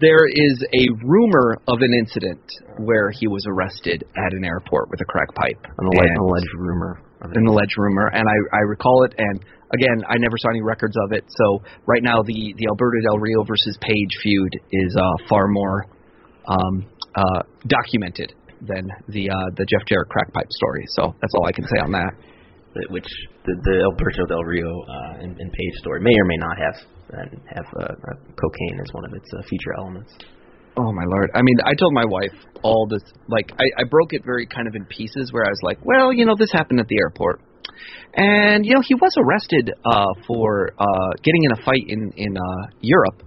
There is a rumor of an incident where he was arrested at an airport with a crack pipe. An alleged, And- alleged rumor. An alleged rumor, and I, I recall it. And again, I never saw any records of it. So right now, the the Alberto Del Rio versus Paige feud is uh, far more um, uh, documented than the uh, the Jeff Jarrett crack pipe story. So that's all I can say on that. Which the, the Alberto Del Rio uh, and, and Paige story may or may not have uh, have uh, uh, cocaine as one of its uh, feature elements. Oh my lord! I mean, I told my wife all this. Like, I, I broke it very kind of in pieces, where I was like, "Well, you know, this happened at the airport, and you know, he was arrested uh, for uh, getting in a fight in in uh, Europe,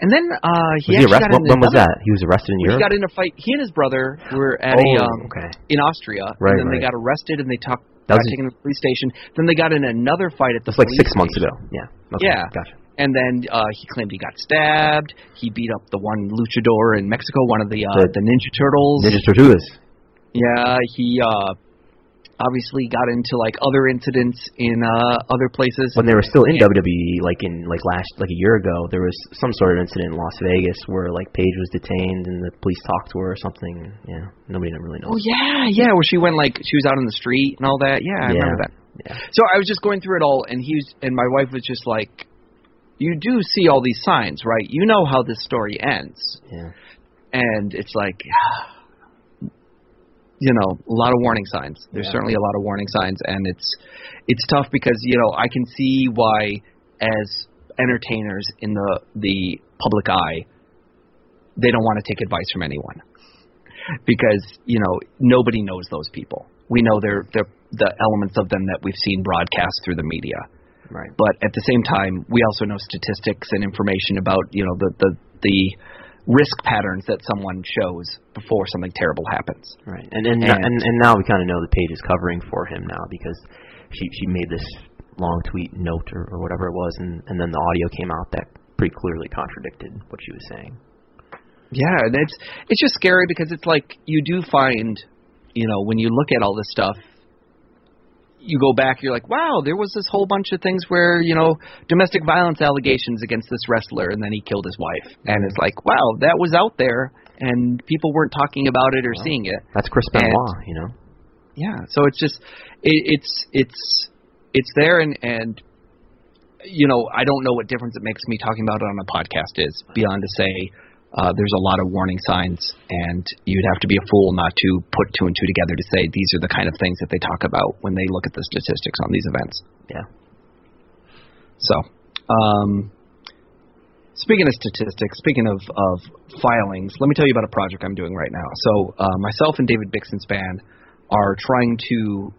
and then uh, he Was he arrested? got When, in when was that? He was arrested in Europe. He got in a fight. He and his brother were at oh, a um, okay. in Austria, Right, and then they got arrested and they talked. That Got was- taken to the police station. Then they got in another fight at the That's like six months ago. Yeah. Okay. Yeah. Gotcha. And then uh, he claimed he got stabbed. He beat up the one luchador in Mexico, one of the uh, The- the Ninja Turtles. Ninja Tortugas. Yeah, he uh, obviously got into like other incidents in uh, other places. When they were still in Yeah. WWE, like in like last like a year ago, there was some sort of incident in Las Vegas where like Paige was detained and the police talked to her or something. Yeah. Nobody really knows. Oh yeah, yeah, where she went like she was out on the street and all that. Yeah, I Yeah. remember that. Yeah. So I was just going through it all, and he was, and my wife was just like, "You do see all these signs, right? You know how this story ends." Yeah. and it's like you know a lot of warning signs there's Yeah. certainly a lot of warning signs and it's it's tough because you know i can see why as entertainers in the the public eye they don't want to take advice from anyone because you know nobody knows those people we know they're they're the elements of them that we've seen broadcast through the media Right. but at the same time, we also know statistics and information about you know the the the risk patterns that someone shows before something terrible happens. Right. And and And- and, and now we kind of know the Paige is covering for him now because she she made this long tweet note or, or whatever it was, and and then the audio came out that pretty clearly contradicted what she was saying. Yeah, and it's it's just scary because it's like you do find, you know, when you look at all this stuff, you go back, you're like, wow, there was this whole bunch of things where you know domestic violence allegations against this wrestler, and then he killed his wife, and it's like, wow, that was out there, and people weren't talking about it or seeing it. That's Chris And- Benoit, you know. yeah so it's just it, it's it's it's there and and you know i don't know what difference it makes me talking about it on a podcast is beyond to say uh, there's a lot of warning signs and you'd have to be a fool not to put two and two together to say these are the kind of things that they talk about when they look at the statistics on these events Yeah. so um Speaking of statistics, speaking of, of filings, let me tell you about a project I'm doing right now. So, uh, myself and David Bixenspan band are trying to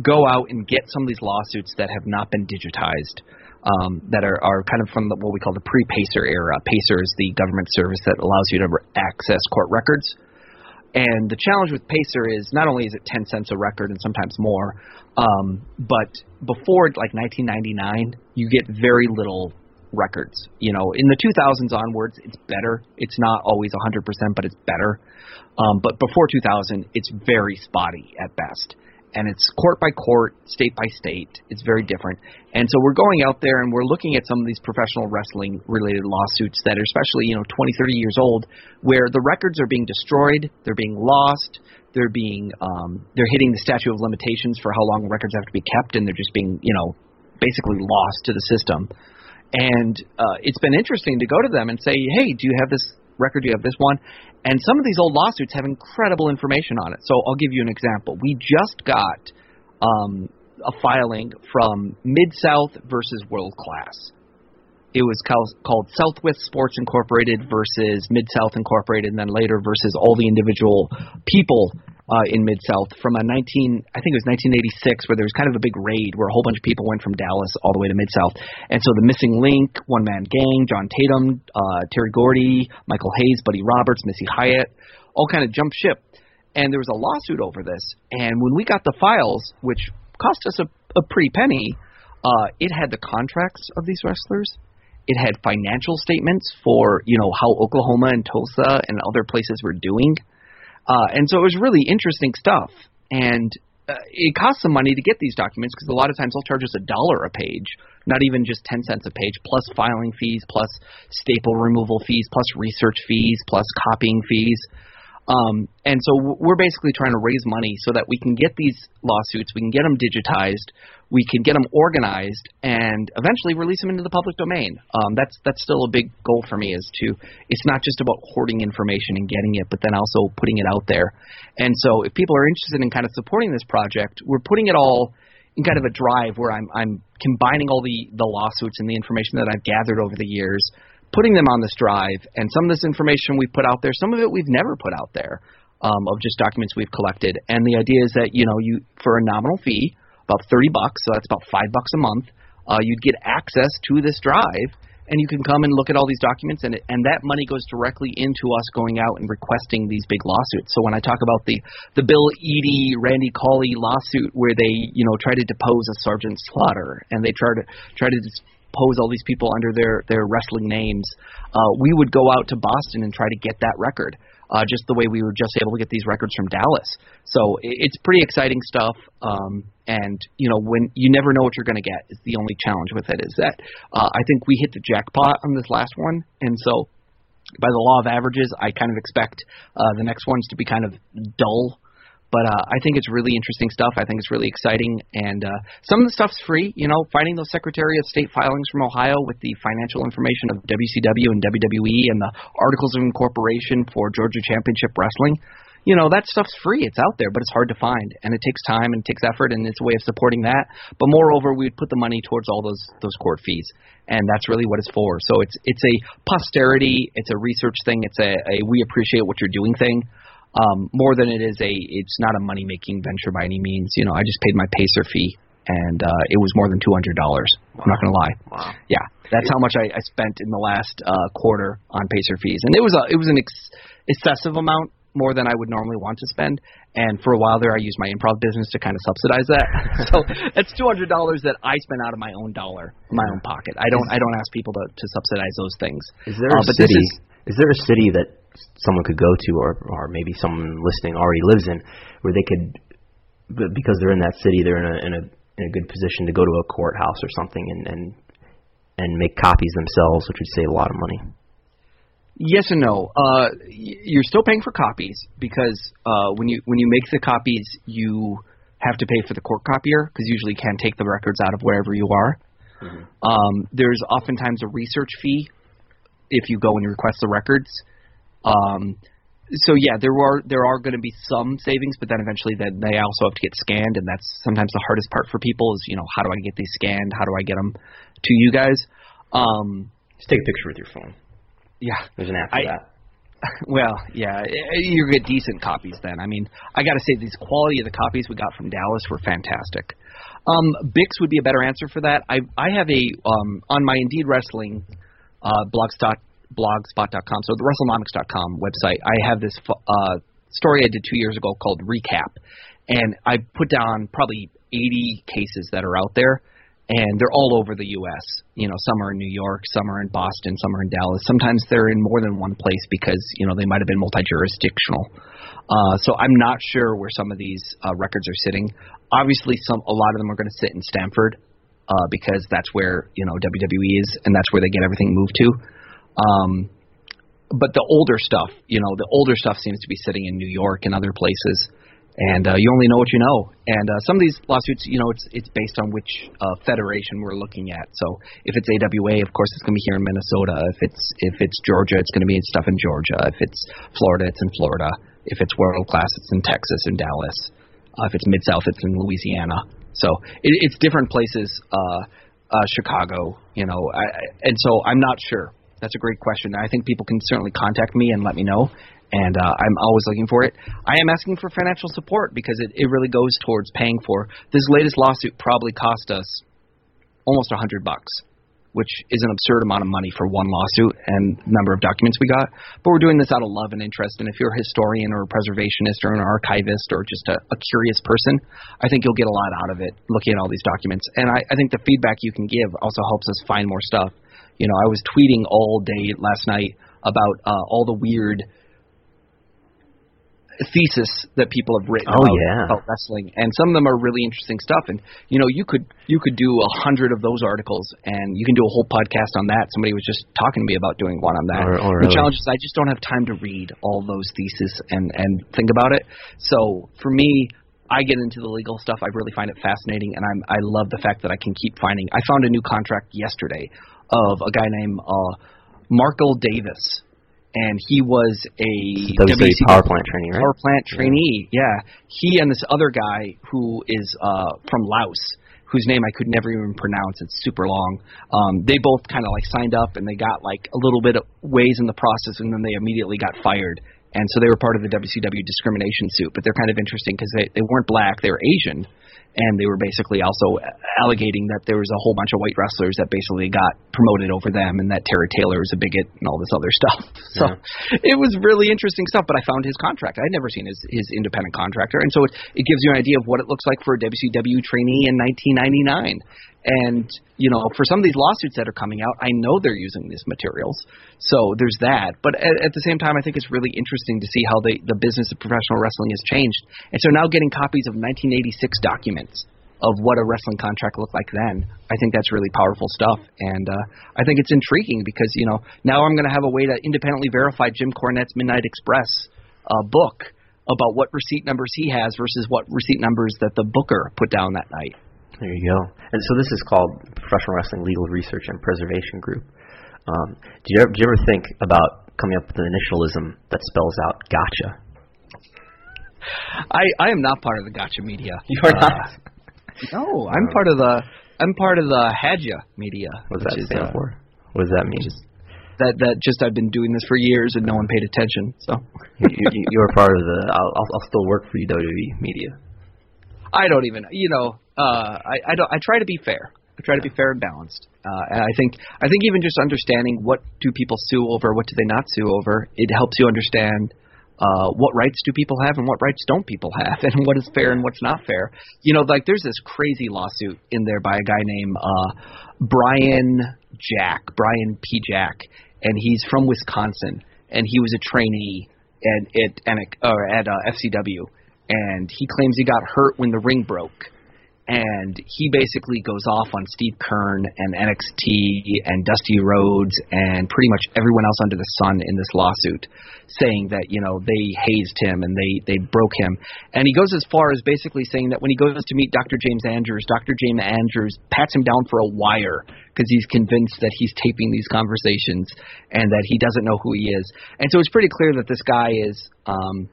go out and get some of these lawsuits that have not been digitized, um, that are, are kind of from the, what we call the pre-PACER era. PACER is the government service that allows you to access court records. And the challenge with Pacer is not only is it 10 cents a record and sometimes more, um, but before like 1999, you get very little records. You know, in the 2000s onwards, it's better. It's not always 100%, but it's better. Um, but before 2000, it's very spotty at best. And it's court by court, state by state. It's very different. And so we're going out there and we're looking at some of these professional wrestling related lawsuits that are especially, you know, 20, 30 years old, where the records are being destroyed, they're being lost, they're being, um, they're hitting the statute of limitations for how long records have to be kept, and they're just being, you know, basically lost to the system. And uh, it's been interesting to go to them and say, hey, do you have this record? Do you have this one? And some of these old lawsuits have incredible information on it. So I'll give you an example. We just got um, a filing from Mid South versus World Class. It was called Southwest Sports Incorporated versus Mid South Incorporated, and then later versus all the individual people uh, in Mid South from a 19, I think it was 1986, where there was kind of a big raid where a whole bunch of people went from Dallas all the way to Mid South, and so the Missing Link, One Man Gang, John Tatum, uh, Terry Gordy, Michael Hayes, Buddy Roberts, Missy Hyatt, all kind of jumped ship, and there was a lawsuit over this. And when we got the files, which cost us a, a pretty penny, uh, it had the contracts of these wrestlers, It had financial statements for you know how Oklahoma and Tulsa and other places were doing, uh, and so it was really interesting stuff. And uh, it costs some money to get these documents because a lot of times they'll charge us a dollar a page, not even just ten cents a page, plus filing fees, plus staple removal fees, plus research fees, plus copying fees. Um, and so we're basically trying to raise money so that we can get these lawsuits, we can get them digitized, we can get them organized, and eventually release them into the public domain. Um, that's that's still a big goal for me. Is to it's not just about hoarding information and getting it, but then also putting it out there. And so if people are interested in kind of supporting this project, we're putting it all in kind of a drive where I'm I'm combining all the the lawsuits and the information that I've gathered over the years putting them on this drive, and some of this information we put out there, some of it we've never put out there, um, of just documents we've collected. And the idea is that you know you for a nominal fee, about thirty bucks, so that's about five bucks a month, uh, you'd get access to this drive. And you can come and look at all these documents, and it, and that money goes directly into us going out and requesting these big lawsuits. So when I talk about the the Bill Eadie Randy Colley lawsuit, where they you know try to depose a Sergeant Slaughter, and they try to try to pose all these people under their their wrestling names, uh, we would go out to Boston and try to get that record. Uh, just the way we were just able to get these records from Dallas. So it's pretty exciting stuff. Um, and you know, when you never know what you're going to get is the only challenge with it. Is that uh, I think we hit the jackpot on this last one, and so by the law of averages, I kind of expect uh, the next ones to be kind of dull but uh, I think it's really interesting stuff. I think it's really exciting, and uh, some of the stuff's free. You know, finding those Secretary of State filings from Ohio with the financial information of WCW and WWE and the articles of incorporation for Georgia Championship Wrestling. You know, that stuff's free. It's out there, but it's hard to find, and it takes time and it takes effort, and it's a way of supporting that. But moreover, we would put the money towards all those those court fees, and that's really what it's for. So it's it's a posterity, it's a research thing, it's a, a we appreciate what you're doing thing um, more than it is a it's not a money making venture by any means. You know, I just paid my Pacer fee and uh, it was more than two hundred dollars. Wow. I'm not gonna lie. Wow. Yeah, that's how much I, I spent in the last uh, quarter on Pacer fees, and it was a it was an ex- excessive amount more than I would normally want to spend. And for a while there, I used my improv business to kind of subsidize that. so that's two hundred dollars that I spend out of my own dollar, my own pocket. I don't I don't ask people to to subsidize those things. Is there uh, a city? Is, there a city that someone could go to, or or maybe someone listening already lives in, where they could, because they're in that city, they're in a in a in a good position to go to a courthouse or something and and and make copies themselves, which would save a lot of money. Yes and no. Uh, you're still paying for copies because uh, when you when you make the copies, you have to pay for the court copier because usually you can't take the records out of wherever you are. Mm-hmm. Um, there's oftentimes a research fee if you go and request the records. Um, so yeah, there are there are going to be some savings, but then eventually then they also have to get scanned, and that's sometimes the hardest part for people is you know how do I get these scanned? How do I get them to you guys? Um, Just take a picture with your phone. Yeah, there's an app for I, that. Well, yeah, you get decent copies then. I mean, I got to say, these quality of the copies we got from Dallas were fantastic. Um, Bix would be a better answer for that. I I have a um, on my Indeed Wrestling uh, blogspot blogspot.com, so the WrestleNomics.com website, I have this uh, story I did two years ago called Recap, and I put down probably 80 cases that are out there, and they're all over the U.S. You know, some are in New York, some are in Boston, some are in Dallas. Sometimes they're in more than one place because you know they might have been multi-jurisdictional. Uh, so I'm not sure where some of these uh, records are sitting. Obviously, some a lot of them are going to sit in Stamford uh, because that's where you know WWE is, and that's where they get everything moved to. Um, but the older stuff, you know, the older stuff seems to be sitting in New York and other places, and uh, you only know what you know. And uh, some of these lawsuits, you know, it's it's based on which uh, federation we're looking at. So if it's AWA, of course, it's going to be here in Minnesota. If it's if it's Georgia, it's going to be stuff in Georgia. If it's Florida, it's in Florida. If it's world class, it's in Texas and Dallas. Uh, if it's mid South, it's in Louisiana. So it, it's different places. Uh, uh, Chicago, you know, I, and so I'm not sure that's a great question. I think people can certainly contact me and let me know, and uh, I'm always looking for it. I am asking for financial support because it, it really goes towards paying for this latest lawsuit. Probably cost us almost a hundred bucks, which is an absurd amount of money for one lawsuit and number of documents we got. But we're doing this out of love and interest. And if you're a historian or a preservationist or an archivist or just a, a curious person, I think you'll get a lot out of it looking at all these documents. And I, I think the feedback you can give also helps us find more stuff You know, I was tweeting all day last night about uh, all the weird thesis that people have written Oh, about, yeah. about wrestling, and some of them are really interesting stuff. And you know, you could you could do a hundred of those articles, and you can do a whole podcast on that. Somebody was just talking to me about doing one on that. Oh, oh, The really? challenge is I just don't have time to read all those theses and and think about it. So for me. I get into the legal stuff. I really find it fascinating, and I'm I love the fact that I can keep finding. I found a new contract yesterday of a guy named uh, Markle Davis, and he was a WCW WCW power plant trainee, right? power plant trainee. Yeah, he and this other guy who is uh, from Laos, whose name I could never even pronounce. It's super long. Um, they both kind of like signed up and they got like a little bit of ways in the process, and then they immediately got fired. And so they were part of the WCW discrimination suit. But they're kind of interesting because they they weren't black, they were Asian, and they were basically also allegating that there was a whole bunch of white wrestlers that basically got promoted over them, and that Terry Taylor is a bigot and all this other stuff. So it was really interesting stuff. But I found his contract. I'd never seen his his independent contractor, and so it, it gives you an idea of what it looks like for a WCW trainee in 1999. And you know, for some of these lawsuits that are coming out, I know they're using these materials. So there's that. But at, at the same time, I think it's really interesting to see how the the business of professional wrestling has changed. And so now getting copies of 1986 documents of what a wrestling contract looked like then, I think that's really powerful stuff. And uh, I think it's intriguing because you know now I'm going to have a way to independently verify Jim Cornette's Midnight Express uh, book about what receipt numbers he has versus what receipt numbers that the booker put down that night. There you go. And so this is called Professional Wrestling Legal Research and Preservation Group. Um, do you ever, do you ever think about coming up with an initialism that spells out gotcha? I I am not part of the gotcha media. You are not. Uh, no, I'm part of the I'm part of the Hadja media. What does that is, stand uh, for? What does that mean? That that just I've been doing this for years and no one paid attention. So you, you, are part of the. I'll, I'll, I'll still work for you, WWE media. I don't even you know uh, I I don't I try to be fair. I try to be fair and balanced. Uh, and I think I think even just understanding what do people sue over, what do they not sue over, it helps you understand uh, what rights do people have and what rights don't people have, and what is fair and what's not fair. You know, like there's this crazy lawsuit in there by a guy named uh, Brian Jack, Brian P. Jack, and he's from Wisconsin, and he was a trainee at at, at, or at uh, FCW, and he claims he got hurt when the ring broke and he basically goes off on Steve Keirn and NXT and Dusty Rhodes and pretty much everyone else under the sun in this lawsuit, saying that you know they hazed him and they they broke him, and he goes as far as basically saying that when he goes to meet Dr. James Andrews, Dr. James Andrews pats him down for a wire because he's convinced that he's taping these conversations and that he doesn't know who he is, and so it's pretty clear that this guy is. um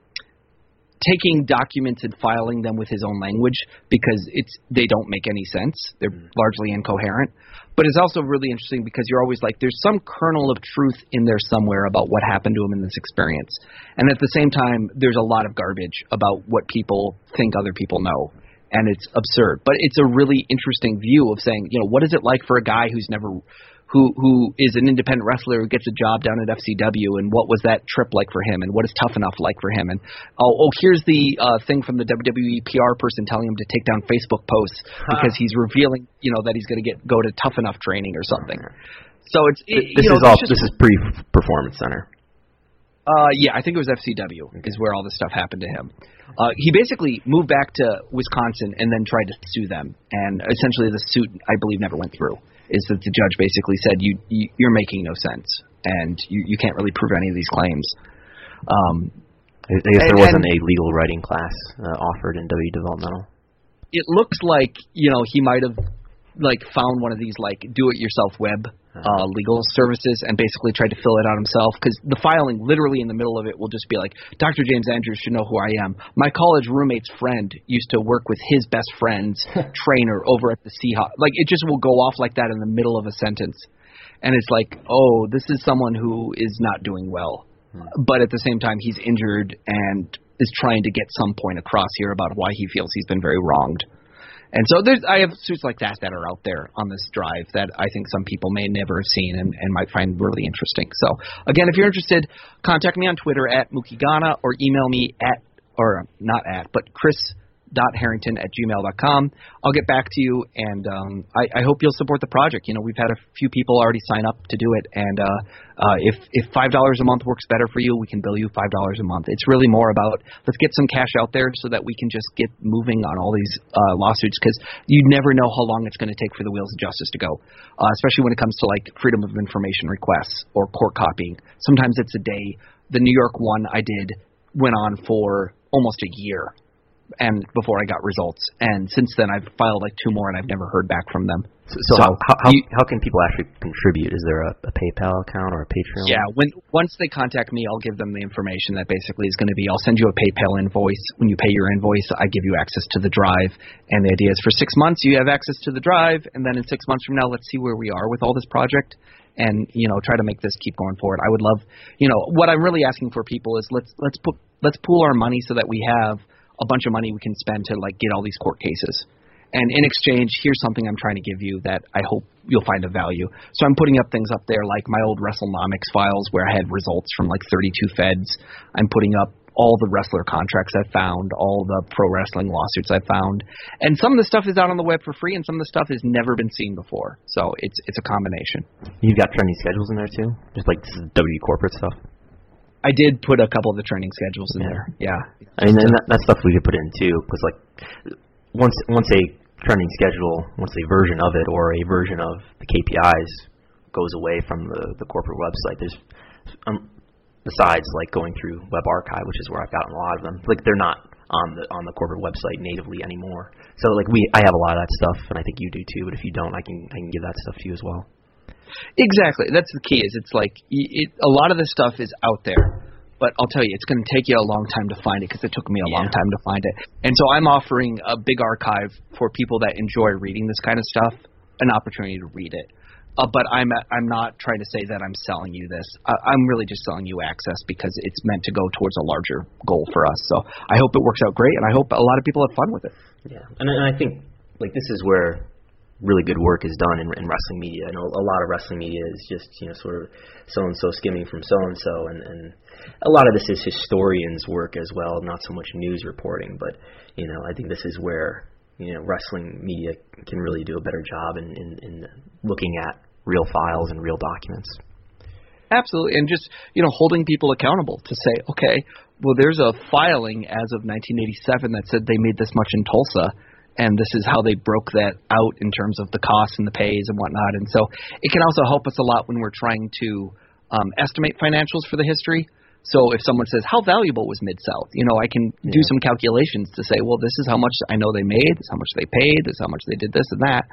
taking documents and filing them with his own language because it's they don't make any sense. They're mm-hmm. largely incoherent. But it's also really interesting because you're always like there's some kernel of truth in there somewhere about what happened to him in this experience. And at the same time there's a lot of garbage about what people think other people know. And it's absurd. But it's a really interesting view of saying, you know, what is it like for a guy who's never who who is an independent wrestler who gets a job down at FCW, and what was that trip like for him, and what is Tough Enough like for him, and oh, oh here's the uh, thing from the WWE PR person telling him to take down Facebook posts because he's revealing, you know, that he's going to get go to Tough Enough training or something. So it's it, This know, is all. just- This is pre Performance Center. uh, yeah, I think it was FCW is where all this stuff happened to him. Uh, he basically moved back to Wisconsin and then tried to sue them, and essentially the suit, I believe, never went through. Is that the judge basically said you, you you're making no sense and you you can't really prove any of these claims. Um, I guess there wasn't a legal writing class uh, offered in W Developmental. it looks like you know he might have like found one of these like do-it-yourself web uh, legal services and basically tried to fill it out himself because the filing literally in the middle of it will just be like Dr. James Andrews should know who I am. My college roommate's friend used to work with his best friend's trainer over at the Seahawks. Like it just will go off like that in the middle of a sentence, and it's like oh this is someone who is not doing well, but at the same time he's injured and is trying to get some point across here about why he feels he's been very wronged. And so there's I have suits like that that are out there on this drive that I think some people may never have seen and, and might find really interesting. So again, if you're interested, contact me on Twitter at mookieghana or email me at or not at, but Chris matt.harrington at gmail.com. I'll get back to you, and um, I, I hope you'll support the project. You know, we've had a few people already sign up to do it, and uh, uh, if if five dollars a month works better for you, we can bill you five dollars a month. It's really more about let's get some cash out there so that we can just get moving on all these uh, lawsuits because you never know how long it's going to take for the wheels of justice to go, uh, especially when it comes to like freedom of information requests or court copying. Sometimes it's a day. The New York one I did went on for almost a year and before I got results. And since then, I've filed like two more, and I've never heard back from them. So, so, how, how, you, how can people actually contribute? Is there a, a PayPal account or a Patreon? Yeah, when once they contact me, I'll give them the information that basically is going to be. I'll send you a PayPal invoice. When you pay your invoice, I give you access to the drive. And the idea is for six months you have access to the drive, and then in six months from now, let's see where we are with all this project and you know try to make this keep going forward. I would love, you know, what I'm really asking for people is let's let's put let's pool our money so that we have a bunch of money we can spend to like get all these court cases. And in exchange, here's something I'm trying to give you that I hope you'll find of value. So I'm putting up things up there like my old WrestleNomics files where I had results from like 32 feds. I'm putting up all the wrestler contracts I found, all the pro wrestling lawsuits I found, and some of the stuff is out on the web for free, and some of the stuff has never been seen before. So it's it's a combination. You've got trending schedules in there too, just like this is W corporate stuff. I did put a couple of the training schedules in Yeah. there. Yeah. I mean, and that, that stuff we could put in too, because like once once a training schedule, once a version of it or a version of the KPIs goes away from the the corporate website, there's um, besides like going through Web Archive, which is where I've gotten a lot of them, like they're not on the on the corporate website natively anymore. So like we, I have a lot of that stuff, and I think you do too. But if you don't, I can I can give that stuff to you as well. Exactly. That's the key. Is it's like y- it, a lot of this stuff is out there, but I'll tell you, it's going to take you a long time to find it because it took me a long time to find it. And so I'm offering a big archive for people that enjoy reading this kind of stuff, an opportunity to read it. Uh, but I'm I'm not trying to say that I'm selling you this. I, I'm really just selling you access because it's meant to go towards a larger goal for us. So I hope it works out great, and I hope a lot of people have fun with it. Yeah, and, and I think like this is where really good work is done in, in wrestling media. I know a lot of wrestling media is just you know sort of so and so skimming from so and so, and and a lot of this is historians' work as well, not so much news reporting. But you know, I think this is where you know wrestling media can really do a better job in in, in looking at real files and real documents. Absolutely, and just you know holding people accountable to say, okay, well, there's a filing as of 1987 that said they made this much in Tulsa, and this is how they broke that out in terms of the costs and the pays and whatnot. And so it can also help us a lot when we're trying to um, estimate financials for the history. So if someone says, "How valuable was Mid South?" You know, I can do some calculations to say, "Well, this is how much I know they made. This is how much they paid. This is how much they did this and that."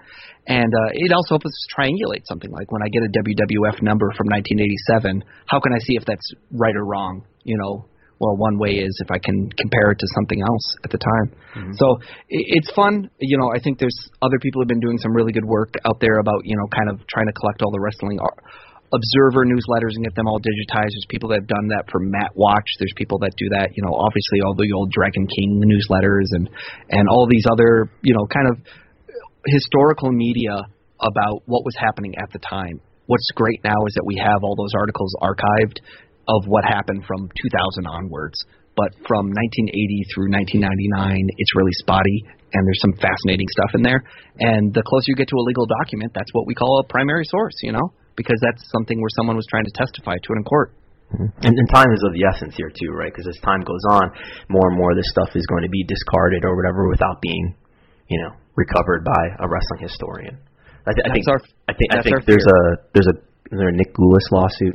And uh, it also helps us triangulate something. Like when I get a WWF number from 1987, how can I see if that's right or wrong? You know, well, one way is if I can compare it to something else at the time. Mm-hmm. So i it's fun. You know, I think there's other people who've been doing some really good work out there about you know kind of trying to collect all the wrestling observer newsletters and get them all digitized. There's people that have done that for Matt Watch. There's people that do that. You know, obviously all the old Dragon King newsletters and and all these other you know kind of historical media about what was happening at the time. What's great now is that we have all those articles archived of what happened from 2000 onwards. But from 1980 through 1999, it's really spotty, and there's some fascinating stuff in there. And the closer you get to a legal document, that's what we call a primary source, you know, because that's something where someone was trying to testify to it in court. Mm-hmm. And, and time is of the essence here too, right? Because as time goes on, more and more of this stuff is going to be discarded or whatever without being, you know, recovered by a wrestling historian. I, th- I think our- I think I think there's fear. a there's a is there a Nick Gulas lawsuit?